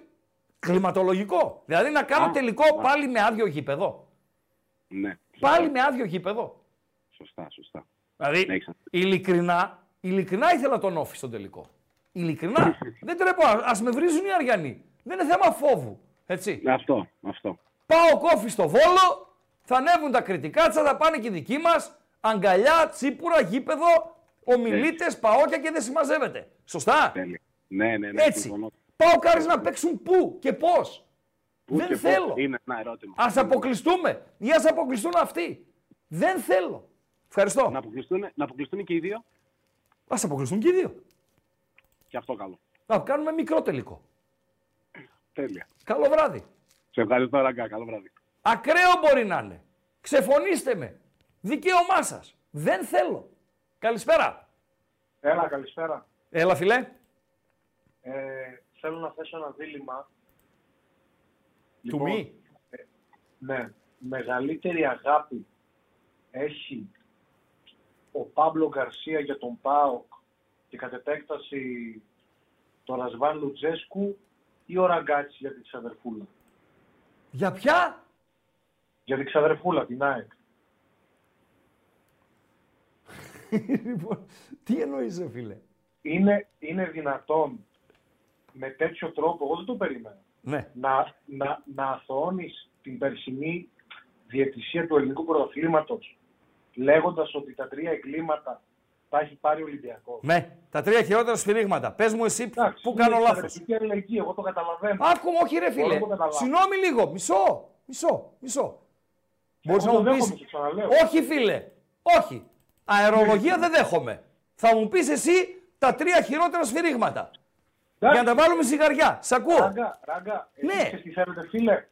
[SPEAKER 3] Κλιματολογικό. Δηλαδή να κάνω
[SPEAKER 11] Α,
[SPEAKER 3] τελικό
[SPEAKER 11] α.
[SPEAKER 3] πάλι με άδειο γήπεδο.
[SPEAKER 11] Ναι.
[SPEAKER 3] Πάλι με άδειο γήπεδο.
[SPEAKER 11] Σωστά, σωστά.
[SPEAKER 3] Δηλαδή,
[SPEAKER 11] Ναι, έχεις-
[SPEAKER 3] ειλικρινά, ειλικρινά ήθελα τον όφη στον τελικό. Ειλικρινά. δεν τρέπω. Α με βρίζουν οι Αριανοί. Δεν είναι θέμα φόβου. Έτσι.
[SPEAKER 11] Αυτό, αυτό.
[SPEAKER 3] Πάω κόφι στο βόλο, θα ανέβουν τα κριτικάτσα, θα πάνε και οι δικοί μας. Αγκαλιά, τσίπουρα, γήπεδο, ομιλίτε, παόκια και δεν συμμαζεύεται. Σωστά.
[SPEAKER 11] Τέλεια. Ναι, ναι, ναι.
[SPEAKER 3] Έτσι.
[SPEAKER 11] συμφωνώ.
[SPEAKER 3] Πάω κάρις να παίξουν πού και πώς.
[SPEAKER 11] Πού
[SPEAKER 3] Δεν
[SPEAKER 11] και πώς
[SPEAKER 3] θέλω.
[SPEAKER 11] Είναι ένα ερώτημα.
[SPEAKER 3] Α αποκλειστούμε ή ας αποκλειστούν αυτοί. Δεν θέλω. Ευχαριστώ.
[SPEAKER 11] Να αποκλειστούν, να αποκλειστούν και οι δύο.
[SPEAKER 3] Α αποκλειστούν και οι δύο.
[SPEAKER 11] Και αυτό καλό.
[SPEAKER 3] Να κάνουμε μικρό τελικό.
[SPEAKER 11] Τέλεια.
[SPEAKER 3] Καλό βράδυ.
[SPEAKER 11] Σε ευχαριστώ, Ραγκά. Καλό βράδυ.
[SPEAKER 3] Ακραίο μπορεί να είναι. Ξεφωνήστε με. Δικαίωμά σας. Δεν θέλω. Καλησπέρα.
[SPEAKER 12] Έλα, καλησπέρα.
[SPEAKER 3] Έλα, φιλέ.
[SPEAKER 12] Ε, θέλω να θέσω ένα δίλημα.
[SPEAKER 3] Του μη.
[SPEAKER 12] Ναι. Μεγαλύτερη αγάπη έχει ο Παύλο Γκαρσία για τον ΠΑΟΚ και κατ' επέκταση τον Ρασβάν Λουτζέσκου ή ο Ραγκάτσι για την ξαδερφούλα;
[SPEAKER 3] Για ποια;
[SPEAKER 12] Για την ξαδερφούλα, την ΑΕΚ.
[SPEAKER 3] λοιπόν, τι εννοείς, ρε φίλε;
[SPEAKER 12] Είναι, είναι δυνατόν με τέτοιο τρόπο, εγώ δεν το περίμενα,
[SPEAKER 3] Ναι.
[SPEAKER 12] να, να, να αθωώνεις την περσινή διαιτησία του ελληνικού πρωταθλήματος λέγοντας ότι τα τρία εγκλήματα τα έχει πάρει ο Ολυμπιακός.
[SPEAKER 3] Ναι, τα τρία χειρότερα σφυρίγματα. Πες μου εσύ
[SPEAKER 12] Εντάξει,
[SPEAKER 3] που
[SPEAKER 12] είναι
[SPEAKER 3] κάνω λάθος.
[SPEAKER 12] εξαδερφική αλληλεγγύη, εγώ το καταλαβαίνω.
[SPEAKER 3] Άκουμε, όχι ρε
[SPEAKER 12] Εγώ
[SPEAKER 3] φίλε.
[SPEAKER 12] δεν το καταλάβω.
[SPEAKER 3] Συγγνώμη λίγο. Μισό. Μισό. Μισό. Μπορείς
[SPEAKER 12] Εγώ
[SPEAKER 3] να
[SPEAKER 12] το
[SPEAKER 3] μου
[SPEAKER 12] δέχομαι,
[SPEAKER 3] πει.
[SPEAKER 12] το ξαναλέω.
[SPEAKER 3] Όχι, φίλε. Όχι. Αερολογία δεν δέχομαι. Θα μου πεις εσύ τα τρία χειρότερα σφυρίγματα. Για να τα βάλουμε σιγαριά. Σ' ακούω.
[SPEAKER 12] Ράγκα, ράγκα.
[SPEAKER 3] Ναι.
[SPEAKER 12] Ναι. Εσείς τι θέλετε, φίλε.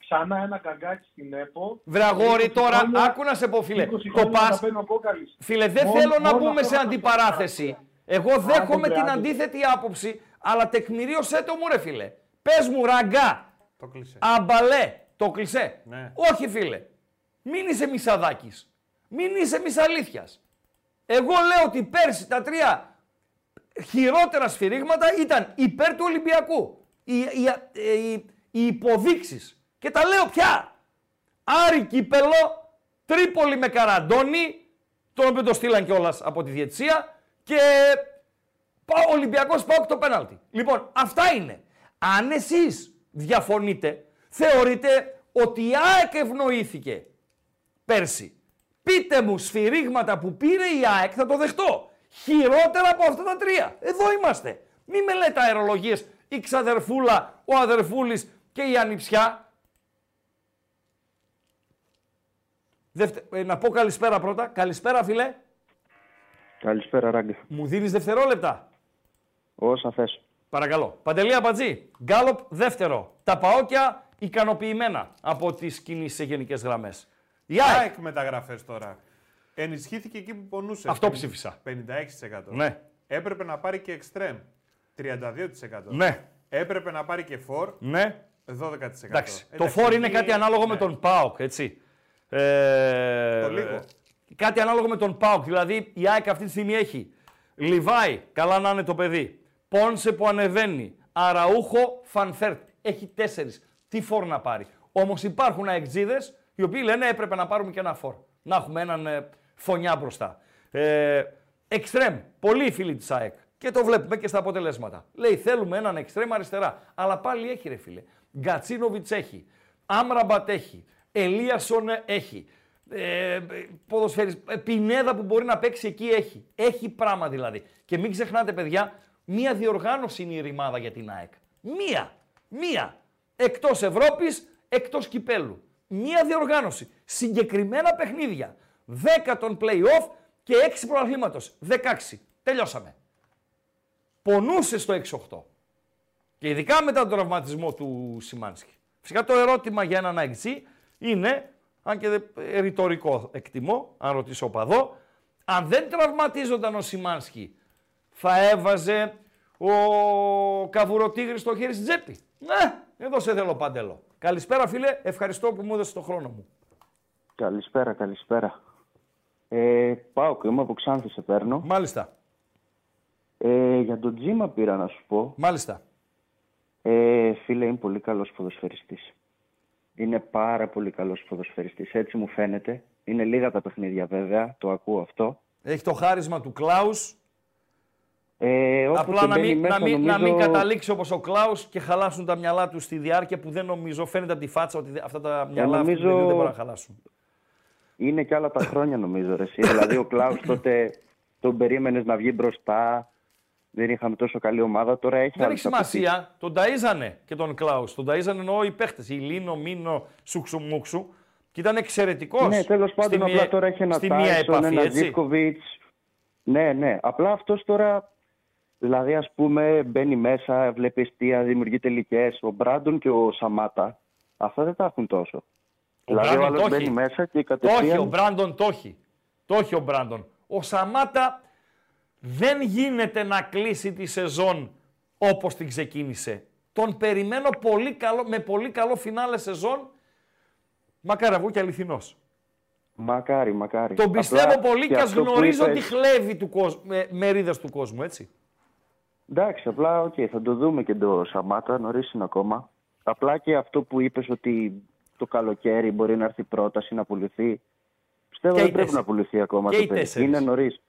[SPEAKER 12] Ξανά ένα καγκάκι στην ΕΠΟ.
[SPEAKER 3] Βρε αγόρι
[SPEAKER 12] 20
[SPEAKER 3] τώρα,
[SPEAKER 12] χρόνια-
[SPEAKER 3] άκου να σε πω φίλε.
[SPEAKER 12] 20
[SPEAKER 3] Το
[SPEAKER 12] χρόνια να
[SPEAKER 3] πας,
[SPEAKER 12] παίρνω κόκαλης.
[SPEAKER 3] Φίλε, δεν
[SPEAKER 12] Μόνο-
[SPEAKER 3] θέλω να
[SPEAKER 12] μόνο
[SPEAKER 3] μπούμε
[SPEAKER 12] αυτό
[SPEAKER 3] σε
[SPEAKER 12] θα
[SPEAKER 3] αντιπαράθεση. Εγώ δέχομαι
[SPEAKER 12] Άντε,
[SPEAKER 3] την
[SPEAKER 12] άντε.
[SPEAKER 3] αντίθετη άποψη, αλλά τεκμηρίωσέ το μου ρε φίλε. Πες μου ραγκά,
[SPEAKER 2] Το κλείσε.
[SPEAKER 3] αμπαλέ, το κλεισέ.
[SPEAKER 2] Ναι.
[SPEAKER 3] Όχι φίλε, μην είσαι μισαδάκης, μην είσαι μισαλήθιας. Εγώ λέω ότι πέρσι τα τρία χειρότερα σφυρίγματα ήταν υπέρ του Ολυμπιακού. Οι, οι, ε, οι, οι υποδείξεις. Και τα λέω πια. Άρη Κύπελο, Τρίπολη με Καραντώνη, τον οποίο το στείλαν κιόλας από τη διετησία και πάω Ολυμπιακός πάω το πέναλτι. Λοιπόν, αυτά είναι. Αν εσείς διαφωνείτε, θεωρείτε ότι η ΑΕΚ ευνοήθηκε πέρσι. Πείτε μου σφυρίγματα που πήρε η ΑΕΚ, θα το δεχτώ. Χειρότερα από αυτά τα τρία. Εδώ είμαστε. Μη με λέτε αερολογίες, η ξαδερφούλα, ο αδερφούλης και η ανιψιά. Δευτε... ε, να πω καλησπέρα πρώτα. Καλησπέρα φίλε.
[SPEAKER 13] Καλησπέρα, Ράγκη.
[SPEAKER 3] Μου δίνεις δευτερόλεπτα;
[SPEAKER 13] Όσα θες.
[SPEAKER 3] Παρακαλώ. Παντελή Αμπατζή. Γκάλοπ δεύτερο. Τα παόκια ικανοποιημένα από τις κινήσεις σε γενικές γραμμές. Η ΑΕΚ.
[SPEAKER 2] ΑΕΚ μεταγραφές τώρα. Ενισχύθηκε εκεί που πονούσε.
[SPEAKER 3] Αυτό ψήφισα.
[SPEAKER 2] 56%.
[SPEAKER 3] Ναι.
[SPEAKER 2] Έπρεπε να πάρει και εξτρέμ. 32%.
[SPEAKER 3] Ναι.
[SPEAKER 2] Έπρεπε να πάρει και φορ.
[SPEAKER 3] Ναι.
[SPEAKER 2] 12%.
[SPEAKER 3] Εντάξει. Το φόρ είναι κάτι ανάλογο με τον ΠΑΟΚ, έτσι. Ε,
[SPEAKER 2] Το λίγο.
[SPEAKER 3] ε, Κάτι ανάλογο με τον ΠΑΟΚ. Δηλαδή η ΑΕΚ αυτή τη στιγμή έχει Λιβάι, καλά να είναι το παιδί. Πόνσε που ανεβαίνει. Αραούχο, Φαν Βέερτ. Έχει τέσσερις. Τι φόρ να πάρει. Όμως υπάρχουν ΑΕΚτζήδες οι οποίοι λένε έπρεπε να πάρουμε και ένα φόρ. Να έχουμε έναν ε, φωνιά μπροστά. Ε, εξτρέμ. Πολλοί φίλοι της ΑΕΚ. Και το βλέπουμε και στα αποτελέσματα. Λέει θέλουμε έναν εξτρέμ αριστερά. Αλλά πάλι έχει ρε φίλε. Γκατσίνοβιτς έχει. Άμραμπατ έχει. Ελίασον έχει. Ε, ποδοσφαίρις, ε, Πινέδα που μπορεί να παίξει εκεί έχει. Έχει πράγμα δηλαδή. Και μην ξεχνάτε, παιδιά, μία διοργάνωση είναι η ρημάδα για την ΑΕΚ. Μία. Μία. Εκτός Ευρώπης, εκτός κυπέλου. Μία διοργάνωση. Συγκεκριμένα παιχνίδια. 10 των play-off και 6 προαθλήματο. 16. Τελειώσαμε. Πονούσε στο 6-8. Και ειδικά μετά τον τραυματισμό του Σιμάνσκι. Φυσικά το ερώτημα για έναν αεξή είναι, αν και δεν- ε, ρητορικό εκτιμώ, αν ρωτήσω παδό, αν δεν τραυματίζονταν ο Σιμάνσκι θα έβαζε ο Καβουροτίγρης το χέρι στην τσέπη. Ναι, εδώ σε θέλω παντέλο. Καλησπέρα φίλε, ευχαριστώ που μου έδωσες το χρόνο μου.
[SPEAKER 13] Καλησπέρα, καλησπέρα. Ε, πάω και είμαι από Ξάνθη σε παίρνω.
[SPEAKER 3] Μάλιστα.
[SPEAKER 13] Ε, για τον Τζίμα πήρα να σου πω.
[SPEAKER 3] Μάλιστα.
[SPEAKER 13] Ε, φίλε, είναι πολύ καλός ποδοσφαιριστής. Είναι πάρα πολύ καλός ποδοσφαιριστής, έτσι μου φαίνεται. Είναι λίγα τα παιχνίδια βέβαια, το ακούω αυτό.
[SPEAKER 3] Έχει το χάρισμα του Κλάους.
[SPEAKER 13] Ε, όποτε
[SPEAKER 3] Απλά να
[SPEAKER 13] μπαίνει
[SPEAKER 3] μην,
[SPEAKER 13] μέσα,
[SPEAKER 3] να, μην, να μην
[SPEAKER 13] νομίζω-
[SPEAKER 3] καταλήξει όπως ο Κλάους και χαλάσουν τα μυαλά τους στη διάρκεια που δεν νομίζω, φαίνεται από τη φάτσα ότι δε- αυτά τα μυαλά αυτού του
[SPEAKER 13] νομίζω-
[SPEAKER 3] παιδιού δεν μπορούν να χαλάσουν.
[SPEAKER 13] Είναι και άλλα τα χρόνια νομίζω ρε εσύ. δηλαδή ο Κλάους τότε τον περίμενες να βγει μπροστά. Δεν είχαμε τόσο καλή ομάδα. Τώρα έχει
[SPEAKER 3] Δεν
[SPEAKER 13] άλλες
[SPEAKER 3] έχει σημασία. Τον ταΐζανε και τον Κλάους. Τον ταΐζανε εννοώ οι παίχτες. Η Λίνο, Μίνο, Σουξουμούξου. Και ήταν εξαιρετικός.
[SPEAKER 13] Ναι, τέλος πάντων,
[SPEAKER 3] στη
[SPEAKER 13] απλά
[SPEAKER 3] μία-
[SPEAKER 13] τώρα έχει ένα
[SPEAKER 3] στη μία
[SPEAKER 13] Τάισον,
[SPEAKER 3] επαφή,
[SPEAKER 13] ένα
[SPEAKER 3] έτσι.
[SPEAKER 13] Ζήφκοβιτ. Ναι, ναι. Απλά αυτός τώρα. Δηλαδή, ας πούμε, μπαίνει μέσα, βλέπεις αιστεία, δημιουργεί τελικές. Ο Μπράντον και ο Σαμάτα, αυτά δεν τα έχουν τόσο.
[SPEAKER 3] Ο
[SPEAKER 13] δηλαδή, ο
[SPEAKER 3] Μπράντον
[SPEAKER 13] άλλος
[SPEAKER 3] το
[SPEAKER 13] μπαίνει
[SPEAKER 3] έχει.
[SPEAKER 13] μέσα και
[SPEAKER 3] Το
[SPEAKER 13] κατευθείαν.
[SPEAKER 3] έχει, ο Μπράντον το έχει. Το έχει ο Μπράντον. Ο Σαμάτα δεν γίνεται να κλείσει τη σεζόν όπως την ξεκίνησε. Τον περιμένω πολύ καλό, με πολύ καλό φινάλε σεζόν. Μακάρι να βγω και αληθινός.
[SPEAKER 13] Μακάρι, μακάρι.
[SPEAKER 3] Τον
[SPEAKER 13] Απλά
[SPEAKER 3] πιστεύω πολύ και, ας
[SPEAKER 13] αυτό που
[SPEAKER 3] γνωρίζω
[SPEAKER 13] είπες-
[SPEAKER 3] τη χλεύη του κόσμου, με, μερίδες του κόσμου, έτσι.
[SPEAKER 13] Εντάξει, απλά οκ, θα το δούμε και το Σαμάτα, νωρίς είναι ακόμα. Απλά και αυτό που είπες ότι το καλοκαίρι μπορεί να έρθει πρόταση να πουληθεί. Πιστεύω
[SPEAKER 3] Και οι
[SPEAKER 13] δεν πρέπει
[SPEAKER 3] τέσσερις.
[SPEAKER 13] να πουληθεί ακόμα
[SPEAKER 3] Και
[SPEAKER 13] το
[SPEAKER 3] οι
[SPEAKER 13] παιδί.
[SPEAKER 3] τέσσερις.
[SPEAKER 13] Είναι νωρίς.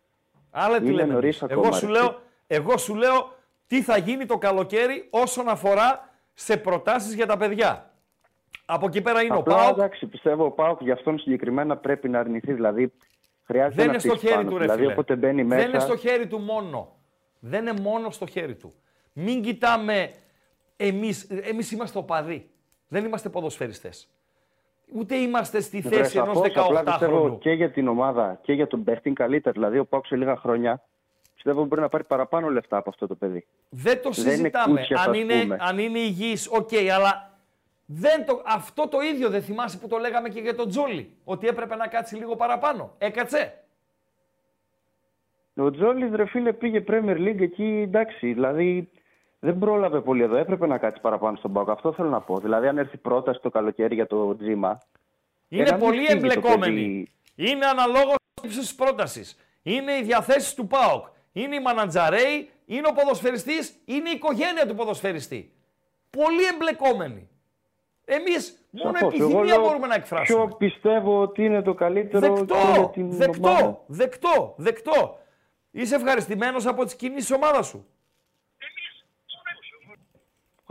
[SPEAKER 3] Άλλα τι
[SPEAKER 13] Είναι
[SPEAKER 3] λέμε
[SPEAKER 13] νωρίς
[SPEAKER 3] εμείς.
[SPEAKER 13] ακόμα,
[SPEAKER 3] Εγώ σου,
[SPEAKER 13] ρε,
[SPEAKER 3] λέω, εγώ σου λέω τι θα γίνει το καλοκαίρι όσον αφορά σε προτάσεις για τα παιδιά. Από εκεί πέρα είναι
[SPEAKER 13] Απλά,
[SPEAKER 3] ο Πάοκ.
[SPEAKER 13] εντάξει, πιστεύω ο Πάοκ για αυτόν συγκεκριμένα πρέπει να αρνηθεί. Δηλαδή, χρειάζεται
[SPEAKER 3] Δεν
[SPEAKER 13] να
[SPEAKER 3] είναι στο
[SPEAKER 13] χτίσει
[SPEAKER 3] χέρι
[SPEAKER 13] πάνω
[SPEAKER 3] του, ρε
[SPEAKER 13] Δηλαδή,
[SPEAKER 3] φίλε.
[SPEAKER 13] όποτε μπαίνει μέσα.
[SPEAKER 3] Δεν είναι στο χέρι του μόνο. Δεν είναι μόνο στο χέρι του. Μην κοιτάμε εμείς, εμείς είμαστε οπαδοί. Δεν είμαστε ποδοσφαιριστές. Ούτε είμαστε στη
[SPEAKER 13] Βρε,
[SPEAKER 3] θέση ενός
[SPEAKER 13] σαφώς, απλά
[SPEAKER 3] 18χρονου.
[SPEAKER 13] πιστεύω και για την ομάδα και για τον παίχτη είναι καλύτερα. Δηλαδή, ο ΠΑΟΚ σε λίγα χρόνια πιστεύω μπορεί να πάρει παραπάνω λεφτά από αυτό το παιδί.
[SPEAKER 3] Δεν το
[SPEAKER 13] Δεν είναι
[SPEAKER 3] συζητάμε.
[SPEAKER 13] κούτσια,
[SPEAKER 3] αν,
[SPEAKER 13] ας
[SPEAKER 3] είναι,
[SPEAKER 13] πούμε.
[SPEAKER 3] αν είναι υγιής, οκ, αλλά δεν το, αυτό το ίδιο δεν θυμάσαι που το λέγαμε και για τον Τζόλη. Ότι έπρεπε να κάτσει λίγο παραπάνω. Έκατσε.
[SPEAKER 13] Ο Τζόλι, ρε φίλε, πήγε Premier League εκεί, εντάξει, δηλαδή δεν πρόλαβε πολύ εδώ. Έπρεπε να κάτσει παραπάνω στον Πάοκ. Αυτό θέλω να πω. Δηλαδή, αν έρθει πρόταση το καλοκαίρι για το Τζίμα.
[SPEAKER 3] Είναι
[SPEAKER 13] ε, να μην
[SPEAKER 3] πολύ
[SPEAKER 13] φύγει το
[SPEAKER 3] εμπλεκόμενοι.
[SPEAKER 13] παιδί.
[SPEAKER 3] Είναι αναλόγως της πρότασης. Είναι οι διαθέσεις του ΠΑΟΚ. Είναι οι μανατζαρέοι, είναι ο ποδοσφαιριστής, είναι η οικογένεια του ποδοσφαιριστή. Πολύ εμπλεκόμενοι. Εμείς μόνο
[SPEAKER 13] Σαφώς. Εγώ
[SPEAKER 3] επιθυμία
[SPEAKER 13] λέω
[SPEAKER 3] μπορούμε να εκφράσουμε.
[SPEAKER 13] Ποιο πιστεύω ότι είναι το καλύτερο και για
[SPEAKER 3] Δεκτό,
[SPEAKER 13] την ομάδα.
[SPEAKER 3] δεκτό, δεκτό, δεκτό. Είσαι ευχαριστημένος από τις κινήσεις της ομάδας σου.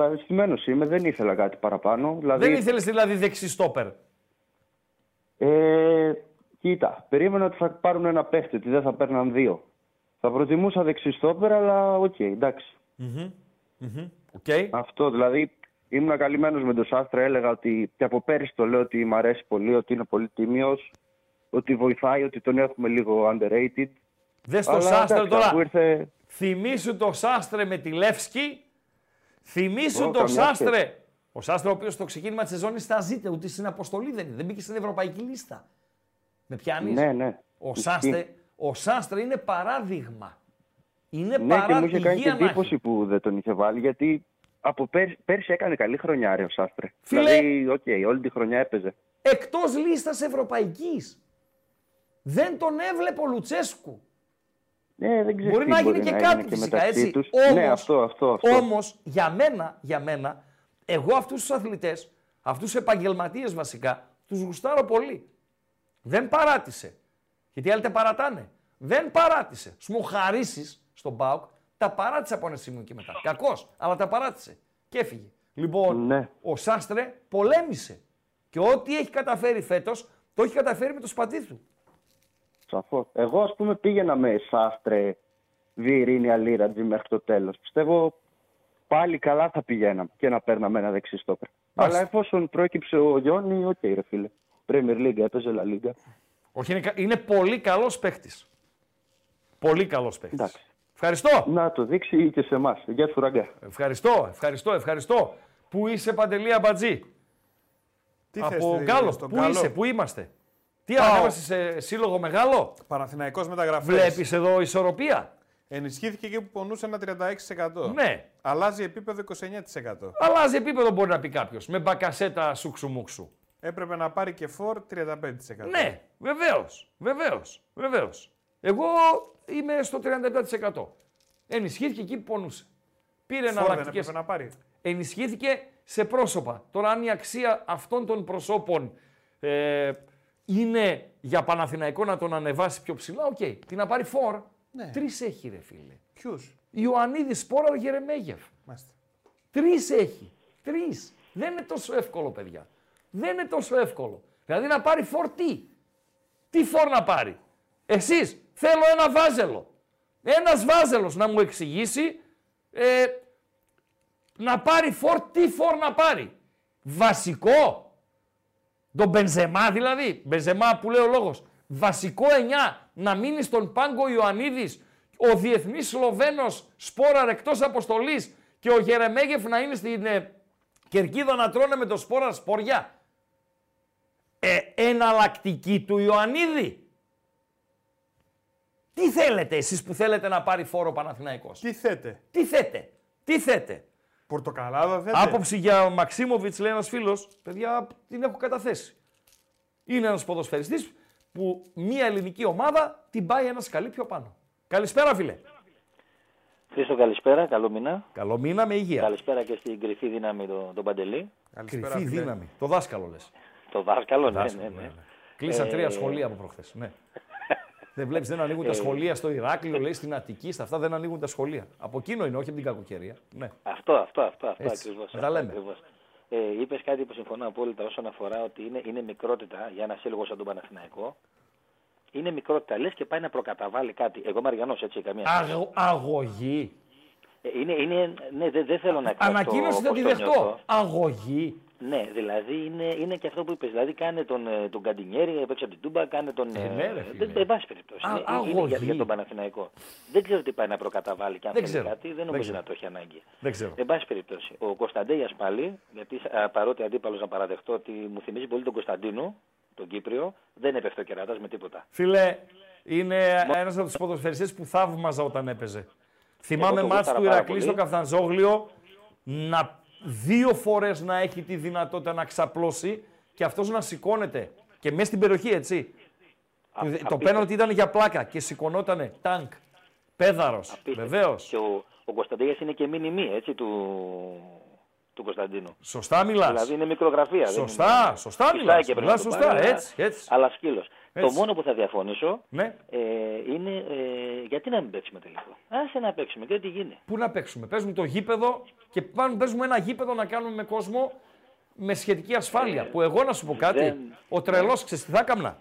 [SPEAKER 13] Ευχαριστημένος είμαι, δεν ήθελα κάτι παραπάνω. Δηλαδή,
[SPEAKER 3] Δεν ήθελες δηλαδή δεξί στόπερ.
[SPEAKER 13] Ε, κοίτα, περίμενα ότι θα πάρουν ένα παίχτη, ότι δεν θα παίρναν δύο. Θα προτιμούσα δεξί στόπερ, αλλά οκ, εντάξει.
[SPEAKER 3] Okay.
[SPEAKER 13] Αυτό δηλαδή. Ήμουν καλυμμένος με τον Σάστρε, έλεγα ότι και από πέρυσι το λέω ότι μ' αρέσει πολύ, ότι είναι πολύ τίμιος, ότι βοηθάει, ότι τον έχουμε λίγο underrated.
[SPEAKER 3] Δες το
[SPEAKER 13] Αλλά,
[SPEAKER 3] Σάστρε
[SPEAKER 13] εντάξει,
[SPEAKER 3] τώρα.
[SPEAKER 13] αφού ήρθε-
[SPEAKER 3] Θυμήσου το Σάστρε με τη Λέφσκι. Θυμήσου
[SPEAKER 13] Ω,
[SPEAKER 3] το
[SPEAKER 13] καμιά
[SPEAKER 3] Σάστρε.
[SPEAKER 13] σχέση.
[SPEAKER 3] Ο Σάστρε ο οποίος στο ξεκίνημα της σεζόν στα ζείτε, ούτε στην αποστολή δεν είναι. Δεν μπήκε στην ευρωπαϊκή λίστα. Με πιάνεις;
[SPEAKER 13] Ναι, ναι.
[SPEAKER 3] Ο
[SPEAKER 13] Ισχύει.
[SPEAKER 3] Σάστρε, ο Σάστρε είναι παράδειγμα. Είναι
[SPEAKER 13] Ναι, και μου
[SPEAKER 3] παράδειγμα.
[SPEAKER 13] είχε κάνει και εντύπωση που δεν τον είχε βάλει, γιατί από πέρσι, πέρσι έκανε καλή χρονιά ρε, ο Σάστρε.
[SPEAKER 3] Φίλε-
[SPEAKER 13] Δηλαδή, οκ, όλη τη χρονιά έπαιζε.
[SPEAKER 3] Εκτός λίστας ευρωπαϊκής. Δεν τον έβλεπε ο Λουτσέσκου.
[SPEAKER 13] Ναι, δεν ξέρω
[SPEAKER 3] Μπορεί
[SPEAKER 13] τι
[SPEAKER 3] να γίνει
[SPEAKER 13] μπορεί
[SPEAKER 3] και
[SPEAKER 13] να
[SPEAKER 3] κάτι
[SPEAKER 13] έγινε και
[SPEAKER 3] φυσικά,
[SPEAKER 13] μεταξύ
[SPEAKER 3] έτσι.
[SPEAKER 13] τους.
[SPEAKER 3] Όμως,
[SPEAKER 13] ναι, αυτό, αυτό, αυτό.
[SPEAKER 3] Όμως, για μένα, για μένα, εγώ αυτούς τους αθλητές, αυτούς τους επαγγελματίες βασικά, τους γουστάρω πολύ. Δεν παράτησε. Γιατί οι άλλοι τα παρατάνε. Δεν παράτησε. Σου μου χαρίσεις στον ΠΑΟΚ, τα παράτησε από ένα σημείο και μετά. Κακός, αλλά τα παράτησε. Και έφυγε. Λοιπόν,
[SPEAKER 13] Ναι.
[SPEAKER 3] ο Σάστρε πολέμησε. Και ό,τι έχει καταφέρει φέτος, το έχει καταφέρει με το σπαθί του.
[SPEAKER 13] Σαφώς. Εγώ, ας πούμε, πήγαινα με Σάστρε, Βιεϊρίνια, Λίρατζη μέχρι το τέλος. Πιστεύω πάλι καλά θα πηγαίναμε και να παίρναμε ένα δεξί στόπερ. Αλλά εφόσον πρόκυψε ο Τζόνι, οκ, ρε φίλε. Premier League, έπαιζε La Liga.
[SPEAKER 3] Όχι, είναι, κα- είναι πολύ καλός παίχτης. Πολύ καλός παίχτης. Ευχαριστώ.
[SPEAKER 13] Να το δείξει και σε εμάς. Γεια σου, Ραγκά.
[SPEAKER 3] Ευχαριστώ, ευχαριστώ, ευχαριστώ. Πού είσαι, Παντελή Αμπατζή.
[SPEAKER 2] Τι θες,
[SPEAKER 3] Από
[SPEAKER 2] τι-
[SPEAKER 3] Γκάλο.
[SPEAKER 2] στον
[SPEAKER 3] Πού
[SPEAKER 2] Γκάλο;
[SPEAKER 3] είσαι, πού είμαστε; Τι
[SPEAKER 2] Πάω.
[SPEAKER 3] ανέβασε σε σύλλογο μεγάλο;
[SPEAKER 2] Παναθηναϊκός μεταγραφές.
[SPEAKER 3] Βλέπεις εδώ ισορροπία;
[SPEAKER 2] Ενισχύθηκε εκεί που πονούσε ένα 36%.
[SPEAKER 3] Ναι.
[SPEAKER 2] Αλλάζει επίπεδο 29%.
[SPEAKER 3] Αλλάζει επίπεδο μπορεί να πει κάποιος. Με μπακασέτα σούξου μουξου.
[SPEAKER 2] Έπρεπε να πάρει και φόρ 35%.
[SPEAKER 3] Ναι, βεβαίως. Βεβαίως. Βεβαίως. Εγώ είμαι στο 37%. Ενισχύθηκε εκεί που πονούσε. Πήρε
[SPEAKER 2] Φόρ δεν
[SPEAKER 3] εναλλακτικές.
[SPEAKER 2] έπρεπε να πάρει.
[SPEAKER 3] Ενισχύθηκε σε πρόσωπα. Τώρα, αν η αξία αυτών των προσώπων ε, είναι για Παναθηναϊκό να τον ανεβάσει πιο ψηλά, οκ. Τι να πάρει φόρ.
[SPEAKER 2] Ναι.
[SPEAKER 3] Τρεις έχει, ρε φίλε.
[SPEAKER 2] Ποιους;
[SPEAKER 3] Ιωαννίδης, Σπόραρ, Γερεμέγεφ.
[SPEAKER 2] Μάλιστα.
[SPEAKER 3] Τρεις έχει. Τρεις. Δεν είναι τόσο εύκολο, παιδιά. Δεν είναι τόσο εύκολο. Δηλαδή να πάρει φόρ τι; Τι φόρ να πάρει; Εσείς θέλω ένα βάζελο. Ένας βάζελος να μου εξηγήσει ε, να πάρει φόρ, τι φόρ να πάρει. Βασικό. Τον Μπενζεμά δηλαδή. Μπενζεμά που λέει ο λόγος. Βασικό 9 να μείνει στον πάγκο Ιωαννίδης. Ο διεθνής Σλοβαίνος Σπόρα εκτός αποστολής και ο Γερεμέγεφ να είναι στην ε, κερκίδα να τρώνε με το Σπόρα σποριά. Ε, εναλλακτική του Ιωαννίδη. Τι θέλετε εσείς που θέλετε να πάρει φόρο ο Παναθηναϊκός;
[SPEAKER 2] Τι θέτε;
[SPEAKER 3] Τι θέτε; Τι θέτε;
[SPEAKER 2] Πορτοκαλάδα θέτε.
[SPEAKER 3] Άποψη για Μαξίμοβιτς, λέει ένας φίλος, παιδιά την έχω καταθέσει. Είναι ένας ποδοσφαιριστής που μια ελληνική ομάδα την πάει ένα σκαλί πιο πάνω. Καλησπέρα, φίλε.
[SPEAKER 14] Χρήστο, καλησπέρα. Καλό μήνα.
[SPEAKER 3] Καλό μήνα με υγεία.
[SPEAKER 14] Καλησπέρα και στην κρυφή δύναμη τον, τον Παντελή.
[SPEAKER 3] Κρυφή δύναμη. Το δάσκαλο λες.
[SPEAKER 14] Το δάσκαλο, ναι,
[SPEAKER 3] δάσκαλο,
[SPEAKER 14] ναι, ναι.
[SPEAKER 3] Κλείσαν
[SPEAKER 14] Ε,
[SPEAKER 3] τρία σχολεία από προχθές. Ναι. Δεν βλέπεις, δεν ανοίγουν τα
[SPEAKER 14] Ε,
[SPEAKER 3] σχολεία στο Ηράκλειο, λέει στην Αττική, στα αυτά δεν ανοίγουν τα σχολεία. Από εκείνο είναι, όχι από την κακοκαιρία. Ναι.
[SPEAKER 14] Αυτό, αυτό, αυτό, αυτό
[SPEAKER 3] Έτσι.
[SPEAKER 14] ακριβώς.
[SPEAKER 3] Να τα λέμε.
[SPEAKER 14] Ακριβώς. Ε, Είπες κάτι που συμφωνώ απόλυτα όσον αφορά ότι είναι, είναι μικρότητα για ένα σύλλογο σαν τον Παναθηναϊκό. Είναι μικρότητα. Λες και πάει να προκαταβάλει κάτι. Εγώ είμαι Αριανός, έτσι, καμία σχέση.
[SPEAKER 3] Αγω- αγωγή.
[SPEAKER 14] Ε, Είναι, είναι, ναι, δεν δεν θέλω να εκφραστώ
[SPEAKER 3] Ανακοίνωση θα
[SPEAKER 14] πώς
[SPEAKER 3] τη
[SPEAKER 14] το
[SPEAKER 3] δεχτώ.
[SPEAKER 14] νιώθω.
[SPEAKER 3] Αγωγή.
[SPEAKER 14] Ναι, δηλαδή είναι, είναι και αυτό που είπες. Δηλαδή κάνε τον, ε, τον Καντινιέρη, έπαιξε από την Τούμπα, κάνε τον...
[SPEAKER 3] Ε, ναι, ρε, φίλε.
[SPEAKER 14] δεν, εν πάση περιπτώσει.
[SPEAKER 3] Α,
[SPEAKER 14] Είναι- είναι,
[SPEAKER 3] αγωγή.
[SPEAKER 14] για, για τον Παναθηναϊκό. Δεν ξέρω τι πάει να προκαταβάλει και αν
[SPEAKER 3] Δεν
[SPEAKER 14] θέλει
[SPEAKER 3] ξέρω.
[SPEAKER 14] κάτι, δεν
[SPEAKER 3] Δεν
[SPEAKER 14] νομίζω
[SPEAKER 3] ξέρω.
[SPEAKER 14] να το έχει ανάγκη.
[SPEAKER 3] Δεν ξέρω.
[SPEAKER 14] Εν πάση περιπτώσει. Ο Κωνσταντέιας πάλι, γιατί α, παρότι αντίπαλος να παραδεχτώ ότι μου θυμίζει πολύ τον Κωνσταντίνο, τον Κύπριο, δεν έπεφτε ο κερατάς με τίποτα.
[SPEAKER 3] Φίλε, είναι ένας από τους ποδοσφαιριστές που θαύμαζα όταν έπαιζε. Θυμάμαι
[SPEAKER 14] Εγώ το
[SPEAKER 3] μάτς του
[SPEAKER 14] γούσταρα πάρα
[SPEAKER 3] Ηρακλή στο
[SPEAKER 14] πολύ.
[SPEAKER 3] Καφτανζόγλιο να δύο φορές να έχει τη δυνατότητα να ξαπλώσει και αυτός να σηκώνεται. Και μέσα στην περιοχή, έτσι. το
[SPEAKER 14] απίστευτο.
[SPEAKER 3] πέναλτι ήταν για πλάκα και σηκωνότανε. Τάγκ. Πέδαρος. Βεβαίως.
[SPEAKER 14] Και ο, ο Κωνσταντέιας είναι και μήνυ έτσι, του, του Κωνσταντίνου.
[SPEAKER 3] Σωστά μιλάς.
[SPEAKER 14] Δηλαδή είναι μικρογραφία. δεν
[SPEAKER 3] Σωστά,
[SPEAKER 14] είναι...
[SPEAKER 3] σωστά
[SPEAKER 14] Φυσάει
[SPEAKER 3] μιλάς.
[SPEAKER 14] και πρέπει
[SPEAKER 3] Μιλάς
[SPEAKER 14] να το
[SPEAKER 3] σωστά,
[SPEAKER 14] πάρει, αλλά-
[SPEAKER 3] έτσι, έτσι.
[SPEAKER 14] Αλλά σκύλος. Το
[SPEAKER 3] Έτσι.
[SPEAKER 14] μόνο που θα διαφωνήσω
[SPEAKER 3] Ναι.
[SPEAKER 14] ε, είναι ε, γιατί να μην παίξουμε τελικό; Άσε να παίξουμε και ό,τι γίνει;
[SPEAKER 3] Πού να παίξουμε; Παίζουμε το γήπεδο και πάνω παίζουμε ένα γήπεδο να κάνουμε με κόσμο με σχετική ασφάλεια. που εγώ να σου πω κάτι,
[SPEAKER 14] δεν-
[SPEAKER 3] ο τρελός ξέρεις τι θα έκανα;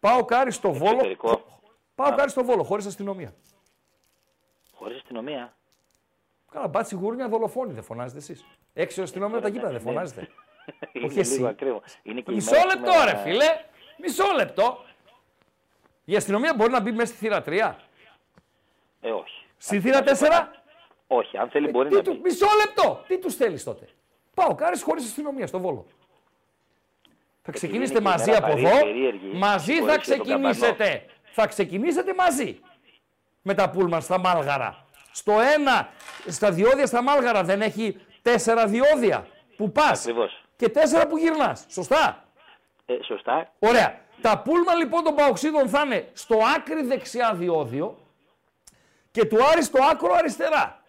[SPEAKER 3] Πάω κάρι στο βόλο.
[SPEAKER 14] Εξωτερικό.
[SPEAKER 3] Πάω κάρι στο βόλο, χωρίς αστυνομία.
[SPEAKER 14] Χωρίς αστυνομία.
[SPEAKER 3] Καλά, μπάτσι γούρνια δολοφόνη, δεν φωνάζετε εσείς. Έξω αστυνομία τα γήπεδα, δεν
[SPEAKER 14] Ναι.
[SPEAKER 3] φωνάζετε.
[SPEAKER 14] είναι
[SPEAKER 3] Όχι εσύ.
[SPEAKER 14] λίγο ακραίο. Είναι και η
[SPEAKER 3] Μισό
[SPEAKER 14] μέρα
[SPEAKER 3] λεπτό,
[SPEAKER 14] σήμερα-
[SPEAKER 3] ρε φίλε. Μισό λεπτό. Η αστυνομία μπορεί να μπει μέσα στη θύρα 3.
[SPEAKER 14] Ε, όχι.
[SPEAKER 3] Στη θύρα 4.
[SPEAKER 14] Όχι, αν θέλει μπορεί
[SPEAKER 3] Τι
[SPEAKER 14] να
[SPEAKER 3] του,
[SPEAKER 14] μπει.
[SPEAKER 3] μισό λεπτό. Τι τους θέλεις τότε; Πάω κάρι χωρίς αστυνομία στο βόλο. Θα ξεκινήσετε
[SPEAKER 14] είναι και η
[SPEAKER 3] μαζί
[SPEAKER 14] μέρα
[SPEAKER 3] από
[SPEAKER 14] παρή-
[SPEAKER 3] εδώ.
[SPEAKER 14] περίεργη.
[SPEAKER 3] Μαζί θα
[SPEAKER 14] Συγχωρέστε τον
[SPEAKER 3] ξεκινήσετε. Θα ξεκινήσετε μαζί. Με τα πούλμαν στα Μάλγαρα. Στο ένα, στα διόδια στα Μάλγαρα δεν έχει τέσσερα διόδια που πας.
[SPEAKER 14] Ακριβώς.
[SPEAKER 3] Και τέσσερα που γυρνάς. Σωστά.
[SPEAKER 14] Ε, σωστά.
[SPEAKER 3] Ωραία. Τα πούλμαν λοιπόν των Παοξίδων θα είναι στο άκρη δεξιά διόδιο και του Άρη στο άκρο αριστερά.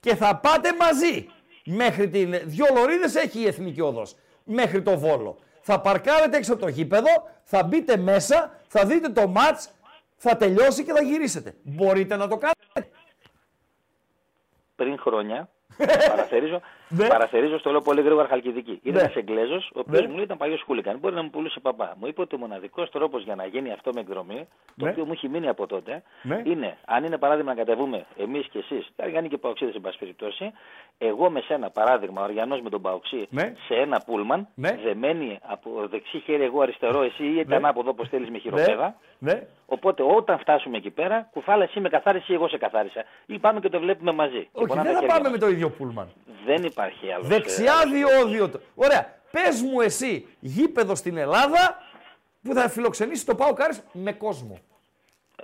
[SPEAKER 3] Και θα πάτε μαζί μέχρι την... Δυο λωρίδες έχει η Εθνική Οδός. Μέχρι το Βόλο. Θα παρκάρετε έξω από το γήπεδο, θα μπείτε μέσα, θα δείτε το μάτς, θα τελειώσει και θα γυρίσετε. Μπορείτε να το κάνετε.
[SPEAKER 14] πριν χρόνια. παραθερίζω, παραθερίζω στο λέω πολύ γρήγορα Χαλκιδική. Ήταν
[SPEAKER 3] Ναι.
[SPEAKER 14] ένας Εγγλέζος, ο οποίος
[SPEAKER 3] Ναι.
[SPEAKER 14] μου λέει ήταν παλιός χούλικαν. Μπορεί να μου πουλούσε παπά. Μου είπε ότι ο μοναδικός τρόπος για να γίνει αυτό με εκδρομή, το
[SPEAKER 3] Ναι.
[SPEAKER 14] οποίο μου έχει μείνει από τότε,
[SPEAKER 3] Ναι.
[SPEAKER 14] είναι αν είναι παράδειγμα να κατεβούμε εμείς και εσείς, κάνει και παοξίδε εν πάση περιπτώσει, εγώ με σένα παράδειγμα, ο Αριανό με τον Παοξή,
[SPEAKER 3] Ναι.
[SPEAKER 14] σε ένα πούλμαν,
[SPEAKER 3] Ναι.
[SPEAKER 14] δεμένοι από δεξί χέρι εγώ αριστερό, εσύ ή
[SPEAKER 3] Ναι.
[SPEAKER 14] ανάποδο όπως θέλεις με χειροπέδα.
[SPEAKER 3] Ναι.
[SPEAKER 14] Οπότε όταν φτάσουμε εκεί πέρα, κουφάλα εσύ με καθάρισε ή εγώ σε καθάρισα. Ή πάμε και το βλέπουμε μαζί. Και
[SPEAKER 3] Όχι,
[SPEAKER 14] πονάμε
[SPEAKER 3] δεν
[SPEAKER 14] τα
[SPEAKER 3] θα
[SPEAKER 14] χέρια
[SPEAKER 3] πάμε
[SPEAKER 14] μας.
[SPEAKER 3] με το ίδιο πούλμαν.
[SPEAKER 14] Δεν υπάρχει άλλος.
[SPEAKER 3] Δεξιά διόδιο. το- Ωραία. Πες μου εσύ γήπεδο στην Ελλάδα που θα φιλοξενήσει το Πάο Κάρις με κόσμο.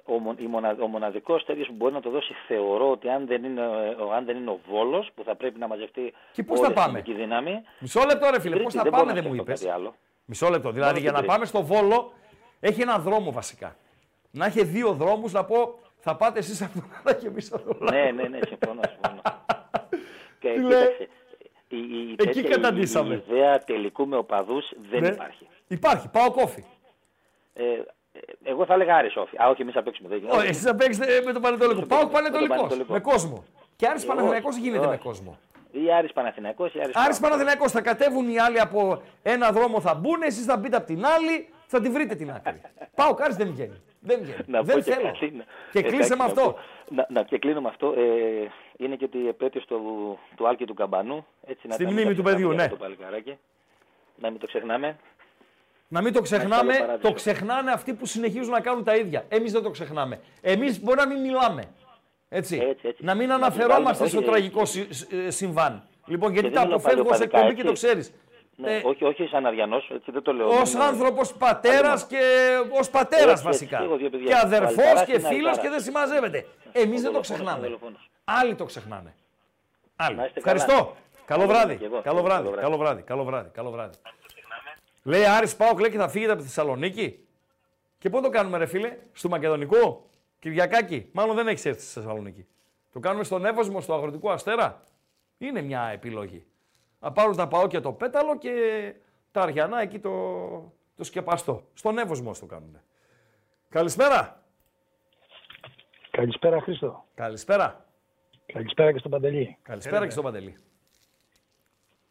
[SPEAKER 14] ο, μο- η μονα, ο μοναδικός τέτοιος που μπορεί να το δώσει θεωρώ ότι αν δεν είναι, ο- αν δεν είναι ο Βόλος που θα πρέπει να μαζευτεί
[SPEAKER 3] Και πώς
[SPEAKER 14] όλη
[SPEAKER 3] θα
[SPEAKER 14] η
[SPEAKER 3] πάμε;
[SPEAKER 14] εθνική δύναμη.
[SPEAKER 3] Μισό λεπτό, ρε φίλε,
[SPEAKER 14] Τρίτη,
[SPEAKER 3] πώς θα
[SPEAKER 14] δεν μπορώ
[SPEAKER 3] πάμε,
[SPEAKER 14] να
[SPEAKER 3] δεν μου
[SPEAKER 14] σκεφτώ
[SPEAKER 3] είπες.
[SPEAKER 14] κάτι άλλο.
[SPEAKER 3] Μισό λεπτό. Δηλαδή
[SPEAKER 14] Μόνο
[SPEAKER 3] για
[SPEAKER 14] την
[SPEAKER 3] να πάμε
[SPEAKER 14] Τρίτη.
[SPEAKER 3] στο Βόλο έχει ένα δρόμο βασικά. Να έχει δύο δρόμους να πω θα πάτε εσείς από τον ένα και εμείς από τον άλλο.
[SPEAKER 14] ναι, ναι, ναι, συμφωνώ. συμφωνώ. και
[SPEAKER 3] Τι λέει;
[SPEAKER 14] κοίταξε, η, η,
[SPEAKER 3] Εκεί
[SPEAKER 14] τέτοια- η-
[SPEAKER 3] καταντήσαμε.
[SPEAKER 14] Η, ιδέα τελικού με οπαδούς δεν
[SPEAKER 3] Ναι.
[SPEAKER 14] υπάρχει.
[SPEAKER 3] Υπάρχει, πάω κόφι.
[SPEAKER 14] Ε, ε, εγώ θα έλεγα Άρης Όφη. Α, όχι, εμείς θα παίξουμε. Δεν
[SPEAKER 3] Όχι, εσείς θα παίξετε με τον Πανετολικό. Πάω Πανετολικό.
[SPEAKER 14] Πανετολικό.
[SPEAKER 3] Με κόσμο. Και Άρης
[SPEAKER 14] Ε,
[SPEAKER 3] Παναθηναϊκός
[SPEAKER 14] όχι,
[SPEAKER 3] γίνεται με
[SPEAKER 14] όχι.
[SPEAKER 3] κόσμο.
[SPEAKER 14] Ή Άρης Παναθηναϊκός ή Άρης
[SPEAKER 3] Άρης
[SPEAKER 14] Πάοκ.
[SPEAKER 3] Παναθηναϊκός θα κατέβουν οι άλλοι από ένα δρόμο θα μπουν, εσείς θα μπείτε από την άλλη, θα τη βρείτε την άκρη. Πάω Άρης δεν βγαίνει. Δεν βγαίνει.
[SPEAKER 14] Να πω
[SPEAKER 3] δεν
[SPEAKER 14] και
[SPEAKER 3] θέλω.
[SPEAKER 14] κάτι, να-
[SPEAKER 3] Και
[SPEAKER 14] εντάξει,
[SPEAKER 3] κλείσε με
[SPEAKER 14] να
[SPEAKER 3] αυτό.
[SPEAKER 14] πω- Να, να, και κλείνω με αυτό. Ε, είναι και ότι επέτειος του, του Άλκη του Καμπανού. Έτσι, να
[SPEAKER 3] Στη
[SPEAKER 14] τα-
[SPEAKER 3] μνήμη
[SPEAKER 14] μην τα
[SPEAKER 3] του παιδιού,
[SPEAKER 14] ξεχνάμε
[SPEAKER 3] ναι.
[SPEAKER 14] αυτό Το παλικαράκι. Να μην το ξεχνάμε.
[SPEAKER 3] Να μην το ξεχνάμε,
[SPEAKER 14] καλό παράδεισο.
[SPEAKER 3] το ξεχνάνε αυτοί που συνεχίζουν να κάνουν τα ίδια. Εμείς δεν το ξεχνάμε. Εμείς μπορεί να μην μιλάμε. Έτσι.
[SPEAKER 14] Έτσι, έτσι.
[SPEAKER 3] Να μην
[SPEAKER 14] Να
[SPEAKER 3] αναφερόμαστε
[SPEAKER 14] μην
[SPEAKER 3] στο
[SPEAKER 14] βάλουμε-
[SPEAKER 3] τραγικό συ- συ- ε, συμβάν. Λοιπόν, γιατί
[SPEAKER 14] Και
[SPEAKER 3] τα
[SPEAKER 14] δεν είναι
[SPEAKER 3] αποφεύγω σε
[SPEAKER 14] παλαιοπαδικά,
[SPEAKER 3] εκπομπή και το
[SPEAKER 14] έτσι.
[SPEAKER 3] ξέρεις.
[SPEAKER 14] Ναι, όχι, όχι σαν Αριανός, έτσι δεν το λέω.
[SPEAKER 3] Ω
[SPEAKER 14] μην-
[SPEAKER 3] άνθρωπος πατέρας
[SPEAKER 14] Αλλήμον.
[SPEAKER 3] και ως πατέρας
[SPEAKER 14] Έτσι, έτσι,
[SPEAKER 3] βασικά.
[SPEAKER 14] και εγώ δύο παιδιά.
[SPEAKER 3] Και αδερφός
[SPEAKER 14] Βαλταράς
[SPEAKER 3] και
[SPEAKER 14] είναι
[SPEAKER 3] φίλος
[SPEAKER 14] Αλταράς.
[SPEAKER 3] και δεν συμμαζεύεται. Εμείς δεν το
[SPEAKER 14] δολοφόνος,
[SPEAKER 3] ξεχνάμε.
[SPEAKER 14] δολοφόνος.
[SPEAKER 3] Άλλοι το ξεχνάνε. Άλλοι.
[SPEAKER 14] Να είστε καλά.
[SPEAKER 3] Ευχαριστώ. Καλό
[SPEAKER 14] Καλό
[SPEAKER 3] βράδυ.
[SPEAKER 14] και εγώ.
[SPEAKER 3] Καλό βράδυ.
[SPEAKER 14] Καλό βράδυ.
[SPEAKER 3] Καλό βράδυ. Καλό βράδυ. Καλό βράδυ. Λέει Άρης Πάοκ λέει και θα φύγετε από τη Θεσσαλονίκη. Και πού το κάνουμε, ρε φίλε, στο Μακεδονικό, Κυριακάκι. Μάλλον δεν έχεις έρθει στη Θεσσαλονίκη. Το κάνουμε στον Εύωσμο, στο Αγροτικό Αστέρα; Είναι μια επιλογή. Να πάρουν τα Παόκια το πέταλο και τα Αριανά εκεί το, το σκεπαστό. Στον Εύωσμο το κάνουν. Καλησπέρα.
[SPEAKER 15] Καλησπέρα Χρήστο.
[SPEAKER 3] Καλησπέρα.
[SPEAKER 15] Καλησπέρα και στον Παντελή.
[SPEAKER 3] Καλησπέρα και στον Παντελή.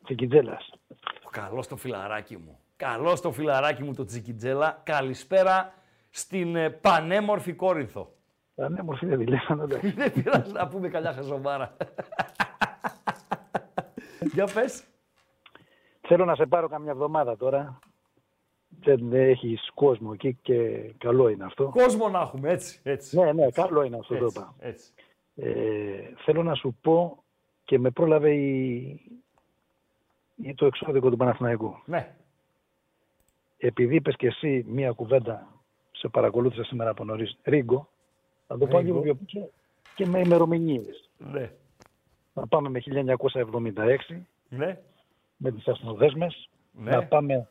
[SPEAKER 15] Τσικιτζέλας.
[SPEAKER 3] Καλός το φιλαράκι μου. Καλός το φιλαράκι μου το Τσικιτζέλα. Καλησπέρα στην ε, πανέμορφη Κόρινθο.
[SPEAKER 15] Πανέμορφη δεν τη λέγανε. εντάξει.
[SPEAKER 3] Δεν πειράζει να πούμε καλιά χαζομάρα. Για πες.
[SPEAKER 15] Θέλω να σε πάρω καμιά εβδομάδα τώρα. Δεν έχεις κόσμο εκεί και καλό είναι αυτό.
[SPEAKER 3] Κόσμο να έχουμε, έτσι. έτσι.
[SPEAKER 15] Ναι, ναι, καλό είναι αυτό το
[SPEAKER 3] Έτσι,
[SPEAKER 15] είπα.
[SPEAKER 3] έτσι.
[SPEAKER 15] Ε, θέλω να σου πω και με πρόλαβε η, η- το εξώδικο του Παναθηναϊκού.
[SPEAKER 3] Ναι.
[SPEAKER 15] Επειδή είπες και εσύ μία κουβέντα, σε παρακολούθησα σήμερα από νωρίς, Ρίγκο, θα το πάω
[SPEAKER 3] Ρίγκο.
[SPEAKER 15] λίγο πιο πίσω και με ημερομηνίες.
[SPEAKER 3] Ναι.
[SPEAKER 15] Να πάμε με 1976,
[SPEAKER 3] Ναι.
[SPEAKER 15] με τις αστυνοδέσμες.
[SPEAKER 3] Ναι.
[SPEAKER 15] Να πάμε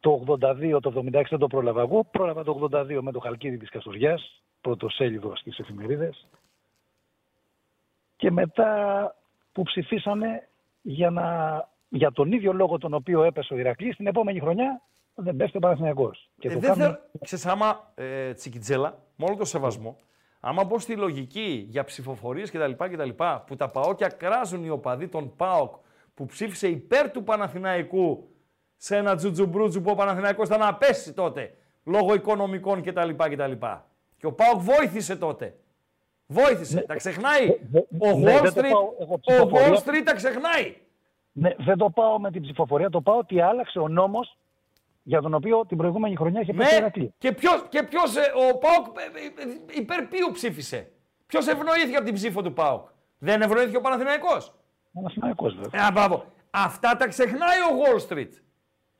[SPEAKER 15] το 82, το 76 δεν το πρόλαβα εγώ. Πρόλαβα το 82 με το Χαλκίδι της Καστοριάς, πρώτο σέλιδο στις εφημερίδες. Και μετά που ψηφίσανε για, να, για τον ίδιο λόγο τον οποίο έπεσε ο Ηρακλής, την επόμενη χρονιά δεν πέφτει ο Παναθηναϊκός. Και
[SPEAKER 3] Ε,
[SPEAKER 15] το
[SPEAKER 3] δεν
[SPEAKER 15] κάνουν-
[SPEAKER 3] θέλω, ξέρεις, άμα, ε, Τσικιτζέλα, με όλο το σεβασμό, άμα μπω στη λογική για ψηφοφορίες κτλ. κτλ που τα ΠΑΟΚια κράζουν οι οπαδοί των ΠΑΟΚ που ψήφισε υπέρ του Παναθηναϊκού σε ένα τζουτζουμπρούτζου που ο Παναθηναϊκός ήταν να πέσει τότε λόγω οικονομικών κτλ. κτλ. Και ο ΠΑΟΚ βοήθησε τότε. Βοήθησε. Τα ξεχνάει. Ο
[SPEAKER 15] ναι,
[SPEAKER 3] Wall
[SPEAKER 15] δεν το
[SPEAKER 3] Street,
[SPEAKER 15] πάω, έχω
[SPEAKER 3] ο
[SPEAKER 15] ψηφοφορία.
[SPEAKER 3] Wall Street τα ξεχνάει.
[SPEAKER 15] Ναι, δεν το πάω με την ψηφοφορία, το πάω ότι άλλαξε ο νόμος για τον οποίο την προηγούμενη χρονιά είχε πέσει ο
[SPEAKER 3] Ναι,
[SPEAKER 15] Ηρακλής.
[SPEAKER 3] και ποιος, και ποιος, ε, ο ΠΑΟΚ ε, ε, υπέρ ποιου ψήφισε; Ποιος ευνοήθηκε από την ψήφο του ΠΑΟΚ; Δεν ευνοήθηκε ο Παναθηναϊκός;
[SPEAKER 15] Παναθηναϊκός βέβαια.
[SPEAKER 3] Ε, μπράβο. Αυτά τα ξεχνάει ο Wall Street.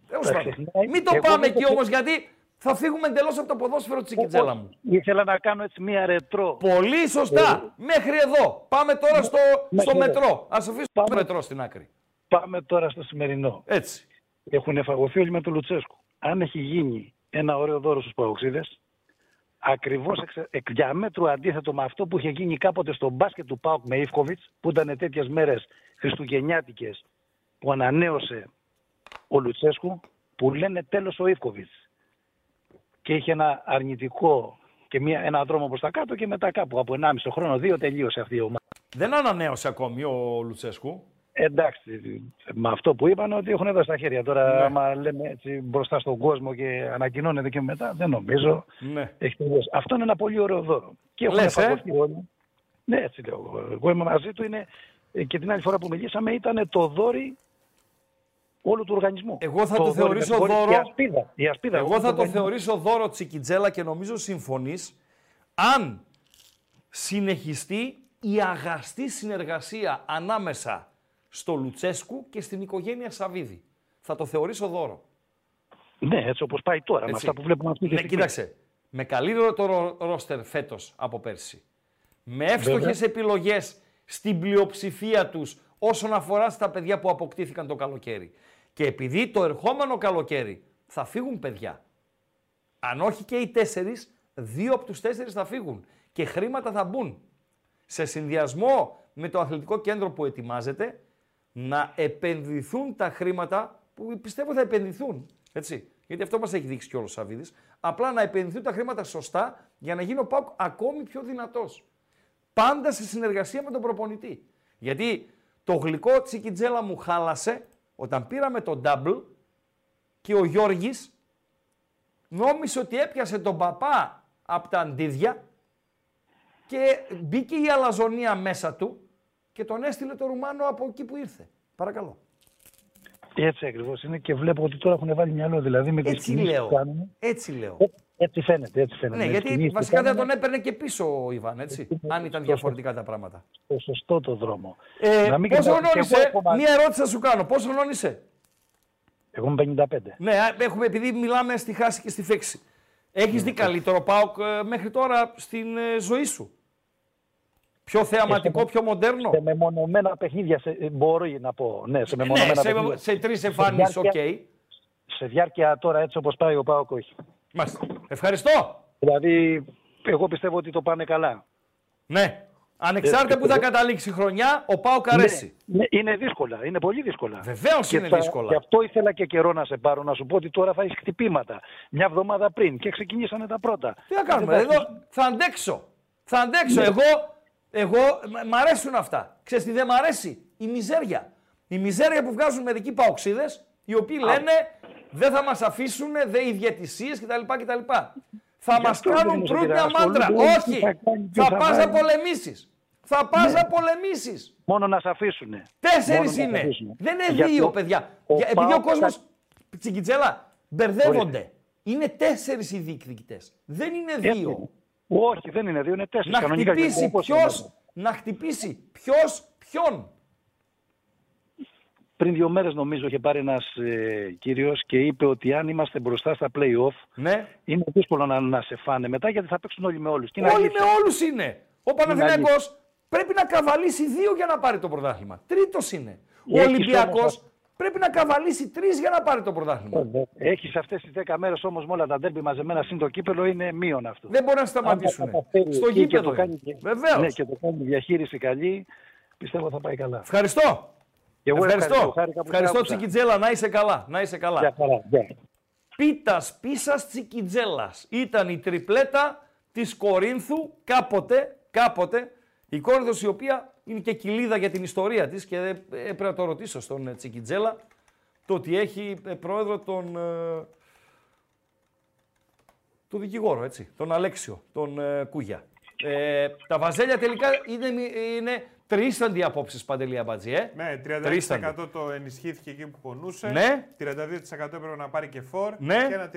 [SPEAKER 3] Τέλος
[SPEAKER 15] Τα
[SPEAKER 3] πάντων.
[SPEAKER 15] ξεχνάει.
[SPEAKER 3] Μην το
[SPEAKER 15] Εγώ
[SPEAKER 3] πάμε
[SPEAKER 15] δεν το
[SPEAKER 3] εκεί
[SPEAKER 15] ξε-
[SPEAKER 3] όμως γιατί θα φύγουμε εντελώς από το ποδόσφαιρο της Τσικιτζέλα μου.
[SPEAKER 15] Ήθελα να κάνω έτσι μία ρετρό.
[SPEAKER 3] Πολύ σωστά. Μέχρι εδώ. Πάμε τώρα στο,
[SPEAKER 15] μέχρι
[SPEAKER 3] στο
[SPEAKER 15] εδώ.
[SPEAKER 3] μετρό. Ας αφήσουμε το μετρό στην άκρη.
[SPEAKER 15] Πάμε τώρα στο σημερινό.
[SPEAKER 3] Έτσι.
[SPEAKER 15] Έχουν εφαγωθεί όλοι με τον Λουτσέσκου. Αν έχει γίνει ένα ωραίο δώρο στους Παοξίδες, ακριβώς εξε- εκ διαμέτρου αντίθετο με αυτό που είχε γίνει κάποτε στο μπάσκετ του Πάουκ με Ιφκοβιτς, που ήταν τέτοιες μέρες χριστουγεννιάτικες που ανανέωσε ο Λουτσέσκου, που λένε τέλος ο Ιφκοβιτς. Και είχε ένα αρνητικό και μια, ένα δρόμο προς τα κάτω και μετά κάπου από 1,5 χρόνο, δύο τελείωσε αυτή η ομάδα.
[SPEAKER 3] Δεν ανανέωσε ακόμη ο Λουτσέσκου.
[SPEAKER 15] Εντάξει, με αυτό που είπαν ότι έχουν δώσει τα χέρια. Τώρα,
[SPEAKER 3] Ναι.
[SPEAKER 15] άμα λέμε έτσι μπροστά στον κόσμο και ανακοινώνεται και μετά, δεν νομίζω.
[SPEAKER 3] Ναι.
[SPEAKER 15] Έχει τελειώσει. Αυτό είναι ένα πολύ ωραίο δώρο. Και έχουν
[SPEAKER 3] Λες, ε;
[SPEAKER 15] εφαγωθεί όλοι. Ναι, έτσι λέω. εγώ. Εγώ είμαι μαζί του. Είναι, ε, και την άλλη φορά που μιλήσαμε ήταν το δόρυ όλου του οργανισμού.
[SPEAKER 3] Εγώ θα το,
[SPEAKER 15] δόρυ
[SPEAKER 3] θεωρήσω
[SPEAKER 15] με την
[SPEAKER 3] δώρο.
[SPEAKER 15] Η ασπίδα. Η ασπίδα
[SPEAKER 3] Εγώ
[SPEAKER 15] όλου
[SPEAKER 3] θα
[SPEAKER 15] του
[SPEAKER 3] το
[SPEAKER 15] οργανισμού.
[SPEAKER 3] θεωρήσω δώρο Τσικιτζέλα και νομίζω συμφωνείς αν συνεχιστεί η αγαστή συνεργασία ανάμεσα στο Λουτσέσκου και στην οικογένεια Σαββίδη. Θα το θεωρήσω δώρο.
[SPEAKER 15] Ναι, έτσι όπως πάει τώρα, με
[SPEAKER 3] Έτσι.
[SPEAKER 15] αυτά που βλέπουμε αυτή τη
[SPEAKER 3] Ναι,
[SPEAKER 15] στιγμή.
[SPEAKER 3] κοίταξε. με καλύτερο το ρόστερ φέτος από πέρσι. Με εύστοχες
[SPEAKER 15] Βέβαια.
[SPEAKER 3] επιλογές στην πλειοψηφία τους όσον αφορά στα παιδιά που αποκτήθηκαν το καλοκαίρι. Και επειδή το ερχόμενο καλοκαίρι θα φύγουν παιδιά. Αν όχι και οι τέσσερις, δύο από τους τέσσερις θα φύγουν. Και χρήματα θα μπουν. Σε συνδυασμό με το αθλητικό κέντρο που ετοιμάζεται, να επενδυθούν τα χρήματα που πιστεύω θα επενδυθούν. Έτσι. Γιατί αυτό μας έχει δείξει κιόλας ο Σαββίδης. Απλά να επενδυθούν τα χρήματα σωστά για να γίνει ο Πάουκ ακόμη πιο δυνατός. Πάντα σε συνεργασία με τον προπονητή. Γιατί το γλυκό τσικιτζέλα μου χάλασε όταν πήραμε τον double και ο Γιώργης νόμισε ότι έπιασε τον παπά από τα αντίδια και μπήκε η αλαζονία μέσα του και τον έστειλε το Ρουμάνο από εκεί που ήρθε. Παρακαλώ.
[SPEAKER 15] Έτσι ακριβώς είναι και βλέπω ότι τώρα έχουν βάλει μυαλό. Δηλαδή με τις
[SPEAKER 3] Έτσι
[SPEAKER 15] κινήσεις
[SPEAKER 3] λέω.
[SPEAKER 15] που κάνουν.
[SPEAKER 3] Έτσι λέω.
[SPEAKER 15] Ε, Έτσι φαίνεται, έτσι φαίνεται.
[SPEAKER 3] Ναι,
[SPEAKER 15] Με τις
[SPEAKER 3] γιατί
[SPEAKER 15] κινήσεις που
[SPEAKER 3] βασικά δεν
[SPEAKER 15] κάνουν,
[SPEAKER 3] τον έπαιρνε και πίσω ο Ιβάν, έτσι. Αν ήταν διαφορετικά τα πράγματα.
[SPEAKER 15] Στο σωστό το δρόμο.
[SPEAKER 3] Ε,
[SPEAKER 15] Να μην
[SPEAKER 3] πόσο
[SPEAKER 15] κοιτάξετε,
[SPEAKER 3] χρονών
[SPEAKER 15] και εγώ
[SPEAKER 3] είσαι,
[SPEAKER 15] έχω μαζί-
[SPEAKER 3] μία ερώτηση θα σου κάνω. Πόσο χρονών είσαι.
[SPEAKER 15] Εγώ είμαι 55.
[SPEAKER 3] Ναι, α, έχουμε, επειδή μιλάμε στη χάση και στη φέξη. Έχεις
[SPEAKER 15] Ναι,
[SPEAKER 3] δει καλύτερο ΠΑΟΚ ε, μέχρι τώρα στην ε, ζωή σου; Πιο θεαματικό, πιο μοντέρνο;
[SPEAKER 15] Σε μεμονωμένα παιχνίδια σε, ε, μπορώ να πω. Ναι, σε
[SPEAKER 3] Ναι,
[SPEAKER 15] μεμονωμένα
[SPEAKER 3] σε,
[SPEAKER 15] παιχνίδια.
[SPEAKER 3] σε τρεις εμφάνισεις, οκ.
[SPEAKER 15] διάρκεια- Σε διάρκεια τώρα έτσι όπως πάει ο ΠΑΟΚ όχι.
[SPEAKER 3] Μάλιστα. Ευχαριστώ.
[SPEAKER 15] Δηλαδή, εγώ πιστεύω ότι το πάνε καλά.
[SPEAKER 3] Ναι. Ανεξάρτητα που θα καταλήξει η χρονιά, ο ΠΑΟΚ αρέσει.
[SPEAKER 15] Ναι, ναι, είναι δύσκολα, είναι πολύ δύσκολα.
[SPEAKER 3] Βεβαίως
[SPEAKER 15] Και
[SPEAKER 3] είναι
[SPEAKER 15] θα-
[SPEAKER 3] δύσκολα.
[SPEAKER 15] Γι' αυτό ήθελα και καιρό να σε πάρω να σου πω ότι τώρα θα έχεις χτυπήματα. Μια εβδομάδα πριν και ξεκινήσανε τα πρώτα.
[SPEAKER 3] Τι να κάνουμε,
[SPEAKER 15] Δεν θα
[SPEAKER 3] εδώ θα αντέξω. Θα αντέξω.
[SPEAKER 15] Ναι.
[SPEAKER 3] Εγώ, εγώ, μ- μ' αρέσουν αυτά. Ξέρεις τι δεν μ' αρέσει, η μιζέρια. Η μιζέρια που βγάζουν μερικοί παοξίδες, οι οποίοι λένε δεν θα μας αφήσουν, δεν οι διαιτησίες κτλ. κτλ. Θα
[SPEAKER 15] Γι'
[SPEAKER 3] μας
[SPEAKER 15] αυτό δεν
[SPEAKER 3] κάνουν
[SPEAKER 15] είναι
[SPEAKER 3] προύτια
[SPEAKER 15] ασχολούνται
[SPEAKER 3] μάντρα.
[SPEAKER 15] όλοι τι
[SPEAKER 3] Όχι,
[SPEAKER 15] θα κάνει, τι
[SPEAKER 3] θα
[SPEAKER 15] θα
[SPEAKER 3] πας να
[SPEAKER 15] βάλει.
[SPEAKER 3] πολεμήσεις. Θα πας
[SPEAKER 15] Ναι.
[SPEAKER 3] να πολεμήσεις.
[SPEAKER 15] Μόνο να σε αφήσουν.
[SPEAKER 3] Τέσσερις είναι. Δεν είναι δύο, παιδιά. Για- Επειδή ο κόσμος, τσιγκιτζέλα, μπερδεύονται. Είναι τέσσερις οι διεκδικητές. Δεν είναι δύο.
[SPEAKER 15] Όχι, δεν είναι δύο, είναι τέσσερα.
[SPEAKER 3] Να
[SPEAKER 15] Κανονικά και
[SPEAKER 3] χτυπήσει
[SPEAKER 15] όπως
[SPEAKER 3] ποιο.
[SPEAKER 15] είναι.
[SPEAKER 3] Να χτυπήσει ποιος ποιον.
[SPEAKER 15] Πριν δύο μέρες νομίζω είχε πάρει ένας ε, κύριος και είπε ότι αν είμαστε μπροστά στα play-off,
[SPEAKER 3] ναι.
[SPEAKER 15] είναι δύσκολο να, να σε φάνε μετά γιατί θα παίξουν όλοι με όλους.
[SPEAKER 3] Όλοι με όλους είναι. Ο Παναθηναϊκός πρέπει να καβαλήσει δύο για να πάρει το πρωτάθλημα. Τρίτος είναι. Ο
[SPEAKER 15] Έχεις
[SPEAKER 3] Ολυμπιακός
[SPEAKER 15] όμως-
[SPEAKER 3] πρέπει να καβαλήσει τρεις για να πάρει το πρωτάθλημα.
[SPEAKER 15] Έχεις αυτές τις 10 μέρες όμως με όλα τα ντέρμπι μαζεμένα συν το κύπελο είναι μείον αυτό.
[SPEAKER 3] Δεν μπορεί να
[SPEAKER 15] Αν
[SPEAKER 3] σταματήσουν.
[SPEAKER 15] τα καταφέρει
[SPEAKER 3] Στο
[SPEAKER 15] εκεί και
[SPEAKER 3] γήπεδο.
[SPEAKER 15] το κάνει και-
[SPEAKER 3] Βεβαίως.
[SPEAKER 15] Ναι, και το κάνει διαχείριση καλή, πιστεύω θα πάει καλά.
[SPEAKER 3] Ευχαριστώ.
[SPEAKER 15] Και εγώ
[SPEAKER 3] ευχαριστώ.
[SPEAKER 15] ευχαριστώ. Χάρηκα που
[SPEAKER 3] Ευχαριστώ
[SPEAKER 15] άκουσα.
[SPEAKER 3] Τσικιτζέλα. Να είσαι καλά. Να είσαι καλά.
[SPEAKER 15] Γεια χαρά. Γεια.
[SPEAKER 3] Πίτας Πίσας Τσικιτζέλας. Ήταν η τριπλέτα της Κορίνθου κάποτε, κάποτε, η Κόρινθος η οποία είναι και κοιλίδα για την ιστορία της και ε, έπρεπε να το ρωτήσω στον ε, Τσικιτζέλα το ότι έχει ε, πρόεδρο τον, ε, τον δικηγόρο, έτσι, τον Αλέξιο, τον ε, Κούγια. Ε, τα βαζέλια τελικά είναι, μη- είναι τρίσταντη απόψεις Παντελή Αμπατζή, ε.
[SPEAKER 2] Ναι,
[SPEAKER 3] Τρίσταντη.
[SPEAKER 2] 30% το ενισχύθηκε εκεί που πονούσε.
[SPEAKER 3] Ναι.
[SPEAKER 2] 32% έπρεπε να πάρει και φόρ.
[SPEAKER 3] Ναι.
[SPEAKER 2] Και ένα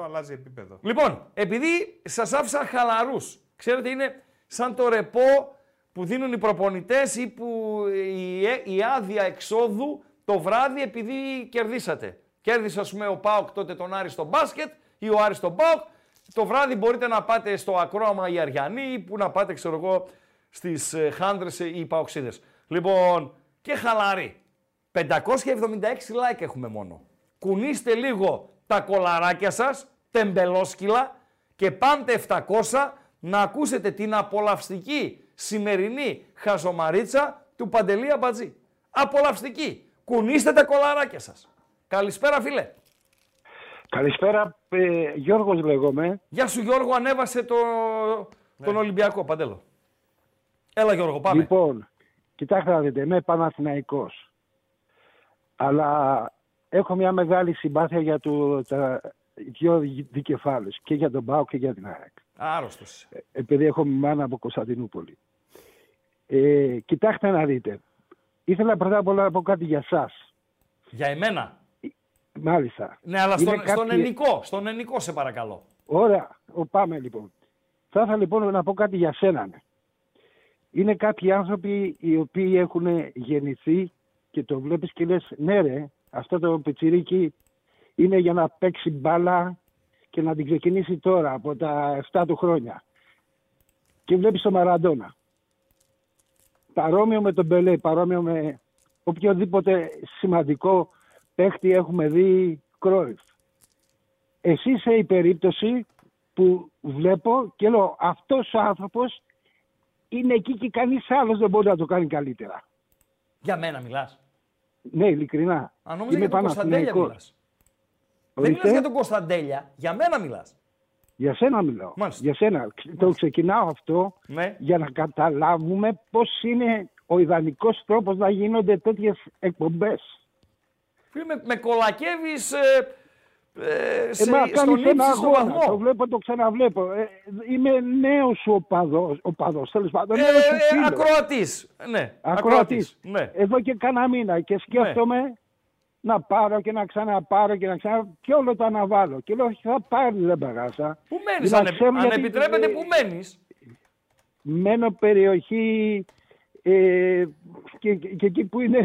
[SPEAKER 2] 30% αλλάζει επίπεδο.
[SPEAKER 3] Λοιπόν, επειδή σας άφησα χαλαρούς, ξέρετε, είναι σαν το ρεπό που δίνουν οι προπονητές ή που η, ε- η άδεια εξόδου το βράδυ επειδή κερδίσατε. Κέρδισε, ας πούμε, ο Πάοκ τότε τον Άρη στο μπάσκετ ή ο Άρης στον Πάοκ. Το βράδυ μπορείτε να πάτε στο ακρόαμα οι Αριανοί ή που να πάτε, ξέρω εγώ, στις χάντρε ή οι Παοξίδες. Λοιπόν, και χαλαροί. 576 like έχουμε μόνο. Κουνήστε λίγο τα κολαράκια σας, τεμπελόσκυλα και πάντε 700 να ακούσετε την απολαυστική σημερινή χαζομαρίτσα του Παντελή Αμπατζή. Απολαυστική. Κουνήστε τα κολαράκια σας. Καλησπέρα φίλε.
[SPEAKER 16] Καλησπέρα, ε, Γιώργος λέγομαι.
[SPEAKER 3] Γεια σου Γιώργο, ανέβασε το, τον Ολυμπιακό Παντέλο. Έλα Γιώργο, πάμε.
[SPEAKER 16] Λοιπόν, κοιτάξτε να δείτε, είμαι Παναθηναϊκός. Αλλά έχω μια μεγάλη συμπάθεια για το, τα δύο δικεφάλους, και για τον ΠΑΟ και για την ΑΕΚ.
[SPEAKER 3] Άρρωστος.
[SPEAKER 16] Επειδή έχω μάνα από Κωνσταντινούπολη. Ε, κοιτάξτε να δείτε. Ήθελα πρώτα απ' όλα να πω κάτι για σας.
[SPEAKER 3] Για εμένα;
[SPEAKER 16] Μάλιστα.
[SPEAKER 3] Ναι, αλλά
[SPEAKER 16] Είναι
[SPEAKER 3] στον, στον
[SPEAKER 16] κάποιοι-
[SPEAKER 3] ενικό, στον ενικό σε παρακαλώ.
[SPEAKER 16] Ωραία, Ο, πάμε λοιπόν. Θα ήθελα λοιπόν να πω κάτι για σένα. ναι. Είναι κάποιοι άνθρωποι οι οποίοι έχουν γεννηθεί και το βλέπεις και λες ναι ρε, αυτό το πιτσιρίκι είναι για να παίξει μπάλα και να την ξεκινήσει τώρα από τα 7 του χρόνια και βλέπεις τον Μαραντόνα παρόμοιο με τον Μπελέ, παρόμοιο με οποιοδήποτε σημαντικό παίχτη έχουμε δει Κρόιφ. Εσύ είσαι η περίπτωση που βλέπω και λέω αυτός ο άνθρωπος είναι εκεί και κανείς άλλος δεν μπορεί να το κάνει καλύτερα.
[SPEAKER 3] Για μένα μιλάς.
[SPEAKER 16] Ναι, ειλικρινά.
[SPEAKER 3] Αν νόμιζα για τον Κωνσταντέλια μιλάς. Δεν μιλάς για τον Κωνσταντέλια, για μένα μιλάς.
[SPEAKER 16] Για σένα μιλάω. Για σένα. Το ξεκινάω αυτό
[SPEAKER 3] Ναι.
[SPEAKER 16] για να καταλάβουμε πώς είναι ο ιδανικός τρόπος να γίνονται τέτοιες εκπομπές.
[SPEAKER 3] Φίλε, με, με κολακεύεις ε, ε, σε,
[SPEAKER 16] Ε, μα
[SPEAKER 3] στον
[SPEAKER 16] κάνεις ένα
[SPEAKER 3] ύψιστο
[SPEAKER 16] αγώνα.
[SPEAKER 3] βαθμό.
[SPEAKER 16] Το βλέπω, το ξαναβλέπω. Ε, είμαι νέος σου οπαδός, οπαδός τέλος πάντων.
[SPEAKER 3] Ε,
[SPEAKER 16] νέος σου
[SPEAKER 3] ε,
[SPEAKER 16] φίλος.
[SPEAKER 3] ακροατής. Ναι,
[SPEAKER 16] Ακροατής.
[SPEAKER 3] Ναι.
[SPEAKER 16] Εδώ και κάνα μήνα και σκέφτομαι να πάρω και να ξαναπάρω και να ξανα... και όλο το αναβάλω. Και λέω, όχι, θα πάρεις, δεν παγάσα.
[SPEAKER 3] Πού μένεις,
[SPEAKER 16] Να
[SPEAKER 3] αν,
[SPEAKER 16] ξέρω
[SPEAKER 3] αν
[SPEAKER 16] γιατί-
[SPEAKER 3] επιτρέπετε, πού μένεις;
[SPEAKER 16] Μένω περιοχή ε, και, και εκεί που είναι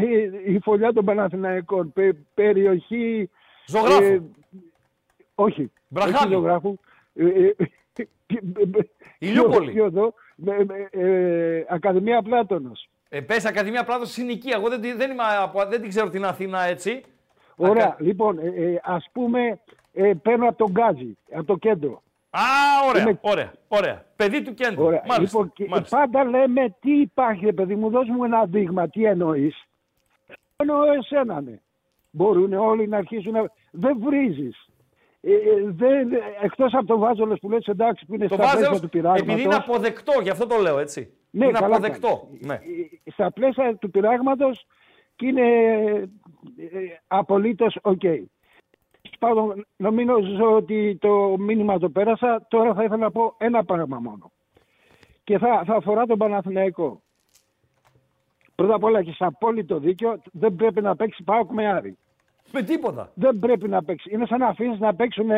[SPEAKER 16] η φωλιά των Παναθηναϊκών. Πε- περιοχή...
[SPEAKER 3] Ζωγράφου.
[SPEAKER 16] ε, όχι.
[SPEAKER 3] Βραχάμι.
[SPEAKER 16] Όχι ζωγράφου. Ε, ε,
[SPEAKER 3] Ηλιούπολη.
[SPEAKER 16] ποιο εδώ, με- με- ε, Ακαδημία Πλάτωνος.
[SPEAKER 3] Ε, πες Ακαδημία Πλάτος συνοικία. Εγώ δεν, τη- δεν, είμαι, από- δεν την ξέρω την Αθήνα έτσι.
[SPEAKER 16] Ωραία,
[SPEAKER 3] Ακα-
[SPEAKER 16] λοιπόν, ε, ε, ας πούμε, ε, παίρνω από τον Γκάζι, από το κέντρο.
[SPEAKER 3] Α, ωραία,
[SPEAKER 16] Είμαι-
[SPEAKER 3] ωραία, ωραία. Παιδί του κέντρου.
[SPEAKER 16] Ωραία.
[SPEAKER 3] Μάλιστα,
[SPEAKER 16] λοιπόν, και
[SPEAKER 3] μάλιστα.
[SPEAKER 16] πάντα λέμε τι υπάρχει, ρε παιδί μου, δώσ' μου ένα δείγμα, τι εννοείς. Εννοώ εσένα, ναι. Μπορούν όλοι να αρχίσουν να... Δεν βρίζεις. Ε, ε, δεν, εκτός από το βάζελος που λες εντάξει που είναι
[SPEAKER 3] Το
[SPEAKER 16] στα πλαίσια
[SPEAKER 3] βάζελος,
[SPEAKER 16] του πειράγματος.
[SPEAKER 3] επειδή είναι αποδεκτό, γι' αυτό το λέω έτσι.
[SPEAKER 16] Ναι,
[SPEAKER 3] είναι
[SPEAKER 16] καλά
[SPEAKER 3] αποδεκτό. Ναι.
[SPEAKER 16] Ε, στα πλαίσια του πειράγματος και είναι ε, απολύτως οκ. Πάντων, νομίζω ότι το μήνυμα το πέρασα. Τώρα θα ήθελα να πω ένα πράγμα μόνο. Και θα, θα αφορά τον Παναθηναϊκό. Πρώτα απ' όλα έχεις απόλυτο δίκιο. Δεν πρέπει να παίξει Πάοκ με Άρη.
[SPEAKER 3] Με τίποτα.
[SPEAKER 16] Δεν πρέπει να παίξει. Είναι σαν να αφήσει να παίξουν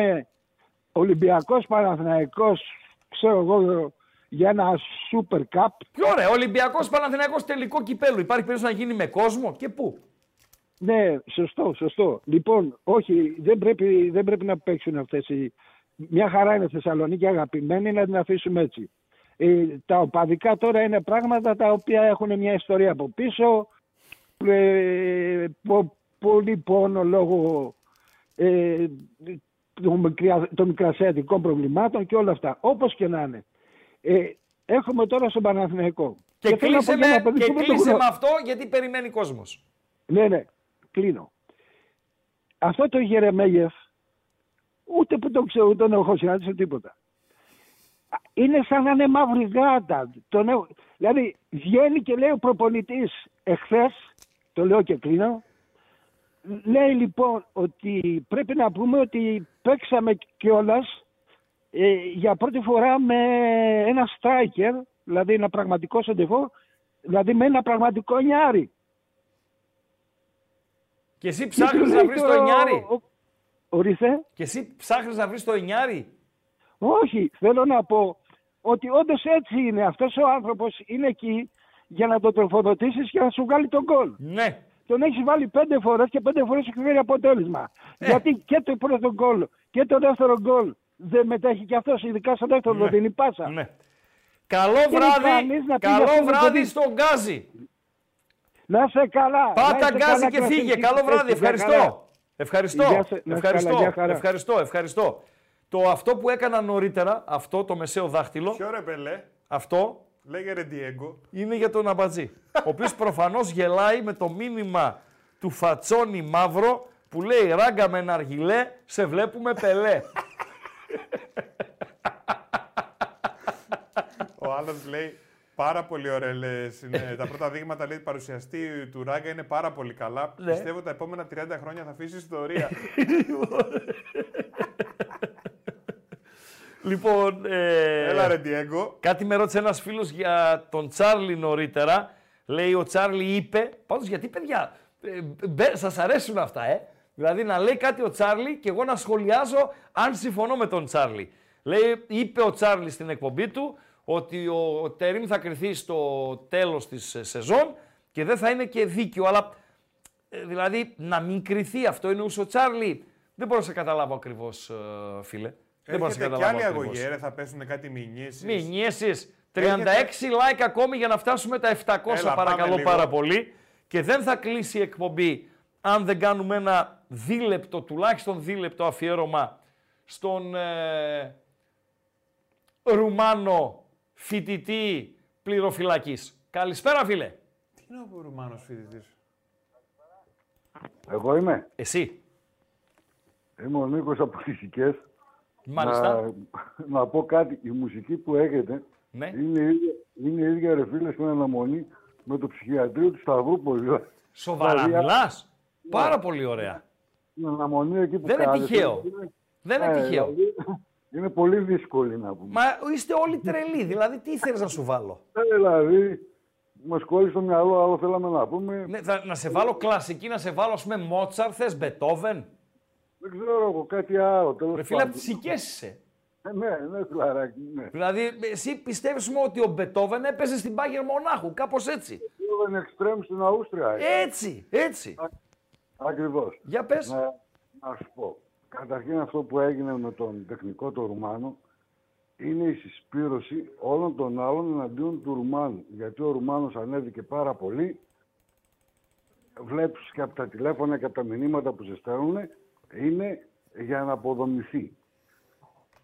[SPEAKER 16] Ολυμπιακός Παναθηναϊκός, ξέρω εγώ, για ένα Super Cup.
[SPEAKER 3] Πιο ωραία, Ολυμπιακός Παναθηναϊκός τελικό κυπέλου. Υπάρχει περίπτωση να γίνει με κόσμο και πού;
[SPEAKER 16] Ναι, σωστό, σωστό. Λοιπόν, όχι, δεν πρέπει, δεν πρέπει να παίξουν αυτές οι... Μια χαρά είναι Θεσσαλονίκη αγαπημένη, να την αφήσουμε έτσι. Ε, τα οπαδικά τώρα είναι πράγματα τα οποία έχουν μια ιστορία από πίσω. Ε, πο- πολύ πόνο λόγω ε, των, μικρα- των μικρασιατικών προβλημάτων και όλα αυτά. Όπως και να είναι. Ε, έχουμε τώρα στον Παναθηναϊκό.
[SPEAKER 3] Και,
[SPEAKER 16] θέλω να
[SPEAKER 3] κλείσε,
[SPEAKER 16] πω για
[SPEAKER 3] με,
[SPEAKER 16] ένα παιδί
[SPEAKER 3] και
[SPEAKER 16] που δεν το
[SPEAKER 3] κλείσε
[SPEAKER 16] γνω-
[SPEAKER 3] με αυτό γιατί περιμένει κόσμος.
[SPEAKER 16] ναι, ναι, κλείνω. Αυτό το Γερεμέγεφ, ούτε που το ξέρω, ούτε τον έχω συνάντησει τίποτα. Α, Είναι σαν να είναι μαύρη γάτα. Τον έχω... Δηλαδή, βγαίνει και λέει ο προπονητής εχθές, το λέω και κλείνω, λέει λοιπόν ότι πρέπει να πούμε ότι παίξαμε κιόλας ε, για πρώτη φορά με ένα striker, δηλαδή ένα πραγματικό σεντεφό, δηλαδή με ένα πραγματικό νιάρι.
[SPEAKER 3] Και εσύ
[SPEAKER 16] Και
[SPEAKER 3] ψάχνεις
[SPEAKER 16] του
[SPEAKER 3] να
[SPEAKER 16] λέει
[SPEAKER 3] βρεις
[SPEAKER 16] το-
[SPEAKER 3] το εννιάρι.
[SPEAKER 16] ο- Ορίστε.
[SPEAKER 3] Και εσύ ψάχνεις να βρεις το εννιάρι.
[SPEAKER 16] Όχι, θέλω να πω ότι όντως έτσι είναι. Αυτός ο άνθρωπος είναι εκεί για να το τροφοδοτήσεις και να σου βγάλει τον γκολ.
[SPEAKER 3] Ναι.
[SPEAKER 16] Τον έχεις βάλει πέντε φορές και πέντε φορές έχει φέρει αποτέλεσμα.
[SPEAKER 3] Ε.
[SPEAKER 16] Γιατί και το πρώτο γκολ και το δεύτερο γκολ δεν μετέχει και αυτός, ειδικά στο δεύτερο,
[SPEAKER 3] Ναι.
[SPEAKER 16] δεν δίνει πάσα.
[SPEAKER 3] Ναι. Καλό
[SPEAKER 16] Και
[SPEAKER 3] βράδυ,
[SPEAKER 16] κανείς να πει
[SPEAKER 3] καλό
[SPEAKER 16] για αυτό το
[SPEAKER 3] βράδυ
[SPEAKER 16] παιδί.
[SPEAKER 3] στον Γκάζι.
[SPEAKER 16] Να είσαι καλά. να
[SPEAKER 3] Πάτα
[SPEAKER 16] είσαι
[SPEAKER 3] Γκάζι
[SPEAKER 16] καλά
[SPEAKER 3] και
[SPEAKER 16] να
[SPEAKER 3] φύγε.
[SPEAKER 16] συνεχίσεις
[SPEAKER 3] Καλό βράδυ.
[SPEAKER 16] έτσι. Γεια χαρά.
[SPEAKER 3] Ευχαριστώ. Ευχαριστώ.
[SPEAKER 16] Γεια σε- να είσαι
[SPEAKER 3] ευχαριστώ.
[SPEAKER 16] καλά, γεια χαρά.
[SPEAKER 3] ευχαριστώ. Ευχαριστώ. Το αυτό που έκανα νωρίτερα, αυτό το μεσαίο δάχτυλο,
[SPEAKER 2] Ποιο ρε πελέ,
[SPEAKER 3] αυτό
[SPEAKER 2] λέγε ρε Diego.
[SPEAKER 3] είναι για τον Αμπατζή. ο οποίος προφανώς γελάει με το μήνυμα του Φατσόνι Μαύρο που λέει ράγκα με ναργιλέ, σε βλέπουμε πελέ.
[SPEAKER 2] Ο άλλος λέει πάρα πολύ ωραία. λες, είναι, τα πρώτα δείγματα λέει παρουσιαστή του Ράγκα είναι πάρα πολύ καλά.
[SPEAKER 3] Ναι.
[SPEAKER 2] Πιστεύω τα επόμενα 30 χρόνια θα αφήσεις ιστορία.
[SPEAKER 3] λοιπόν, ε,
[SPEAKER 2] Έλα ρε Diego.
[SPEAKER 3] Κάτι με ρώτησε ένας φίλος για τον Τσάρλι νωρίτερα. Λέει ο Τσάρλι είπε, πάντως γιατί παιδιά, ε, μπε- σας αρέσουν αυτά, ε; Δηλαδή να λέει κάτι ο Τσάρλι και εγώ να σχολιάζω αν συμφωνώ με τον Τσάρλι. Λέει, είπε ο Τσάρλι στην εκπομπή του ότι ο Τερίμ θα κρυθεί στο τέλος της ε, σεζόν και δεν θα είναι και δίκιο. Αλλά ε, δηλαδή να μην κρυθεί αυτό εννοούσε ο Τσάρλι. Δεν μπορώ να σε καταλάβω ακριβώς, ε, φίλε. Δεν μπορώ να σε
[SPEAKER 2] Έρχεται και
[SPEAKER 3] καταλάβω
[SPEAKER 2] άλλη
[SPEAKER 3] ακριβώς.
[SPEAKER 2] αγωγή, ρε, θα πέσουν κάτι μηνύσεις.
[SPEAKER 3] Μηνύσεις. 36
[SPEAKER 2] Έρχεται-
[SPEAKER 3] like ακόμη για να φτάσουμε τα 700
[SPEAKER 2] Έλα, πάμε
[SPEAKER 3] παρακαλώ
[SPEAKER 2] λίγο.
[SPEAKER 3] πάρα πολύ. Και δεν θα κλείσει η εκπομπή αν δεν κάνουμε ένα δίλεπτο, τουλάχιστον δίλεπτο αφιέρωμα στον ε, Ρουμάνο φοιτητή πληροφυλακής. Καλησπέρα φίλε.
[SPEAKER 2] Τι είναι ο Ρουμάνος φοιτητής;
[SPEAKER 17] Εγώ είμαι.
[SPEAKER 3] Εσύ.
[SPEAKER 17] Είμαι ο Νίκος από Φυσικές.
[SPEAKER 3] Μάλιστα.
[SPEAKER 17] Να, να πω κάτι. Η μουσική που έχετε
[SPEAKER 3] Ναι.
[SPEAKER 17] είναι, η ίδια, είναι η ίδια ρε φίλε στην αναμονή με το ψυχιατρίο του Σταυρούπολη.
[SPEAKER 3] Σοβαρά
[SPEAKER 17] Δηλαδή,
[SPEAKER 3] μιλάς. Πάρα πολύ ωραία.
[SPEAKER 17] Στην αναμονή εκεί που
[SPEAKER 3] Δεν είναι
[SPEAKER 17] κάθεσαι,
[SPEAKER 3] τυχαίο.
[SPEAKER 17] είναι-
[SPEAKER 3] Δεν είναι
[SPEAKER 17] Ε,
[SPEAKER 3] τυχαίο.
[SPEAKER 17] δηλαδή, είναι πολύ δύσκολη να πούμε.
[SPEAKER 3] Μα είστε όλοι τρελοί. Δηλαδή τι ήθελες να σου βάλω;
[SPEAKER 17] Ε, δηλαδή, μας κόλλησε στο μυαλό, άλλο θέλαμε να πούμε.
[SPEAKER 3] Ναι, θα- να σε βάλω κλασική, να σε βάλω ας πούμε Μότσαρ, θες Μπετόβεν.
[SPEAKER 17] Δεν ξέρω εγώ, κάτι άλλο. Τέλος
[SPEAKER 3] Ρε φίλε, από
[SPEAKER 17] πάντων.
[SPEAKER 3] τις οικίες είσαι.
[SPEAKER 17] Ε, ναι, ναι, φιλαράκι, ναι.
[SPEAKER 3] Δηλαδή, εσύ πιστεύεις μου ότι ο Μπετόβεν έπαιζε στην Πάγερ Μονάχου, κάπως έτσι.
[SPEAKER 17] Είναι εξτρέμ στην Αούστρια.
[SPEAKER 3] Έτσι, έτσι.
[SPEAKER 17] Ακριβώς.
[SPEAKER 3] Για πες.
[SPEAKER 17] Να, να σου πω. Καταρχήν αυτό που έγινε με τον τεχνικό το Ρουμάνο είναι η συσπήρωση όλων των άλλων εναντίον του Ρουμάνου. Γιατί ο Ρουμάνος ανέβηκε πάρα πολύ. Βλέπεις και από τα τηλέφωνα και από τα μηνύματα που σε στέλνουν είναι για να αποδομηθεί.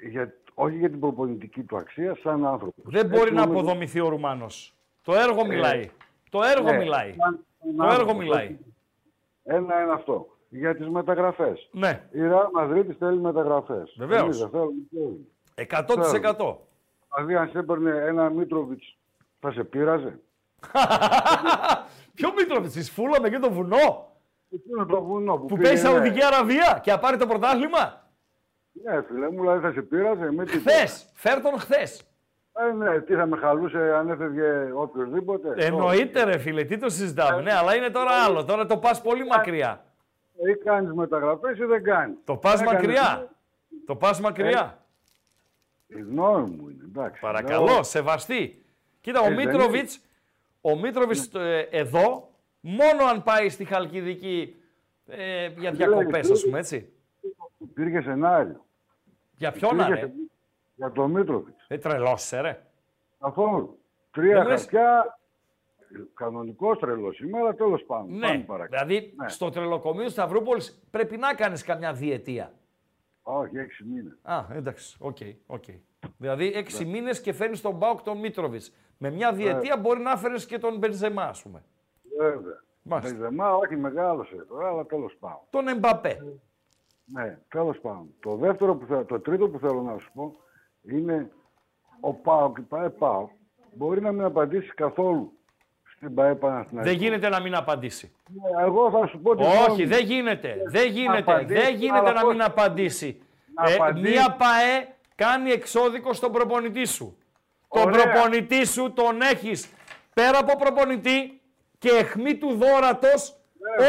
[SPEAKER 17] Για, όχι για την προπονητική του αξία, σαν άνθρωπος.
[SPEAKER 3] Δεν μπορεί να αποδομηθεί ο Ρουμάνος. Το έργο μιλάει. Το έργο
[SPEAKER 17] ναι,
[SPEAKER 3] μιλάει.
[SPEAKER 17] σαν- σαν
[SPEAKER 3] Το έργο
[SPEAKER 17] άνθρωπος.
[SPEAKER 3] μιλάει.
[SPEAKER 17] Ένα είναι αυτό. Για τις μεταγραφές.
[SPEAKER 3] Ναι.
[SPEAKER 17] Η Ρεάλ Μαδρίτη θέλει μεταγραφές.
[SPEAKER 3] Βεβαίως.
[SPEAKER 17] Εμείς δεν θέλουμε, θέλουμε.
[SPEAKER 3] 100%.
[SPEAKER 17] Δηλαδή, αν σε έπαιρνε ένα Μίτροβιτς, θα σε πείραζε.
[SPEAKER 3] Ποιο Μήτροβιτς, τη Φούλα με και το βουνό;
[SPEAKER 17] Εκεί είναι το βουνό που,
[SPEAKER 3] Που
[SPEAKER 17] πήγε,
[SPEAKER 3] παίζει
[SPEAKER 17] ναι.
[SPEAKER 3] Σαουδική Αραβία και να πάρει το πρωτάθλημα;
[SPEAKER 17] Ναι, φίλε μου, δηλαδή θα σε πείραζε. Με τίποτα.
[SPEAKER 3] Χθες. Φέρ τον χθες.
[SPEAKER 17] Ε, ναι, τι θα με χαλούσε αν έφευγε οποιοδήποτε.
[SPEAKER 3] Εννοείται ρε φίλε, τι το συζητάμε. Ναι, αλλά είναι τώρα άλλο. Τώρα το πας πολύ μακριά.
[SPEAKER 17] Ή κάνεις μεταγραφές ή δεν κάνεις.
[SPEAKER 3] Το πας
[SPEAKER 17] Έκανες-
[SPEAKER 3] μακριά. Το πας μακριά.
[SPEAKER 17] Η γνώμη μου είναι, εντάξει.
[SPEAKER 3] Παρακαλώ,
[SPEAKER 17] Λέω-
[SPEAKER 3] σεβαστή. Κοίτα, ο
[SPEAKER 17] Ε, δεν Ναι.
[SPEAKER 3] Μίτροβιτς, ο Μίτροβιτς ε, εδώ, μόνο αν πάει στη Χαλκιδική ε, για διακοπές, ας πούμε, έτσι.
[SPEAKER 17] Υπήρχε σενάριο.
[SPEAKER 3] Για ποιον να
[SPEAKER 17] Υπήρχε
[SPEAKER 3] ρε.
[SPEAKER 17] σε- Για τον Μίτροβιτς.
[SPEAKER 3] Ε, τρελός είσαι, ρε.
[SPEAKER 17] Καθόλου. Τρία
[SPEAKER 3] Δεν μου λες-
[SPEAKER 17] χαρτιά. Κανονικός τρελός σήμερα, τέλος πάντων.
[SPEAKER 3] Ναι,
[SPEAKER 17] Πάμε παρακάτω.
[SPEAKER 3] δηλαδή
[SPEAKER 17] Ναι.
[SPEAKER 3] στο τρελοκομείο της Σταυρούπολης πρέπει να κάνεις καμιά διετία.
[SPEAKER 17] Όχι, έξι μήνες.
[SPEAKER 3] Α, εντάξει, οκ, οκ. Δηλαδή έξι
[SPEAKER 17] Ναι.
[SPEAKER 3] μήνες και φέρνεις τον ΠΑΟΚ τον Μίτροβιτς. Με μια διετία μπορεί να φέρεις και τον Μπενζεμά, ας πούμε.
[SPEAKER 17] Βέβαια.
[SPEAKER 3] Μάλιστα.
[SPEAKER 17] Μπενζεμά, όχι μεγάλωσε τώρα, αλλά τέλος πάντων.
[SPEAKER 3] Τον Εμπαπέ.
[SPEAKER 17] Ναι, τέλος πάντων. Το δεύτερο που θέλω, το τρίτο που θέλω να σου πω είναι ο Πάοκ, η ΠαΕ Πάοκ, μπορεί να μην απαντήσει καθόλου στην ΠαΕ Παναθηναϊκός.
[SPEAKER 3] Δεν γίνεται να μην απαντήσει.
[SPEAKER 17] Ναι, Εγώ θα σου πω τη γνώμη
[SPEAKER 3] Όχι,
[SPEAKER 17] μου.
[SPEAKER 3] δεν γίνεται. Δεν γίνεται.
[SPEAKER 17] απαντήσει,
[SPEAKER 3] Δεν γίνεται
[SPEAKER 17] αλλά
[SPEAKER 3] να
[SPEAKER 17] πώς-
[SPEAKER 3] μην απαντήσει.
[SPEAKER 17] Να
[SPEAKER 3] Ε,
[SPEAKER 17] απαντήσει.
[SPEAKER 3] μία ΠαΕ κάνει εξώδικο στον προπονητή σου. Τον
[SPEAKER 17] Ωραία.
[SPEAKER 3] προπονητή σου τον έχεις πέρα από προπονητή και αιχμή του δόρατος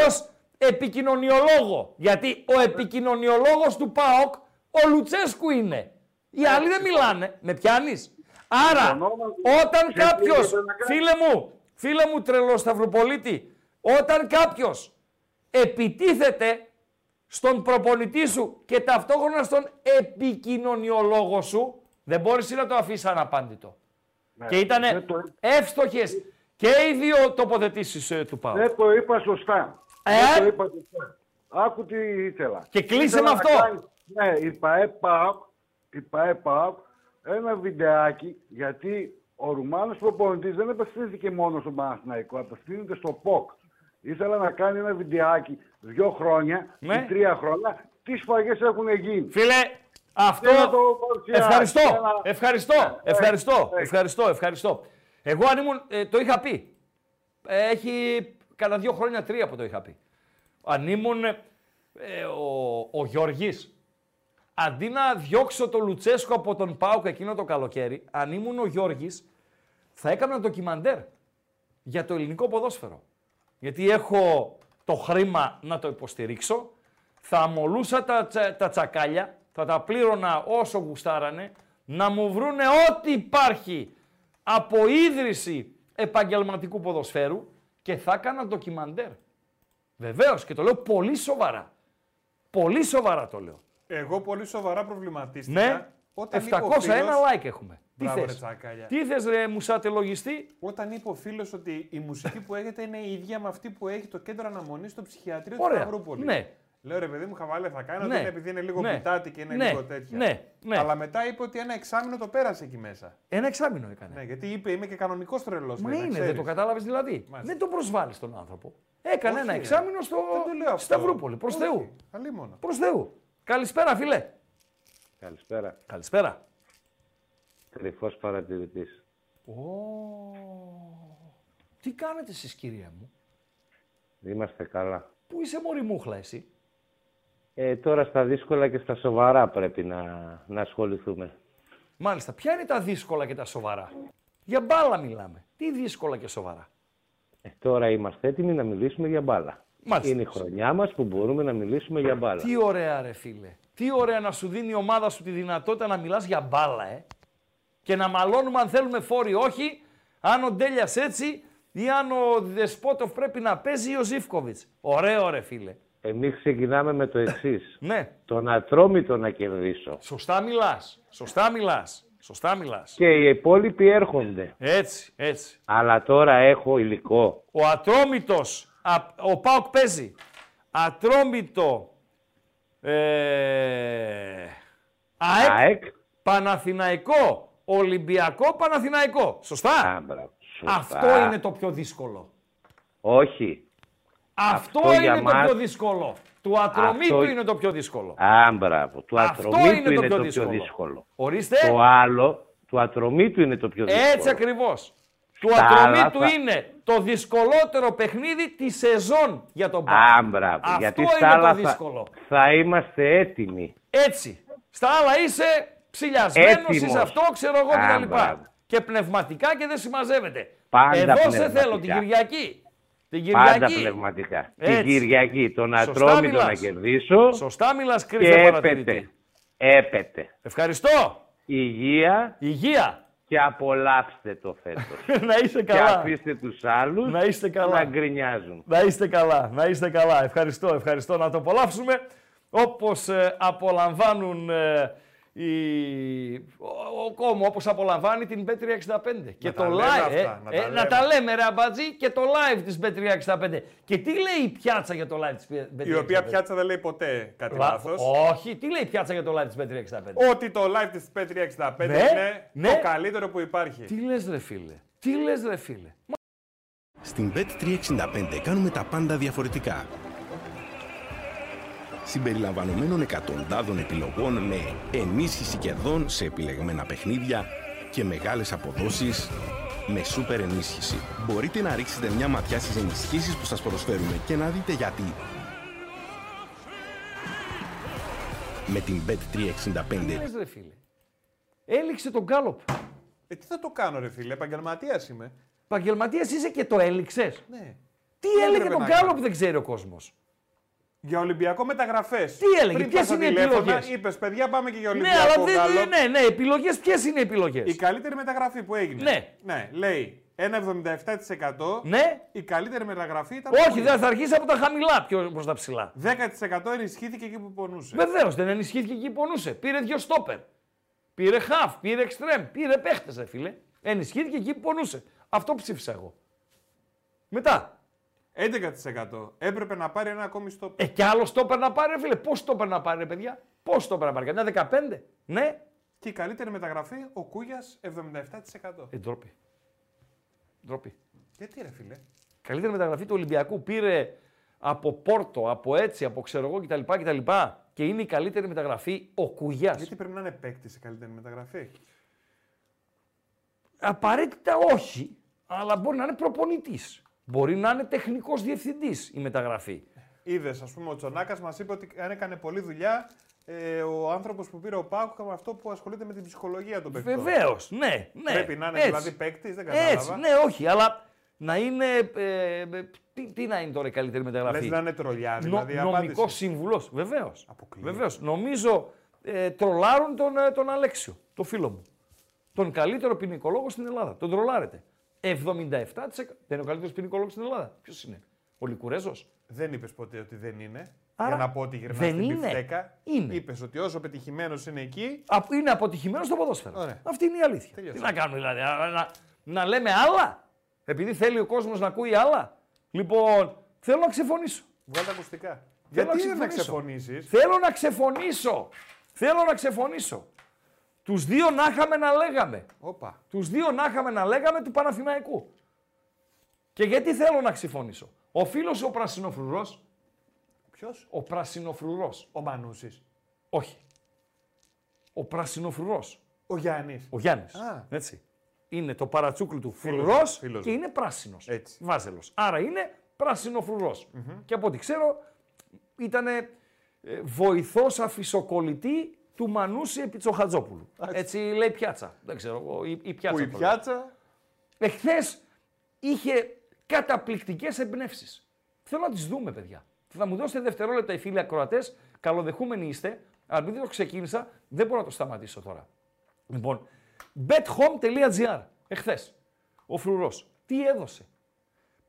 [SPEAKER 3] ως επικοινωνιολόγο. Γιατί ο επικοινωνιολόγος του ΠΑΟΚ ο Λουτσέσκου είναι. Οι άλλοι δεν μιλάνε. Με πιάνεις; Άρα, όταν
[SPEAKER 17] Και
[SPEAKER 3] κάποιος,
[SPEAKER 17] τι έπρεπε να κάνεις.
[SPEAKER 3] φίλε μου, φίλε μου τρελό Σταυροπολίτη, όταν κάποιος επιτίθεται στον προπονητή σου και ταυτόχρονα στον επικοινωνιολόγο σου, δεν μπορείς να το αφήσεις αναπάντητο.
[SPEAKER 17] Ναι,
[SPEAKER 3] και ήταν
[SPEAKER 17] δεν το-
[SPEAKER 3] εύστοχες και οι δύο τοποθετήσεις ε, του Πάου.
[SPEAKER 17] Δεν το είπα σωστά.
[SPEAKER 3] Ε,
[SPEAKER 17] Δεν το είπα σωστά. Άκου τι ήθελα.
[SPEAKER 3] Και κλείσε
[SPEAKER 17] Ήθελα
[SPEAKER 3] με
[SPEAKER 17] να
[SPEAKER 3] αυτό.
[SPEAKER 17] κάνει- ναι, η ΠαΕ ΠΑΟΚ, η ΠαΕ ΠΑΟΚ, ένα βιντεάκι, γιατί ο Ρουμάνος προπονητής δεν απευθύνθηκε μόνο στον Παναθηναϊκό, απευθύνεται στο ΠΟΚ. Ήθελα να κάνει ένα βιντεάκι δύο χρόνια
[SPEAKER 3] Ναι.
[SPEAKER 17] ή τρία χρόνια, τι σφαγές έχουν γίνει.
[SPEAKER 3] Φίλε, αυτό.
[SPEAKER 17] Και να το παρουσιάσει.
[SPEAKER 3] Ευχαριστώ.
[SPEAKER 17] Και να-
[SPEAKER 3] Ευχαριστώ.
[SPEAKER 17] Ναι,
[SPEAKER 3] Ευχαριστώ.
[SPEAKER 17] ναι.
[SPEAKER 3] Ευχαριστώ. Ευχαριστώ. Εγώ αν ήμουν. ε, το είχα πει. Ε, Έχει κάνα δύο χρόνια, τρία που το είχα πει. Αν ήμουν ε, ο, ο Γιώργης, αντί να διώξω τον Λουτσέσκο από τον Πάουκ εκείνο το καλοκαίρι, αν ήμουν ο Γιώργης, θα έκανα ντοκιμαντέρ για το ελληνικό ποδόσφαιρο. Γιατί έχω το χρήμα να το υποστηρίξω, θα αμολούσα τα, τσα- τα τσακάλια, θα τα πλήρωνα όσο γουστάρανε, να μου βρούνε ό,τι υπάρχει από ίδρυση επαγγελματικού ποδοσφαίρου και θα έκανα ντοκιμαντέρ. Βεβαίως και το λέω πολύ σοβαρά. Πολύ σοβαρά το λέω.
[SPEAKER 2] Εγώ πολύ σοβαρά προβληματίστηκα.
[SPEAKER 3] Ναι.
[SPEAKER 2] Όταν
[SPEAKER 3] 701
[SPEAKER 2] είπε ο φίλος-
[SPEAKER 3] like έχουμε. Τι
[SPEAKER 2] Μπράβο, ρε
[SPEAKER 3] θες.
[SPEAKER 2] τσακάλια.
[SPEAKER 3] Τι θες ρε μουσάτε λογιστή;
[SPEAKER 2] Όταν είπε ο φίλος ότι η μουσική που έχετε είναι η ίδια με αυτή που έχει το κέντρο αναμονής στο ψυχιατρίο
[SPEAKER 3] Ωραία.
[SPEAKER 2] του Σταυρούπολης.
[SPEAKER 3] Ναι.
[SPEAKER 2] Λέω ρε παιδί μου, χαβάλε θα κάνω.
[SPEAKER 3] Ναι.
[SPEAKER 2] ότι είναι επειδή είναι λίγο
[SPEAKER 3] Ναι.
[SPEAKER 2] πιτάτη και είναι
[SPEAKER 3] Ναι.
[SPEAKER 2] λίγο τέτοια.
[SPEAKER 3] Ναι. Ναι.
[SPEAKER 2] Αλλά μετά είπε ότι ένα εξάμεινο το πέρασε εκεί μέσα.
[SPEAKER 3] Ένα εξάμεινο έκανε.
[SPEAKER 2] Ναι, γιατί είπε είμαι και κανονικός τρελός.
[SPEAKER 3] Μα είναι, δεν το κατάλαβες δηλαδή. Δεν τον προσβάλλεις τον άνθρωπο. Έκανε
[SPEAKER 2] Όχι,
[SPEAKER 3] ένα
[SPEAKER 2] ρε.
[SPEAKER 3] εξάμεινο στο
[SPEAKER 2] Δεν το λέω αυτό.
[SPEAKER 3] Σταυρούπολη. Προς
[SPEAKER 2] Όχι,
[SPEAKER 3] Θεού.
[SPEAKER 2] αλίμονο.
[SPEAKER 3] Προς Θεού. Καλησπέρα, φίλε.
[SPEAKER 18] Καλησπέρα.
[SPEAKER 3] Καλησπέρα.
[SPEAKER 18] Κρυφός παρατηρητής.
[SPEAKER 3] Ω, Τι κάνετε εσείς κυρία μου;
[SPEAKER 18] Είμαστε καλά.
[SPEAKER 3] Πού είσαι μωρή μούχλα εσύ;
[SPEAKER 18] Ε, τώρα στα δύσκολα και στα σοβαρά πρέπει να, να ασχοληθούμε.
[SPEAKER 3] Μάλιστα, ποια είναι τα δύσκολα και τα σοβαρά; Για μπάλα μιλάμε. Τι δύσκολα και σοβαρά;
[SPEAKER 18] Ε, τώρα είμαστε έτοιμοι να μιλήσουμε για μπάλα.
[SPEAKER 3] Μάλιστα.
[SPEAKER 18] Είναι η χρονιά μας που μπορούμε να μιλήσουμε για μπάλα.
[SPEAKER 3] Τι ωραία ρε φίλε. Τι ωραία να σου δίνει η ομάδα σου τη δυνατότητα να μιλάς για μπάλα, ε. Και να μαλώνουμε αν θέλουμε φόροι όχι, αν ο Ντέλιας έτσι ή αν ο Δεσπότοφ πρέπει να παίζει ή ο Ζήφκοβιτς. Ωραίο ρε φίλε.
[SPEAKER 18] Εμείς ξεκινάμε με το εξής.
[SPEAKER 3] Ναι.
[SPEAKER 18] Τον ατρόμητο να κερδίσω.
[SPEAKER 3] Σωστά μιλάς. Σωστά μιλάς. Σωστά μιλάς.
[SPEAKER 18] Και οι υπόλοιποι έρχονται.
[SPEAKER 3] Έτσι, έτσι.
[SPEAKER 18] Αλλά τώρα έχω υλικό.
[SPEAKER 3] Ο Ατρόμητος, α- ο Πάοκ παίζει. Ατρόμητο, ε, ΑΕΚ,
[SPEAKER 18] ΑΕΚ.
[SPEAKER 3] Παναθηναϊκό, Ολυμπιακό, Παναθηναϊκό. Σωστά.
[SPEAKER 18] Α, μπράβο. Σωστά.
[SPEAKER 3] Αυτό είναι το πιο δύσκολο.
[SPEAKER 18] Όχι.
[SPEAKER 3] Αυτό,
[SPEAKER 18] Αυτό
[SPEAKER 3] είναι
[SPEAKER 18] για
[SPEAKER 3] το
[SPEAKER 18] μας-
[SPEAKER 3] πιο δύσκολο. Του ατρωμίτου
[SPEAKER 18] Αυτό-
[SPEAKER 3] είναι το πιο δύσκολο.
[SPEAKER 18] Α, μπράβο. Του
[SPEAKER 3] Αυτό
[SPEAKER 18] ατρωμίτου
[SPEAKER 3] είναι το
[SPEAKER 18] είναι
[SPEAKER 3] πιο
[SPEAKER 18] το
[SPEAKER 3] δύσκολο.
[SPEAKER 18] πιο δύσκολο.
[SPEAKER 3] Ορίστε.
[SPEAKER 18] Το άλλο, του ατρωμίτου είναι το πιο δύσκολο.
[SPEAKER 3] Έτσι ακριβώς. Του
[SPEAKER 18] Στα
[SPEAKER 3] ατρωμίτου
[SPEAKER 18] άλλα θα-
[SPEAKER 3] είναι το δυσκολότερο παιχνίδι τη σεζόν για τον Πάοκ.
[SPEAKER 18] Α, μπράβο.
[SPEAKER 3] Αυτό
[SPEAKER 18] Γιατί
[SPEAKER 3] είναι
[SPEAKER 18] στα άλλα
[SPEAKER 3] το
[SPEAKER 18] θα,
[SPEAKER 3] δύσκολο.
[SPEAKER 18] θα είμαστε έτοιμοι.
[SPEAKER 3] Έτσι. Στα άλλα είσαι ψηλιασμένος,
[SPEAKER 18] Έτοιμος.
[SPEAKER 3] είσαι αυτό, ξέρω εγώ
[SPEAKER 18] Α,
[SPEAKER 3] κτλ.
[SPEAKER 18] μπράβο.
[SPEAKER 3] Και πνευματικά και δεν συμμαζεύεται.
[SPEAKER 18] Πάντα
[SPEAKER 3] Εδώ σε
[SPEAKER 18] πνευματικά.
[SPEAKER 3] θέλω την Κυριακή. Την Κυριακή.
[SPEAKER 18] Πάντα πνευματικά.
[SPEAKER 3] Έτσι.
[SPEAKER 18] Την Κυριακή τον
[SPEAKER 3] Σωστά
[SPEAKER 18] ατρόμητο
[SPEAKER 3] μιλάς.
[SPEAKER 18] να κερδίσω.
[SPEAKER 3] Σωστά μιλάς,
[SPEAKER 18] και
[SPEAKER 3] κρύβε παρατηρητή.
[SPEAKER 18] έπεται. Έπεται.
[SPEAKER 3] Ευχαριστώ.
[SPEAKER 18] Υγεία.
[SPEAKER 3] Υγεία.
[SPEAKER 18] Και απολαύστε το φέτος.
[SPEAKER 3] να είσαι
[SPEAKER 18] Και
[SPEAKER 3] καλά.
[SPEAKER 18] αφήστε τους άλλους
[SPEAKER 3] Να είστε καλά.
[SPEAKER 18] να γκρινιάζουν.
[SPEAKER 3] Να είστε καλά, να είστε καλά. Ευχαριστώ, ευχαριστώ να το απολαύσουμε. Όπως ε, απολαμβάνουν ε, οι... ο, ο κόμμα, όπως απολαμβάνει την B365. και
[SPEAKER 2] τα
[SPEAKER 3] το
[SPEAKER 2] λέμε
[SPEAKER 3] live,
[SPEAKER 2] αυτά,
[SPEAKER 3] ε,
[SPEAKER 2] να τα
[SPEAKER 3] ε, να
[SPEAKER 2] λέμε.
[SPEAKER 3] τα λέμε ρε αμπατζή, και το live της B365. Και τι λέει η πιάτσα για το live της B365.
[SPEAKER 2] Η οποία πιάτσα δεν λέει ποτέ κάτι
[SPEAKER 3] Λα-
[SPEAKER 2] λάθος.
[SPEAKER 3] Όχι, τι λέει η πιάτσα για το live της B365.
[SPEAKER 2] Ότι το live της P365
[SPEAKER 3] Ναι,
[SPEAKER 2] είναι
[SPEAKER 3] ναι.
[SPEAKER 2] το καλύτερο που υπάρχει.
[SPEAKER 3] Τι λες ρε φίλε, τι λες ρε φίλε.
[SPEAKER 19] Στην Bet365 κάνουμε τα πάντα διαφορετικά. Συμπεριλαμβανομένων εκατοντάδων επιλογών με ενίσχυση κερδών σε επιλεγμένα παιχνίδια και μεγάλες αποδόσεις με σούπερ ενίσχυση. Μπορείτε να ρίξετε μια ματιά στις ενισχύσεις που σας προσφέρουμε και να δείτε γιατί. Με την
[SPEAKER 3] Τι
[SPEAKER 19] Bet365
[SPEAKER 3] λες ρε φίλε; Έληξε τον γκάλοπ.
[SPEAKER 2] Ε, τι θα το κάνω, ρε φίλε, επαγγελματίας είμαι.
[SPEAKER 3] Επαγγελματίας είσαι και το έληξες;
[SPEAKER 2] Ναι.
[SPEAKER 3] Τι
[SPEAKER 2] Τι
[SPEAKER 3] έλεγε
[SPEAKER 2] έπρεπε
[SPEAKER 3] τον
[SPEAKER 2] να
[SPEAKER 3] γκάλοπ
[SPEAKER 2] κάνω;
[SPEAKER 3] δεν ξέρει ο κόσμος.
[SPEAKER 2] Για Ολυμπιακό μεταγραφές.
[SPEAKER 3] Τι έλεγε, ποιες είναι οι επιλογές;
[SPEAKER 2] Είπες, παιδιά, πάμε και για
[SPEAKER 3] Ναι,
[SPEAKER 2] Ολυμπιακό.
[SPEAKER 3] αλλά δεν.
[SPEAKER 2] Γκάλοπ».
[SPEAKER 3] Ναι, ναι, επιλογές. Ποιες είναι οι επιλογές;
[SPEAKER 2] Η καλύτερη μεταγραφή που έγινε.
[SPEAKER 3] Ναι.
[SPEAKER 2] ναι λέει 1,77%.
[SPEAKER 3] Ναι.
[SPEAKER 2] Η καλύτερη μεταγραφή ήταν.
[SPEAKER 3] Όχι, δεν θα αρχίσει από τα χαμηλά πιο προς τα ψηλά.
[SPEAKER 2] 10% ενισχύθηκε εκεί που πονούσε.
[SPEAKER 3] Βεβαίως, δεν ενισχύθηκε εκεί που πονούσε. Πήρε δύο στόπερ. Πήρε χαφ, πήρε εξτρέμ, πήρε παίχτες, ρε φίλε. Ενισχύθηκε εκεί που πονούσε. Αυτό ψήφισα εγώ. Μετά.
[SPEAKER 2] 11% έπρεπε να πάρει ένα ακόμη στο.
[SPEAKER 3] Ε, κι άλλο στόπερ να πάρει, ρε φίλε. Πώς στόπερ να πάρει, ρε παιδιά; Πώς στόπερ να πάρει, κανένα 15. Ναι.
[SPEAKER 2] Και η καλύτερη μεταγραφή, ο Κούγιας 77%.
[SPEAKER 3] Ε, ντροπή. Ντροπή.
[SPEAKER 2] Γιατί ρε φίλε;
[SPEAKER 3] Καλύτερη μεταγραφή του Ολυμπιακού πήρε από Πόρτο, από έτσι, από ξέρω εγώ κτλ. κτλ. Και είναι η καλύτερη μεταγραφή ο Κουγιά.
[SPEAKER 2] Γιατί πρέπει να είναι παίκτη η καλύτερη μεταγραφή;
[SPEAKER 3] Απαραίτητα όχι, αλλά μπορεί να είναι προπονητής. Μπορεί να είναι τεχνικός διευθυντής η μεταγραφή.
[SPEAKER 2] Είδες, ας πούμε, ο Τσονάκας μας είπε ότι αν έκανε πολλή δουλειά ε, ο άνθρωπος που πήρε ο Πάουκ με αυτό που ασχολείται με την ψυχολογία των παιχτών.
[SPEAKER 3] Βεβαίως, ναι, ναι.
[SPEAKER 2] Πρέπει να είναι
[SPEAKER 3] έτσι.
[SPEAKER 2] δηλαδή παίκτης, δεν κατάλαβα.
[SPEAKER 3] Έτσι, ναι, όχι, αλλά να είναι. Ε, ε, τι, τι να είναι τώρα η καλύτερη μεταγραφή;
[SPEAKER 2] Λες να είναι τρολιά, δηλαδή,
[SPEAKER 3] Νο,
[SPEAKER 2] απάντηση.
[SPEAKER 3] Νομικός σύμβουλος, βεβαίως. Βεβαίως. Νομίζω ε, τρολάρουν τον, ε, τον Αλέξιο, το φίλο μου. Τον καλύτερο ποινικολόγο στην Ελλάδα. Τον τρολάρετε. 77%. Δεν είναι ο καλύτερος ποινικολόγος στην Ελλάδα. Ποιος είναι, Ο Λικουρέζος.
[SPEAKER 2] Δεν είπες ποτέ ότι δεν είναι.
[SPEAKER 3] Άρα
[SPEAKER 2] Για να πω ότι γυρνάς
[SPEAKER 3] δεν
[SPEAKER 2] στην
[SPEAKER 3] είναι.
[SPEAKER 2] πιφτέκα,
[SPEAKER 3] Είναι.
[SPEAKER 2] είπες ότι όσο πετυχημένος είναι εκεί.
[SPEAKER 3] Α, Είναι αποτυχημένος στο ποδόσφαιρο.
[SPEAKER 2] Ωραία.
[SPEAKER 3] Αυτή είναι η αλήθεια.
[SPEAKER 2] Τελείωσε.
[SPEAKER 3] Τι να κάνουμε δηλαδή, να, να, να λέμε άλλα; Επειδή θέλει ο κόσμος να ακούει άλλα. Λοιπόν, θέλω να ξεφωνήσω.
[SPEAKER 2] Βγάλε τα ακουστικά.
[SPEAKER 3] Θέλω
[SPEAKER 2] Γιατί δεν να
[SPEAKER 3] ξεφωνήσω.
[SPEAKER 2] ξεφωνήσεις;
[SPEAKER 3] Θέλω να ξεφωνήσω. Θέλω να ξεφωνήσω. Τους δύο να είχαμε να λέγαμε.
[SPEAKER 2] Όπα.
[SPEAKER 3] Τους δύο να είχαμε να λέγαμε του Παναθηναϊκού. Και γιατί θέλω να ξεφωνήσω; Ο φίλος ο Πρασινοφρουρό.
[SPEAKER 2] Ποιος;
[SPEAKER 3] Ο Πρασινοφρουρός.
[SPEAKER 2] Ο Μανούσης.
[SPEAKER 3] Όχι. Ο Πρασινοφρουρός.
[SPEAKER 2] Ο Γιάννης.
[SPEAKER 3] Ο Γιάννης.
[SPEAKER 2] Α.
[SPEAKER 3] Έτσι. Είναι το παρατσούκλι του
[SPEAKER 2] Φίλος
[SPEAKER 3] φρουρός
[SPEAKER 2] μου, φίλος
[SPEAKER 3] και
[SPEAKER 2] μου.
[SPEAKER 3] είναι πράσινος.
[SPEAKER 2] Έτσι.
[SPEAKER 3] Βάζελος. Άρα είναι πρασινοφρουρός. Και από ό,τι ξέρω ήταν βοηθός αφισοκολλητή του Μανούση Επιτσοχατζόπουλου. Έτσι λέει πιάτσα. Δεν ξέρω εγώ. Η, η πιάτσα.
[SPEAKER 2] Που η
[SPEAKER 3] το λέει.
[SPEAKER 2] πιάτσα;
[SPEAKER 3] Εχθές είχε καταπληκτικές εμπνεύσεις. Θέλω να τις δούμε, παιδιά. Θα μου δώσετε δευτερόλεπτα οι φίλοι ακροατές. Καλοδεχούμενοι είστε. Αλλά επειδή το ξεκίνησα, δεν μπορώ να το σταματήσω τώρα. Λοιπόν, bethome.gr. Εχθές. Ο φρουρός. Τι έδωσε;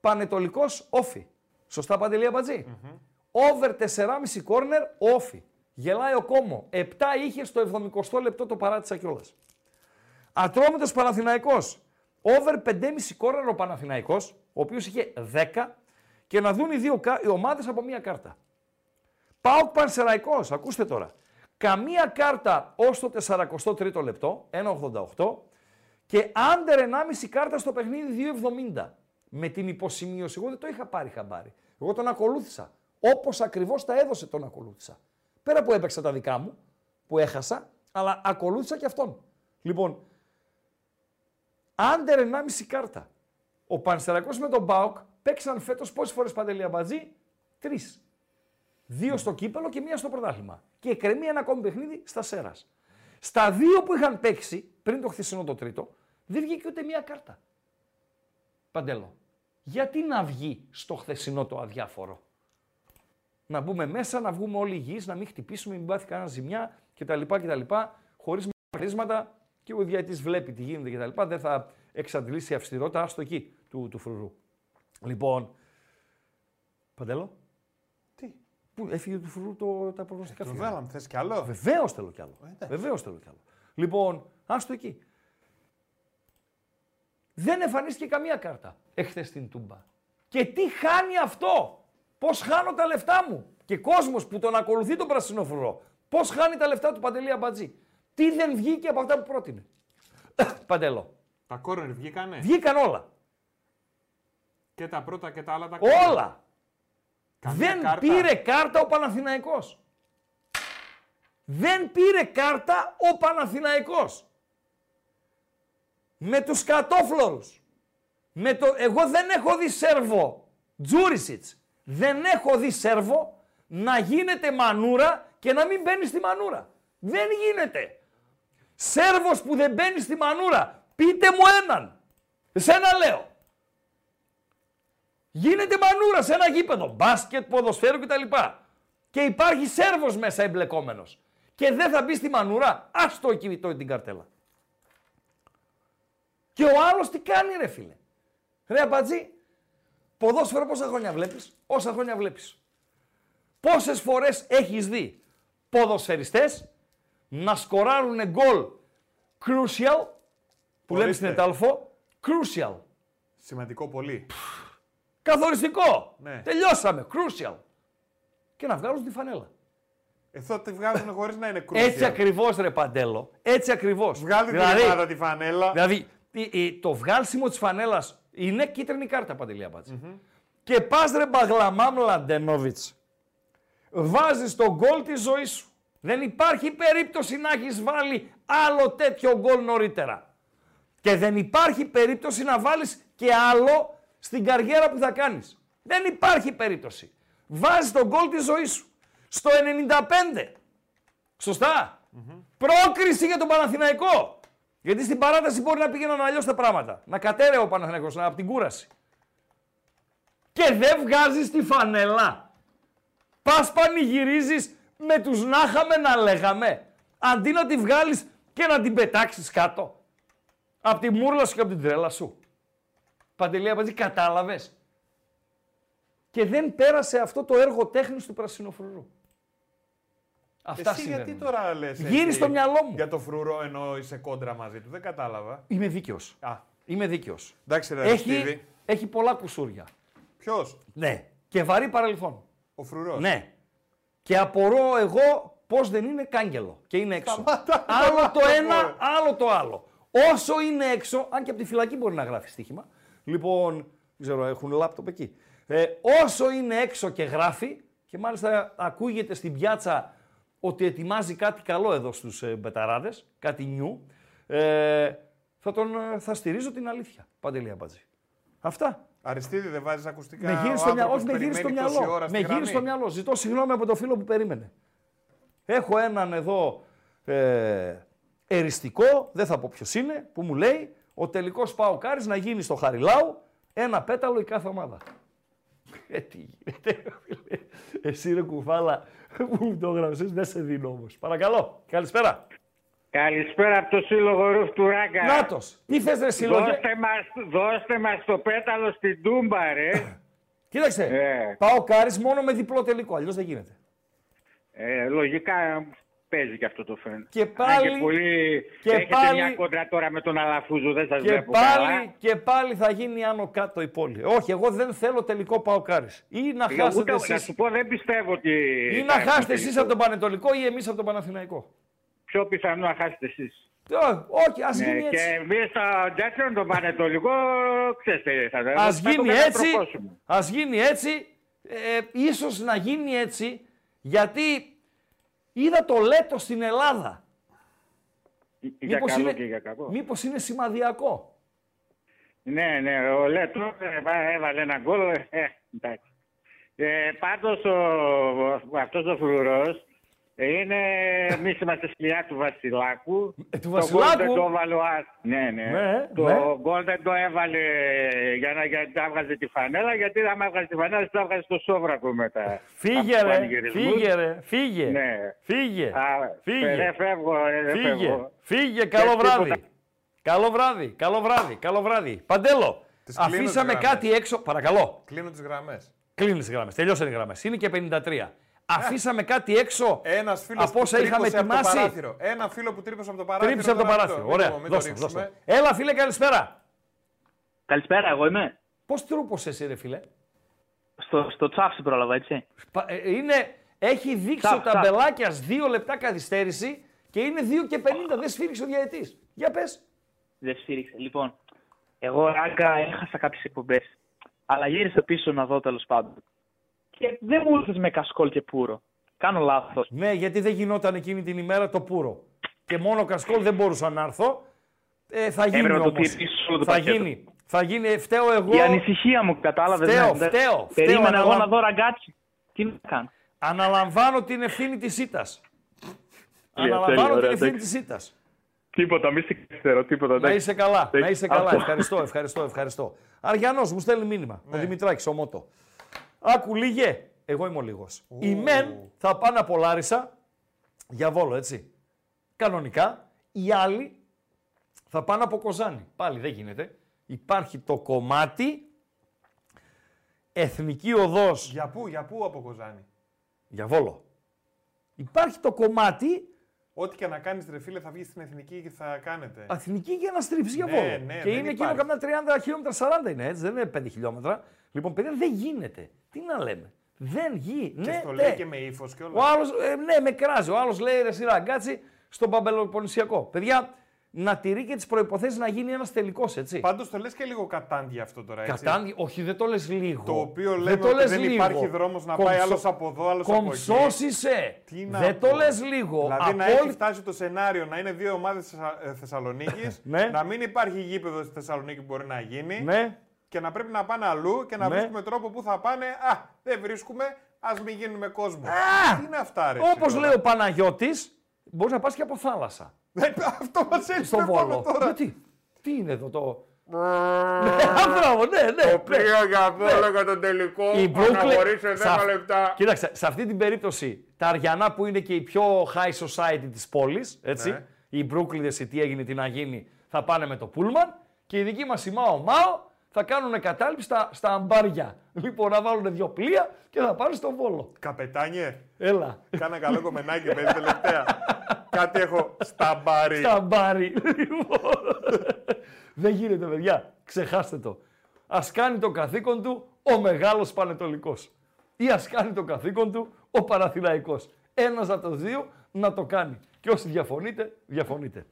[SPEAKER 3] Πανετολικός όφι. Σωστά, Παντελή Αμπατζή; Over 4,5 κόρνερ όφι. Γελάει ο κόμμο. 7 είχε στο 70 λεπτό το παράτησα κιόλας. Ατρόμητος Παναθηναϊκός. Over 5,5 κόρνερ ο Παναθηναϊκός, ο οποίος είχε 10 και να δουν οι δύο κα- οι ομάδες από μία κάρτα. Πάοκ Πανσεραϊκός, ακούστε τώρα. Καμία κάρτα ως το 43ο λεπτό, 1,88 και under 1,5 κάρτα στο παιχνίδι 2,70. Με την υποσημείωση, εγώ δεν το είχα πάρει χαμπάρι. Εγώ τον ακολούθησα. Όπως ακριβώς τα έδωσε τον ακολούθησα. Πέρα που έπαιξα τα δικά μου, που έχασα, αλλά ακολούθησα και αυτόν. Λοιπόν, Άντερ 1,5 κάρτα. Ο Πανσεραϊκός με τον Μπάουκ παίξαν φέτος πόσες φορές παντελή αμπατζή; Τρεις. Δύο στο κύπελο και μία στο πρωτάθλημα. Και κρεμεί ένα ακόμη παιχνίδι στα Σέρας. Στα δύο που είχαν παίξει, πριν το χθεσινό το τρίτο, δεν βγήκε ούτε μία κάρτα. Παντέλο, γιατί να βγει στο χθεσινό το αδιάφορο; Να μπούμε μέσα, να βγούμε όλοι υγιείς, να μην χτυπήσουμε, μην πάθει κανένα ζημιά κτλ. κτλ χωρίς μακρίσματα και ο διαιτής βλέπει τι γίνεται κτλ. Δεν θα εξαντλήσει αυστηρότητα, άστο εκεί του, του φρουρού. Λοιπόν, Παντέλο.
[SPEAKER 2] Τι;
[SPEAKER 3] Πού έφυγε του φρουρού το, τα προγνωστικά
[SPEAKER 2] Το
[SPEAKER 3] φύγανε.
[SPEAKER 2] βάλαμε, θες κι άλλο;
[SPEAKER 3] Βεβαίως θέλω κι άλλο. Βεβαίως θέλω κι άλλο. Λοιπόν, άστο εκεί. Δεν εμφανίστηκε καμία κάρτα εχθές στην Τούμπα. Και τι χάνει αυτό; Πώς χάνω τα λεφτά μου; Και κόσμος που τον ακολουθεί τον πρασινόφρουρο. Πώς χάνει τα λεφτά του Παντελή Αμπατζή; Τι δεν βγήκε από αυτά που πρότεινε; Παντελό.
[SPEAKER 2] Τα κόρνερ βγήκανε;
[SPEAKER 3] Βγήκαν όλα.
[SPEAKER 2] Και τα πρώτα και τα άλλα τα κόρνερ.
[SPEAKER 3] Όλα.
[SPEAKER 2] Καμία
[SPEAKER 3] δεν
[SPEAKER 2] κάρτα.
[SPEAKER 3] πήρε κάρτα ο Παναθηναϊκός. Δεν πήρε κάρτα ο Παναθηναϊκός. Με τους κατόφλωρους. Με το... Εγώ δεν έχω δει Σέρβο Τζούρισιτς. Δεν έχω δει Σέρβο να γίνεται μανούρα και να μην μπαίνει στη μανούρα. Δεν γίνεται. Σέρβος που δεν μπαίνει στη μανούρα. Πείτε μου έναν. Εσένα λέω. Γίνεται μανούρα σε ένα γήπεδο. Μπάσκετ, ποδοσφαίρο κτλ. Και υπάρχει Σέρβος μέσα εμπλεκόμενος. Και δεν θα μπει στη μανούρα. Άστο εκεί το- την καρτέλα. Και ο άλλος τι κάνει ρε φίλε. Ρε Αμπατζή, ποδόσφαιρο πόσα χρόνια βλέπεις; Όσα χρόνια βλέπεις; Πόσες φορές έχεις δει ποδοσφαιριστές να σκοράρουν γκολ crucial, που λέμε στην
[SPEAKER 2] Ορίστε.
[SPEAKER 3] Ετάλφο, crucial.
[SPEAKER 2] Σημαντικό πολύ.
[SPEAKER 3] Καθοριστικό.
[SPEAKER 2] Ναι.
[SPEAKER 3] Τελειώσαμε. Crucial. Και να βγάλουν τη φανέλα.
[SPEAKER 2] Εδώ τη βγάζουν χωρίς να είναι κρούσια.
[SPEAKER 3] Έτσι ακριβώς ρε Παντέλο. Έτσι ακριβώς.
[SPEAKER 2] Βγάλει την ομάδα τη φανέλα.
[SPEAKER 3] Δηλαδή, η- η- το βγάλσιμο της φανέλας είναι κίτρινη κάρτα Παντελή Αμπάτση. Και πας ρε Μπαγλαμάμ Λαντενόβιτς. Βάζεις τον γκολ της ζωής σου. Δεν υπάρχει περίπτωση να έχεις βάλει άλλο τέτοιο γκολ νωρίτερα. Και δεν υπάρχει περίπτωση να βάλεις και άλλο στην καριέρα που θα κάνεις. Δεν υπάρχει περίπτωση. Βάζεις τον γκολ της ζωής σου. Στο 95. σωστα Πρόκριση για τον Παναθηναϊκό. Γιατί στην παράταση μπορεί να πήγαιναν αλλιώς τα πράγματα. Να κατέρεε ο Παναθηναϊκός, να από την κούραση. Και δεν βγάζεις τη φανέλα. Πας πανηγυρίζεις με τους να είχαμε να λέγαμε. Αντί να τη βγάλεις και να την πετάξεις κάτω. Απ' τη μούρλα σου και απ' την τρέλα σου. Παντελή Αμπατζή, κατάλαβες. και δεν πέρασε αυτό το έργο τέχνης του πρασινοφρουρού. Αυτά
[SPEAKER 2] Εσύ
[SPEAKER 3] συμβαίνουν.
[SPEAKER 2] γιατί τώρα λες
[SPEAKER 3] Γύρι
[SPEAKER 2] έτσι
[SPEAKER 3] στο μυαλό μου.
[SPEAKER 2] Για το φρουρό ενώ είσαι κόντρα μαζί του. Δεν κατάλαβα.
[SPEAKER 3] Είμαι δίκαιος.
[SPEAKER 2] Α.
[SPEAKER 3] Είμαι δίκαιος.
[SPEAKER 2] Εντάξει, ρε,
[SPEAKER 3] Έχει,
[SPEAKER 2] Στίβη.
[SPEAKER 3] έχει πολλά κουσούρια.
[SPEAKER 2] Ποιος;
[SPEAKER 3] Ναι. Και βαρύ παρελθόν.
[SPEAKER 2] Ο φρουρός.
[SPEAKER 3] Ναι. Και απορώ εγώ πώς δεν είναι κάγκελο και είναι έξω.
[SPEAKER 2] Σταμάτα,
[SPEAKER 3] άλλο το
[SPEAKER 2] σταμάτα,
[SPEAKER 3] ένα,
[SPEAKER 2] μωρέ.
[SPEAKER 3] άλλο το άλλο. Όσο είναι έξω, αν και από τη φυλακή μπορεί να γράφει στοίχημα. Λοιπόν, δεν ξέρω, έχουν λάπτοπ εκεί. Ε, όσο είναι έξω και γράφει, και μάλιστα ακούγεται στην πιάτσα ότι ετοιμάζει κάτι καλό εδώ στους ε, μπεταράδες, κάτι νιου, ε, θα, τον, ε, θα στηρίζω την αλήθεια. Παντελή Αμπατζή. Αυτά.
[SPEAKER 2] Αριστίδη δεν βάζεις ακουστικά.
[SPEAKER 3] Με γύρισε
[SPEAKER 2] ο
[SPEAKER 3] στο μυαλό.
[SPEAKER 2] άνθρωπος
[SPEAKER 3] Όχι, με γύρισε στο
[SPEAKER 2] περιμένει τόση
[SPEAKER 3] μυαλό.
[SPEAKER 2] ώρα στη
[SPEAKER 3] Με γύρισε στο
[SPEAKER 2] γραμμή.
[SPEAKER 3] μυαλό. Ζητώ συγγνώμη από το φίλο που περίμενε. Έχω έναν εδώ ε, εριστικό, δεν θα πω ποιος είναι, που μου λέει ο τελικός πάω κάρις να γίνει στο Χαριλάου ένα πέταλο η κάθε ομάδα. Ε, τι γίνεται, φίλε. Εσύ ρε κουφάλα που μου το έγραψες, δεν σε δίνω όμως. Παρακαλώ, καλησπέρα.
[SPEAKER 20] Καλησπέρα από το Σύλλογο Ρουφ του Ράγκα.
[SPEAKER 3] Νάτος, τι θες ρε σύλλογε.
[SPEAKER 20] Δώστε μας, δώστε μας το πέταλο στην Τούμπα, ρε.
[SPEAKER 3] Κοίταξε,
[SPEAKER 20] Ε.
[SPEAKER 3] πάω κάρις μόνο με διπλό τελικό, αλλιώς δεν γίνεται.
[SPEAKER 20] Ε, λογικά παίζει και αυτό το φαίνεται.
[SPEAKER 3] Και πάλι-
[SPEAKER 20] Αν και πολύ...
[SPEAKER 3] και
[SPEAKER 20] Έχετε
[SPEAKER 3] πάλι-
[SPEAKER 20] μια κόντρα τώρα με τον Αλαφούζο, δεν σας
[SPEAKER 3] Και
[SPEAKER 20] βλέπω
[SPEAKER 3] πάλι,
[SPEAKER 20] καλά.
[SPEAKER 3] και πάλι θα γίνει άνω κάτω η πόλη. Όχι, εγώ δεν θέλω τελικό πάω κάρις. Ή να
[SPEAKER 20] Ε,
[SPEAKER 3] χάσετε
[SPEAKER 20] ούτε- Να
[SPEAKER 3] εσείς,
[SPEAKER 20] σου πω, δεν πιστεύω ότι...
[SPEAKER 3] ή
[SPEAKER 20] θα
[SPEAKER 3] να
[SPEAKER 20] έχουμε
[SPEAKER 3] χάσετε εσείς
[SPEAKER 20] τελικό.
[SPEAKER 3] από τον Πανετολικό ή εμείς από τον Παναθηναϊκό.
[SPEAKER 20] Πιο πιθανό να χάσετε εσείς.
[SPEAKER 3] Ε, Όχι, ας
[SPEAKER 20] Ναι,
[SPEAKER 3] γίνει
[SPEAKER 20] και
[SPEAKER 3] έτσι.
[SPEAKER 20] εμείς στο Τζάτσον, τον Πανετολικό, ξέρετε, θα,
[SPEAKER 3] Ας
[SPEAKER 20] θα το
[SPEAKER 3] γίνει έτσι,
[SPEAKER 20] κατατροπώσουμε.
[SPEAKER 3] ας γίνει έτσι, ε, ίσως να γίνει έτσι, γιατί είδα το λέτο στην Ελλάδα.
[SPEAKER 20] Για
[SPEAKER 3] Μήπως
[SPEAKER 20] καλό
[SPEAKER 3] είναι-
[SPEAKER 20] και για κακό.
[SPEAKER 3] Μήπως είναι σημαδιακό.
[SPEAKER 20] Ναι, ναι, ο Λέτο ε, έβαλε ένα γκολ. Ε, εντάξει. Ε, πάντως ο, ο- αυτός ο φρουρός είναι, εμείς είμαστε σκυλιά του Βασιλάκου.
[SPEAKER 3] Ε, του
[SPEAKER 20] Το
[SPEAKER 3] Βασιλάκου;
[SPEAKER 20] γκολ δεν το έβαλε ο Άς. Ναι, ναι.
[SPEAKER 3] Ναι,
[SPEAKER 20] το
[SPEAKER 3] ναι.
[SPEAKER 20] γκολ δεν το έβαλε για να γιατί έβγαζε τη φανέλα, γιατί άμα έβγαζε τη φανέλα, θα έβγαζε το σόβρακο μετά.
[SPEAKER 3] Φύγε
[SPEAKER 20] Από τους
[SPEAKER 3] ρε,
[SPEAKER 20] πανηγυρισμούς.
[SPEAKER 3] φύγε ρε, φύγε.
[SPEAKER 20] Ναι.
[SPEAKER 3] Φύγε,
[SPEAKER 20] Α,
[SPEAKER 3] φύγε.
[SPEAKER 20] Δεν φεύγω, ε, δεν
[SPEAKER 3] Φύγε,
[SPEAKER 20] φεύγω.
[SPEAKER 3] φύγε, καλό
[SPEAKER 20] τίποτα.
[SPEAKER 3] βράδυ. Καλό βράδυ, καλό βράδυ, καλό βράδυ. Παντέλο,
[SPEAKER 2] Τις κλείνω τις
[SPEAKER 3] αφήσαμε
[SPEAKER 2] γραμμές.
[SPEAKER 3] κάτι έξω. Παρακαλώ.
[SPEAKER 2] Κλείνω τις γραμμές.
[SPEAKER 3] Κλείνεις τις γραμμές. Τελειώσαν οι γραμμές. Είναι και 53. Αφήσαμε κάτι έξω
[SPEAKER 2] Ένας φίλος
[SPEAKER 3] από όσα είχαμε
[SPEAKER 2] από το
[SPEAKER 3] ετοιμάσει.
[SPEAKER 2] παράθυρο. Ένα φίλο που τρύπωσε από το παράθυρο.
[SPEAKER 3] Τρύπησε από το
[SPEAKER 2] τώρα μην
[SPEAKER 3] παράθυρο.
[SPEAKER 2] μην
[SPEAKER 3] Ωραία.
[SPEAKER 2] το- μην το
[SPEAKER 3] Δώστε,
[SPEAKER 2] ρίξουμε.
[SPEAKER 3] δώστε. Έλα, φίλε, καλησπέρα.
[SPEAKER 21] Καλησπέρα, εγώ είμαι.
[SPEAKER 3] Πώς τρούπωσε εσύ, ρε φίλε;
[SPEAKER 21] Στο, στο τσάφι πρόλαβα, έτσι.
[SPEAKER 3] Πα- ε, Είναι, έχει δείξει
[SPEAKER 21] Τσαφ,
[SPEAKER 3] ο ταμπελάκια δύο λεπτά καθυστέρηση και είναι 2 και 50. Δεν σφύριξε ο διαετή. Για πες.
[SPEAKER 21] Δεν στήριξε. Λοιπόν, εγώ ράγκα έχασα κάποιες εκπομπές. Αλλά γύρισα πίσω να δω τέλος πάντων. Και δεν μου ήρθε με κασκόλ και πουρο. Κάνω λάθος.
[SPEAKER 3] Ναι, γιατί δεν γινόταν εκείνη την ημέρα το πουρο. Και μόνο κασκόλ δεν μπορούσα να έρθω. Ε, θα γίνει
[SPEAKER 21] Έπρεπε να το
[SPEAKER 3] όμως.
[SPEAKER 21] τηρήσεις όλο το
[SPEAKER 3] Θα
[SPEAKER 21] πακέτο.
[SPEAKER 3] γίνει. Θα γίνει. Φταίω εγώ.
[SPEAKER 21] Η ανησυχία μου, κατάλαβες.
[SPEAKER 3] Φταίω, φταίω.
[SPEAKER 21] Περίμενα
[SPEAKER 3] φταίω,
[SPEAKER 21] εγώ
[SPEAKER 3] αναλα-
[SPEAKER 21] να δω ραγκάτσι. Τι να κάνω;
[SPEAKER 3] Αναλαμβάνω την ευθύνη της ήττας.
[SPEAKER 21] Τέλεια,
[SPEAKER 3] Αναλαμβάνω
[SPEAKER 21] τέλεια,
[SPEAKER 3] την
[SPEAKER 21] ωραία,
[SPEAKER 3] ευθύνη
[SPEAKER 21] εντάξει.
[SPEAKER 3] της ήττας.
[SPEAKER 21] Τίποτα, μη σε καθυστερώ, τίποτα.
[SPEAKER 3] Να
[SPEAKER 21] εντάξει.
[SPEAKER 3] είσαι καλά, να είσαι καλά.
[SPEAKER 21] Αυτό.
[SPEAKER 3] Ευχαριστώ, ευχαριστώ, ευχαριστώ. Αριανός μου στέλνει μήνυμα. Ο Δημητράκης, ο Μότο. Άκου λίγε. Εγώ είμαι ο λίγος. Οι μεν θα πάνε από Λάρισα για βόλο, έτσι. Κανονικά. Οι άλλοι θα πάνε από Κοζάνη. Πάλι δεν γίνεται. Υπάρχει το κομμάτι Εθνική Οδός
[SPEAKER 2] Για πού, για πού από Κοζάνη;
[SPEAKER 3] για βόλο. Υπάρχει το κομμάτι
[SPEAKER 2] Ό,τι και να κάνεις, ρε φίλε, θα βγεις στην εθνική και θα κάνετε.
[SPEAKER 3] Εθνική για να στρίψεις για
[SPEAKER 2] Ναι,
[SPEAKER 3] βόλο.
[SPEAKER 2] ναι,
[SPEAKER 3] και
[SPEAKER 2] δεν
[SPEAKER 3] είναι εκείνο
[SPEAKER 2] υπάρχει.
[SPEAKER 3] καμιά 30 χιλιόμετρα, 40 είναι έτσι, δεν είναι 5 χιλιόμετρα. Λοιπόν, παιδιά, δεν γίνεται. Τι να λέμε. Δεν γίνεται.
[SPEAKER 2] Και στο λέει και με ύφος και όλα.
[SPEAKER 3] Ο άλλος, ναι, με κράζει. Ο άλλος λέει ρε σειρά, γκάτσι στον Παμπελοποννησιακό. Παιδιά, να τηρεί και τις προποθέσει να γίνει ένας τελικός, έτσι.
[SPEAKER 2] Πάντως το λες και λίγο κατάντια αυτό τώρα. Έτσι.
[SPEAKER 3] Κατάντι, όχι, δεν το λες λίγο.
[SPEAKER 2] Το οποίο
[SPEAKER 3] Δεν
[SPEAKER 2] λέμε
[SPEAKER 3] το
[SPEAKER 2] ότι
[SPEAKER 3] λες
[SPEAKER 2] δεν
[SPEAKER 3] λίγο.
[SPEAKER 2] υπάρχει δρόμος να πάει
[SPEAKER 3] Κομψό-
[SPEAKER 2] άλλος από εδώ, άλλος από εκεί.
[SPEAKER 3] Κομψός είσαι.
[SPEAKER 2] Τι να
[SPEAKER 3] δεν
[SPEAKER 2] πω.
[SPEAKER 3] το λες λίγο.
[SPEAKER 2] Δηλαδή να
[SPEAKER 3] Απόλυ-
[SPEAKER 2] έχει φτάσει το σενάριο να είναι δύο ομάδες Θεσσαλονίκης,
[SPEAKER 3] Ναι.
[SPEAKER 2] να μην υπάρχει γήπεδο στη Θεσσαλονίκη που μπορεί να γίνει
[SPEAKER 3] Ναι.
[SPEAKER 2] Και να πρέπει να πάνε αλλού και να
[SPEAKER 3] Ναι.
[SPEAKER 2] βρίσκουμε τρόπο που θα πάνε. Α, δεν βρίσκουμε, ας μην γίνουμε κόσμο. Τι είναι αυτά, ρε.
[SPEAKER 3] Όπως
[SPEAKER 2] εσύ,
[SPEAKER 3] λέει
[SPEAKER 2] τώρα.
[SPEAKER 3] ο Παναγιώτης, μπορείς να πας και από θάλασσα.
[SPEAKER 2] Αυτό μας έτσι
[SPEAKER 3] στο
[SPEAKER 2] δεν πάμε
[SPEAKER 3] Βόλο.
[SPEAKER 2] τώρα.
[SPEAKER 3] Γιατί, τι είναι εδώ το. ναι, μπράβο, ναι, ναι.
[SPEAKER 2] Το πλοίο για Βόλο για τον τελικό.
[SPEAKER 3] Η Brooklyn.
[SPEAKER 2] Αναχωρήσε 10
[SPEAKER 3] σε αυ-
[SPEAKER 2] λεπτά.
[SPEAKER 3] Κοίταξε, σε αυτή την περίπτωση, τα Αριανά που είναι και η πιο high society της πόλης, έτσι,
[SPEAKER 2] Ναι.
[SPEAKER 3] η Brooklyn τι έγινε τι να γίνει, θα πάνε με το Pullman και η δική μας η Μάο Μάο θα κάνουν κατάληψη στα, στα αμπάρια. Λοιπόν, να βάλουν δύο πλοία και θα πάνε στο Βόλο.
[SPEAKER 2] Καπετάνιε.
[SPEAKER 3] Έλα.
[SPEAKER 2] Κάνα καλό κομμενάκι, παιδί, τελευταία. Κάτι έχω στα μπάρι.
[SPEAKER 3] Στα μπάρι. Λοιπόν, Δεν γίνεται, παιδιά. Ξεχάστε το. Α κάνει το καθήκον του ο μεγάλος Πανετολικός. Ή ας κάνει το καθήκον του ο Παναθηναϊκός. Ένας από του δύο να το κάνει. Και όσοι διαφωνείτε, διαφωνείτε.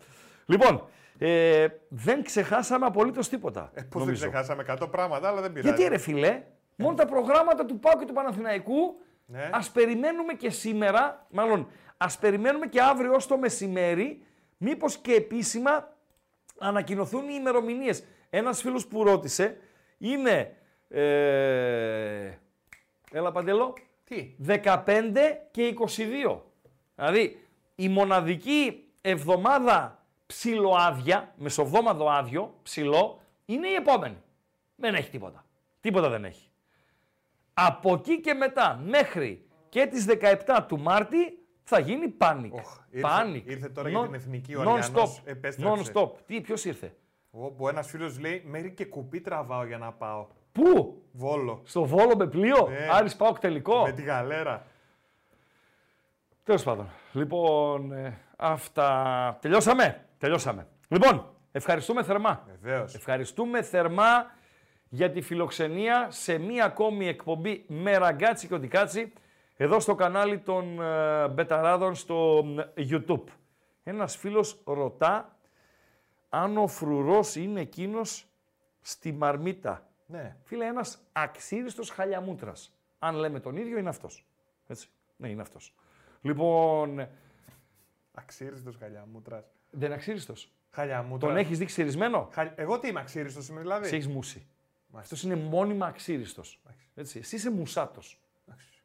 [SPEAKER 3] Λοιπόν, ε, δεν ξεχάσαμε απολύτως τίποτα.
[SPEAKER 2] Ε, Πώ δεν
[SPEAKER 3] νομίζω.
[SPEAKER 2] ξεχάσαμε 100 πράγματα, αλλά δεν πειράζει.
[SPEAKER 3] Γιατί ρε φιλέ, μόνο τα προγράμματα του ΠΑΟ και του Παναθηναϊκού
[SPEAKER 2] Ναι.
[SPEAKER 3] ας περιμένουμε και σήμερα, μάλλον ας περιμένουμε και αύριο ως το μεσημέρι, μήπως και επίσημα ανακοινωθούν οι ημερομηνίες. Ένας φίλος που ρώτησε είναι, ε, έλα Παντελό,
[SPEAKER 2] Τι;
[SPEAKER 3] 15 και 22. Δηλαδή η μοναδική εβδομάδα ψιλοάδια, μεσοβδόμαδο άδειο, ψηλό, είναι η επόμενη. Δεν έχει τίποτα. Τίποτα δεν έχει. Από εκεί και μετά μέχρι και τις 17 του Μάρτη θα γίνει πάνικ.
[SPEAKER 2] ήρθε-
[SPEAKER 3] πάνικ.
[SPEAKER 2] ήρθε τώρα για την εθνική ο
[SPEAKER 3] Non
[SPEAKER 2] Αριανός,
[SPEAKER 3] stop.
[SPEAKER 2] επέστρεψε.
[SPEAKER 3] Non stop. Τι, ποιος ήρθε;
[SPEAKER 2] Όπου ένας φίλος λέει: Μέρη και κουπί τραβάω για να πάω.
[SPEAKER 3] Πού;
[SPEAKER 2] Βόλο.
[SPEAKER 3] Στο Βόλο με πλοίο;
[SPEAKER 2] Ναι.
[SPEAKER 3] Άρης Πάοκ τελικό;
[SPEAKER 2] Με τη γαλέρα.
[SPEAKER 3] Τέλος πάντων. Λοιπόν, ε, αυτά. Τελειώσαμε. Τελειώσαμε. Λοιπόν, ευχαριστούμε θερμά.
[SPEAKER 2] Βεβαίως.
[SPEAKER 3] Ευχαριστούμε θερμά για τη φιλοξενία σε μία ακόμη εκπομπή με ραγκάτσι και οτικάτσι εδώ στο κανάλι των ε, Μπεταράδων στο ε, YouTube. Ένας φίλος ρωτά αν ο φρουρός είναι εκείνος στη μαρμίτα.
[SPEAKER 2] Ναι.
[SPEAKER 3] Φίλε, ένας αξίριστος χαλιαμούτρας. Αν λέμε τον ίδιο, είναι αυτός. Έτσι. Ναι, είναι αυτός. Λοιπόν,
[SPEAKER 2] Αξίριστος χαλιαμούτρας.
[SPEAKER 3] Δεν είναι αξίριστος.
[SPEAKER 2] Χαλιαμούτρα.
[SPEAKER 3] Τον έχεις δει ξυρισμένο;
[SPEAKER 2] Χα- Εγώ τι είμαι αξίριστος είμαι δηλαδή.
[SPEAKER 3] Σε έχεις μουσει. Αυτός είναι μόνιμα αξίριστος. Έτσι. Εσύ είσαι μουσάτος.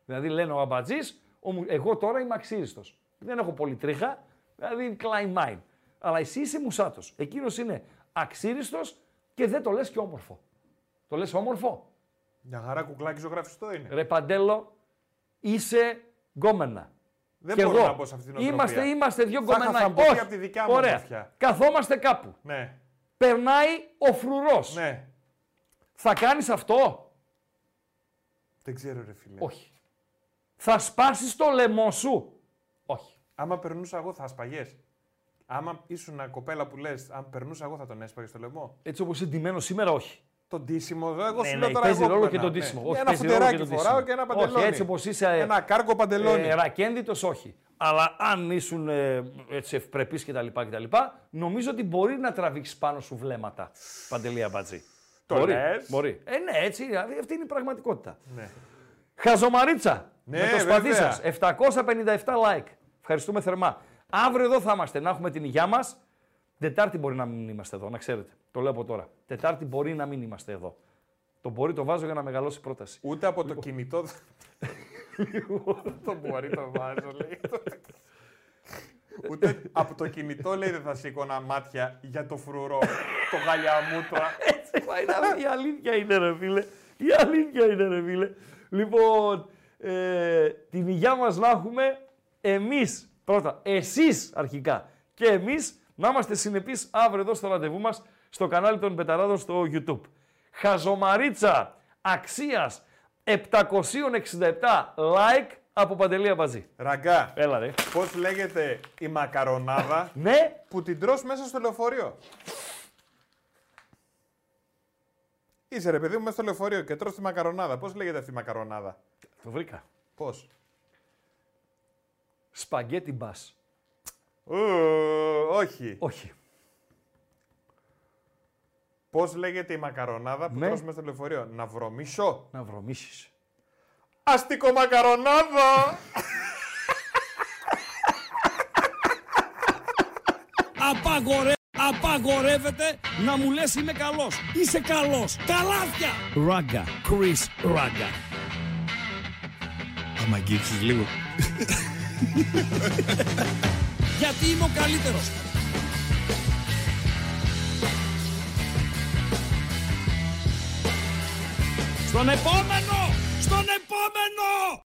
[SPEAKER 3] Δηλαδή λένε ο αμπατζής, ο μου- εγώ τώρα είμαι αξίριστος. Δεν έχω πολύ τρίχα, δηλαδή climb mine. Αλλά εσύ είσαι μουσάτος. Εκείνος είναι αξίριστος και δεν το λες και όμορφο. Το λες όμορφο.
[SPEAKER 2] Μια χαρά κουκλάκι ζωγραφιστό είναι.
[SPEAKER 3] Ρε Παντέλο, είσαι γκόμενα.
[SPEAKER 2] Δεν
[SPEAKER 3] και
[SPEAKER 2] μπορώ
[SPEAKER 3] εγώ.
[SPEAKER 2] να μπω σε αυτήν την οτροπία.
[SPEAKER 3] Είμαστε, είμαστε δύο
[SPEAKER 2] Θα είχα
[SPEAKER 3] γκόμενα.
[SPEAKER 2] θαμπόκι
[SPEAKER 3] Όχι.
[SPEAKER 2] από τη δικιά μου
[SPEAKER 3] Ωραία.
[SPEAKER 2] ομορφιά.
[SPEAKER 3] Καθόμαστε κάπου.
[SPEAKER 2] Ναι.
[SPEAKER 3] Περνάει ο φρουρός.
[SPEAKER 2] Ναι.
[SPEAKER 3] Θα κάνεις αυτό;
[SPEAKER 2] Δεν ξέρω, ρε φίλε.
[SPEAKER 3] Όχι. Θα σπάσεις το λαιμό σου; Όχι.
[SPEAKER 2] Άμα περνούσα εγώ, θα σπαγέ. Άμα ήσουν ένα κοπέλα που λες, αν περνούσα εγώ, θα τον έσπαγες στο λαιμό;
[SPEAKER 3] Έτσι όπως είναι ντυμένος σήμερα, όχι.
[SPEAKER 2] Το ντύσιμο εδώ, εγώ
[SPEAKER 3] Ναι,
[SPEAKER 2] σου
[SPEAKER 3] ναι,
[SPEAKER 2] λέω τώρα.
[SPEAKER 3] παίζει
[SPEAKER 2] εγώ
[SPEAKER 3] ρόλο
[SPEAKER 2] που
[SPEAKER 3] και το
[SPEAKER 2] περνάω,
[SPEAKER 3] ντύσιμο.
[SPEAKER 2] ναι.
[SPEAKER 3] Όχι,
[SPEAKER 2] ένα
[SPEAKER 3] παίζει ρόλο
[SPEAKER 2] φουτεράκι
[SPEAKER 3] και το
[SPEAKER 2] φοράω
[SPEAKER 3] ντύσιμο.
[SPEAKER 2] και ένα παντελόνι.
[SPEAKER 3] Όχι, έτσι όπως είσαι.
[SPEAKER 2] Ένα κάρκο παντελόνι.
[SPEAKER 3] Ε, ρακένδυτος, όχι. Αλλά αν ήσουν ε, έτσι ευπρεπής κτλ, κτλ. Νομίζω ότι μπορεί να τραβήξεις πάνω σου βλέμματα. Παντελή Αμπατζή.
[SPEAKER 2] Το
[SPEAKER 3] μπορεί,
[SPEAKER 2] λες;
[SPEAKER 3] μπορεί. Ε, ναι, έτσι, δηλαδή, αυτή είναι η πραγματικότητα.
[SPEAKER 2] Ναι.
[SPEAKER 3] Χαζομαρίτσα.
[SPEAKER 2] Ναι,
[SPEAKER 3] με το σπαθί
[SPEAKER 2] βέβαια.
[SPEAKER 3] σας. 757 like. Ευχαριστούμε θερμά. Αύριο εδώ θα είμαστε να έχουμε την υγειά μας. Τετάρτη μπορεί να μην είμαστε εδώ, να ξέρετε. Το λέω από τώρα. Τετάρτη μπορεί να μην είμαστε εδώ. Το μπορεί το βάζω για να μεγαλώσει η πρόταση.
[SPEAKER 2] Ούτε από το κινητό. το μπορεί το βάζω, λέει. Ούτε από το κινητό λέει δεν θα σήκωνα μάτια για το φρουρό, το γαλιαμούτρα.
[SPEAKER 3] Έτσι πάει να Η αλήθεια είναι ρε φίλε. Η αλήθεια είναι ρε φίλε. Λοιπόν, ε, την υγειά μας να έχουμε εμείς πρώτα, εσείς αρχικά και εμείς να είμαστε συνεπείς αύριο εδώ στο ραντεβού μας στο κανάλι των Πεταράδων στο YouTube. Χαζομαρίτσα αξίας 767 like από Παντελή Αμπατζή.
[SPEAKER 2] Ραγκά,
[SPEAKER 3] Έλα ρε.
[SPEAKER 2] πώς λέγεται η μακαρονάδα
[SPEAKER 3] Ναι,
[SPEAKER 2] που την τρως μέσα στο λεωφορείο; Είσαι ρε παιδί μου μέσα στο λεωφορείο και τρως τη μακαρονάδα. Πώς λέγεται αυτή η μακαρονάδα;
[SPEAKER 3] το βρήκα.
[SPEAKER 2] Πώς;
[SPEAKER 3] Σπαγκέτι μπας.
[SPEAKER 2] Ου, όχι.
[SPEAKER 3] Όχι.
[SPEAKER 2] Πώς λέγεται η μακαρονάδα που
[SPEAKER 3] Ναι.
[SPEAKER 2] τρως μέσα στο λεωφορείο; Να βρωμίσω.
[SPEAKER 3] Να βρωμίσεις.
[SPEAKER 2] Αστικό μακαρονάδα.
[SPEAKER 22] Απαγορε... Απαγορεύεται να μου λες είμαι καλός. Είσαι καλός. Καλάθια. Ράγκα. Chris Ράγκα.
[SPEAKER 23] Άμα αγγίξεις λίγο.
[SPEAKER 22] Γιατί είμαι ο καλύτερος. Στον επόμενο! Στον επόμενο!